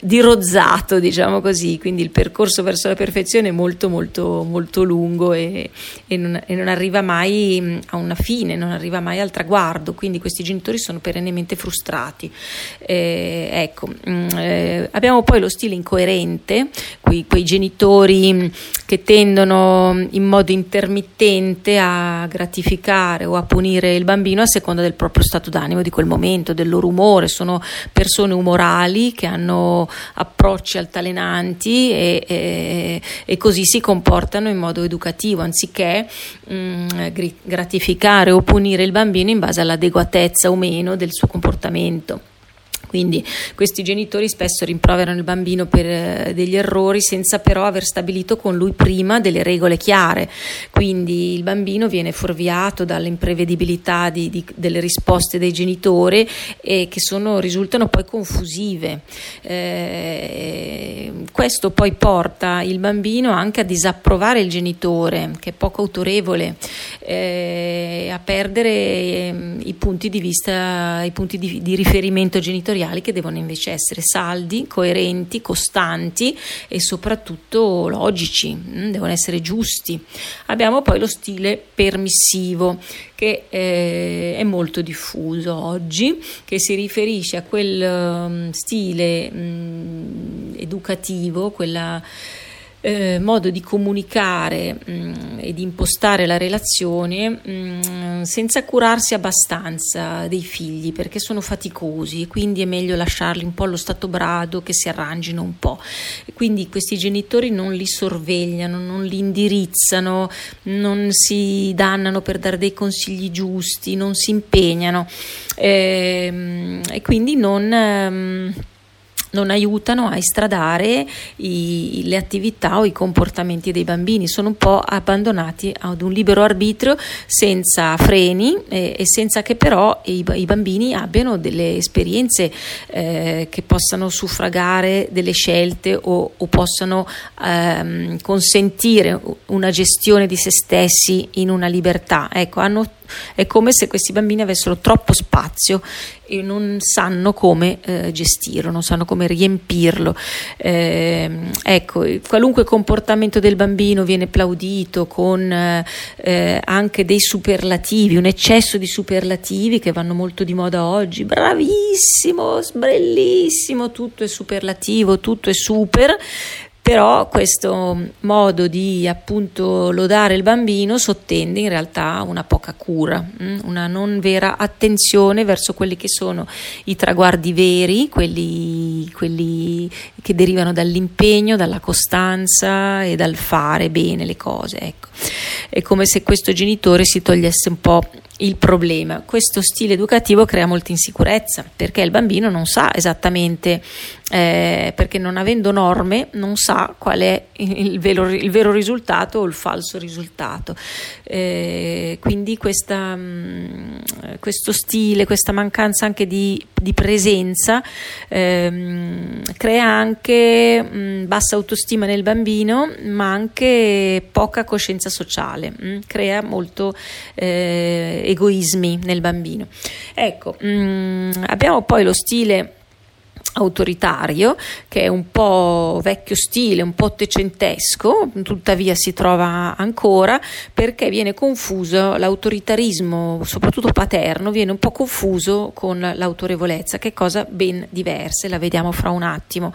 dirozzato, diciamo così, quindi il percorso verso la perfezione è molto molto molto lungo e, e, non, e, non, arriva mai mm, a una fine, non arriva mai al traguardo, quindi questi genitori sono perennemente frustrati. Eh, ecco, mm, eh, abbiamo poi lo stile incoerente, quei, quei genitori mm, che tendono in modo intermittente a gratificare o a punire il bambino a seconda del proprio stato d'animo di quel momento, del loro umore, sono persone persone umorali che hanno approcci altalenanti e, e, e così si comportano in modo educativo, anziché mh, mm, gratificare o punire il bambino in base all'adeguatezza o meno del suo comportamento. Quindi questi genitori spesso rimproverano il bambino per eh, degli errori senza però aver stabilito con lui prima delle regole chiare. Quindi il bambino viene fuorviato dall'imprevedibilità di, di, delle risposte dei genitori e che sono, risultano poi confusive. Eh, questo poi porta il bambino anche a disapprovare il genitore, che è poco autorevole, eh, a perdere eh, i punti di vista, i punti di, di riferimento genitoriale editoriali che devono invece essere saldi, coerenti, costanti e soprattutto logici, mm, devono essere giusti. Abbiamo poi lo stile permissivo che eh, è molto diffuso oggi, che si riferisce a quel um, stile um, educativo, quella eh, modo di comunicare mh, mm, e di impostare la relazione mh, mm, senza curarsi abbastanza dei figli perché sono faticosi e quindi è meglio lasciarli un po' allo stato brado che si arrangino un po'. E quindi questi genitori non li sorvegliano, non li indirizzano, non si dannano per dare dei consigli giusti, non si impegnano e, e quindi non. Ehm, non aiutano a estradare i, le attività o i comportamenti dei bambini, sono un po' abbandonati ad un libero arbitrio senza freni e, e senza che però i, i, bambini abbiano delle esperienze eh, che possano suffragare delle scelte o, o possano ehm, consentire una gestione di se stessi in una libertà. Ecco, hanno è come se questi bambini avessero troppo spazio e non sanno come eh, gestirlo, non sanno come riempirlo. Eh, ecco, qualunque comportamento del bambino viene plaudito con eh, anche dei superlativi, un eccesso di superlativi che vanno molto di moda oggi. Bravissimo, bellissimo, tutto è superlativo, tutto è super però questo modo di appunto lodare il bambino sottende in realtà una poca cura, mm, una non vera attenzione verso quelli che sono i traguardi veri, quelli, quelli che derivano dall'impegno, dalla costanza e dal fare bene le cose. Ecco. È come se questo genitore si togliesse un po' il problema. Questo stile educativo crea molta insicurezza perché il bambino non sa esattamente, eh, perché non avendo norme, non sa qual è il vero, il vero risultato o il falso risultato. Eh, quindi questa, mm, questo stile, questa mancanza anche di, di presenza ehm, crea anche mh, mm, bassa autostima nel bambino, ma anche poca coscienza sociale, mh, mm, crea molto eh, egoismi nel bambino. Ecco, mh, abbiamo poi lo stile autoritario che è un po' vecchio stile, un po' ottocentesco, tuttavia si trova ancora perché viene confuso l'autoritarismo, soprattutto paterno, viene un po' confuso con l'autorevolezza, che è cosa ben diversa, la vediamo fra un attimo.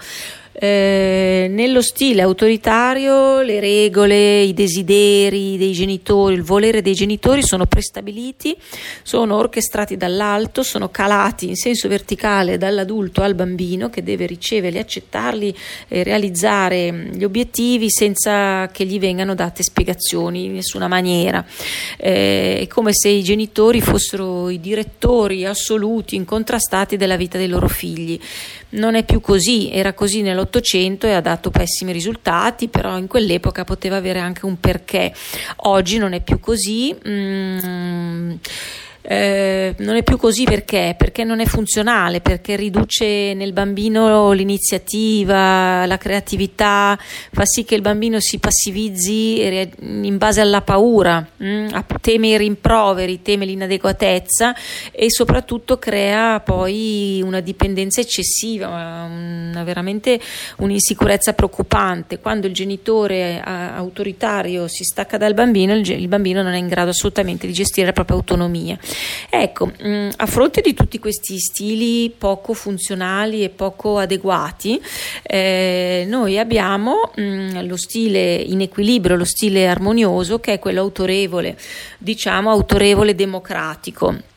Eh, nello stile autoritario le regole, i desideri dei genitori, il volere dei genitori sono prestabiliti, sono orchestrati dall'alto, sono calati in senso verticale dall'adulto al bambino che deve riceverli, accettarli e realizzare mm, gli obiettivi senza che gli vengano date spiegazioni in nessuna maniera. Eh, è come se i genitori fossero i direttori assoluti, incontrastati della vita dei loro figli. Non è più così, era così nell'Ottocento e ha dato pessimi risultati, però in quell'epoca poteva avere anche un perché. Oggi non è più così. Mm, eh, non è più così perché? Perché non è funzionale, perché riduce nel bambino l'iniziativa, la creatività, fa sì che il bambino si passivizzi in base alla paura, mh? Mm? teme i rimproveri, teme l'inadeguatezza e soprattutto crea poi una dipendenza eccessiva, una, veramente un'insicurezza preoccupante. Quando il genitore autoritario si stacca dal bambino, il, il bambino non è in grado assolutamente di gestire la propria autonomia. Ecco, mm, a fronte di tutti questi stili poco funzionali e poco adeguati, eh, noi abbiamo mh, mm, lo stile in equilibrio, lo stile armonioso, che è quello autorevole, diciamo autorevole democratico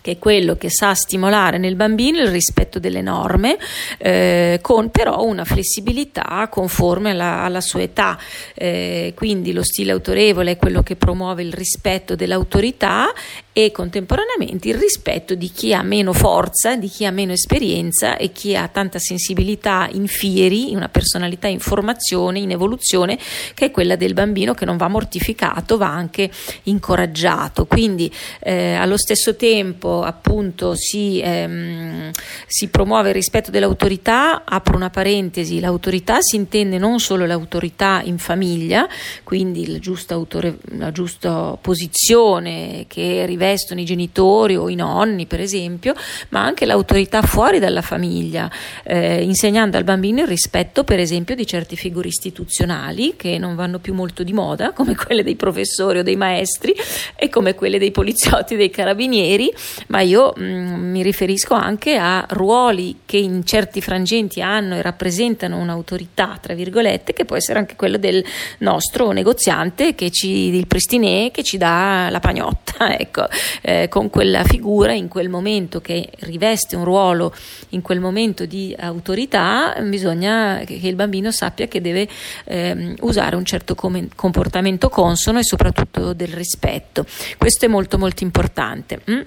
che è quello che sa stimolare nel bambino il rispetto delle norme, eh, con però una flessibilità conforme alla, alla sua età. Eh, quindi lo stile autorevole è quello che promuove il rispetto dell'autorità e contemporaneamente il rispetto di chi ha meno forza, di chi ha meno esperienza e chi ha tanta sensibilità in fieri, una personalità in formazione, in evoluzione, che è quella del bambino che non va mortificato, va anche incoraggiato. Quindi eh, allo stesso tempo appunto si, ehm, si promuove il rispetto dell'autorità, apro una parentesi, l'autorità si intende non solo l'autorità in famiglia, quindi la giusta, autore- la giusta posizione che rivestono i genitori o i nonni, per esempio, ma anche l'autorità fuori dalla famiglia, eh, insegnando al bambino il rispetto, per esempio, di certe figure istituzionali che non vanno più molto di moda, come quelle dei professori o dei maestri e come quelle dei poliziotti, dei carabinieri, ma io mh, mm, mi riferisco anche a ruoli che in certi frangenti hanno e rappresentano un'autorità, tra virgolette, che può essere anche quello del nostro negoziante, che ci, il pristinè che ci dà la pagnotta, ecco eh, con quella figura in quel momento che riveste un ruolo in quel momento di autorità, bisogna che, il bambino sappia che deve ehm, usare un certo com- comportamento consono e soprattutto del rispetto. Questo è molto molto importante. Mm?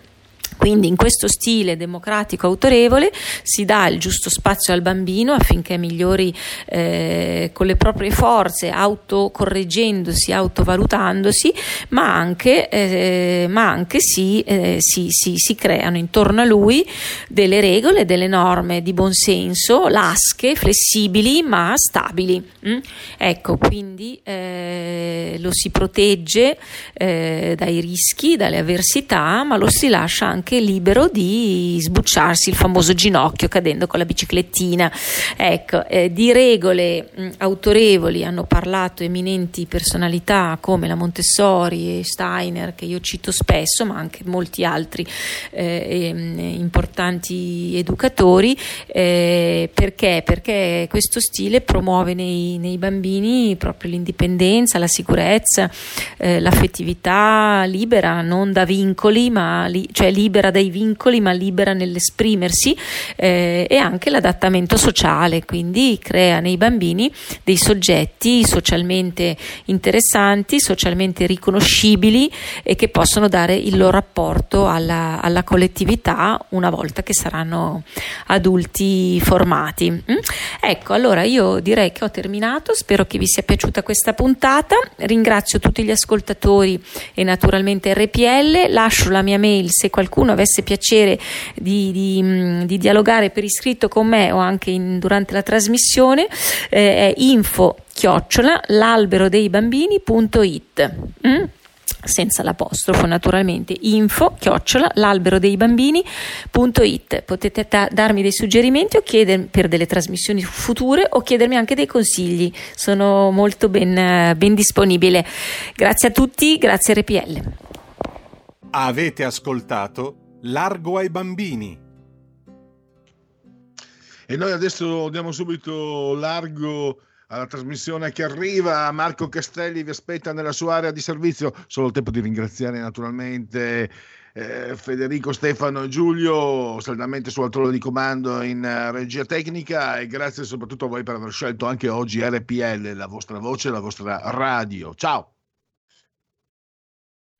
Quindi in questo stile democratico autorevole si dà il giusto spazio al bambino affinché migliori eh, con le proprie forze, autocorreggendosi, autovalutandosi, ma anche, eh, ma anche si, eh, si, si, si, creano intorno a lui delle regole, delle norme di buonsenso, lasche, flessibili ma stabili. Mm? Ecco, quindi eh, lo si protegge eh, dai rischi, dalle avversità, ma lo si lascia anche anche libero di sbucciarsi il famoso ginocchio cadendo con la biciclettina. Ecco, eh, di regole mh, autorevoli hanno parlato eminenti personalità come la Montessori e Steiner, che io cito spesso, ma anche molti altri eh, importanti educatori. Eh, perché? Perché questo stile promuove nei, nei bambini proprio l'indipendenza, la sicurezza, eh, l'affettività libera, non da vincoli, ma li, cioè libera libera dai vincoli ma libera nell'esprimersi eh, e anche l'adattamento sociale, quindi crea nei bambini dei soggetti socialmente interessanti, socialmente riconoscibili e che possono dare il loro apporto alla, alla collettività una volta che saranno adulti formati. Mm? Ecco, allora io direi che ho terminato, spero che vi sia piaciuta questa puntata, ringrazio tutti gli ascoltatori e naturalmente RPL, lascio la mia mail se qualcuno qualcuno avesse piacere di, di, mm, di dialogare per iscritto con me o anche in, durante la trasmissione, eh, è info chiocciola l'alberodei-bambini.it mm? senza l'apostrofo naturalmente. Info chiocciola l'albero dei bambini.it potete ta- darmi dei suggerimenti o chiedermi per delle trasmissioni future o chiedermi anche dei consigli. Sono molto ben, ben disponibile. Grazie a tutti grazie RPL Avete ascoltato Largo ai bambini. E noi adesso diamo subito largo alla trasmissione che arriva. Marco Castelli vi aspetta nella sua area di servizio. Solo il tempo di ringraziare naturalmente eh, Federico, Stefano e Giulio, saldamente sul trono di comando in uh, regia tecnica e grazie soprattutto a voi per aver scelto anche oggi RPL, la vostra voce, la vostra radio. Ciao!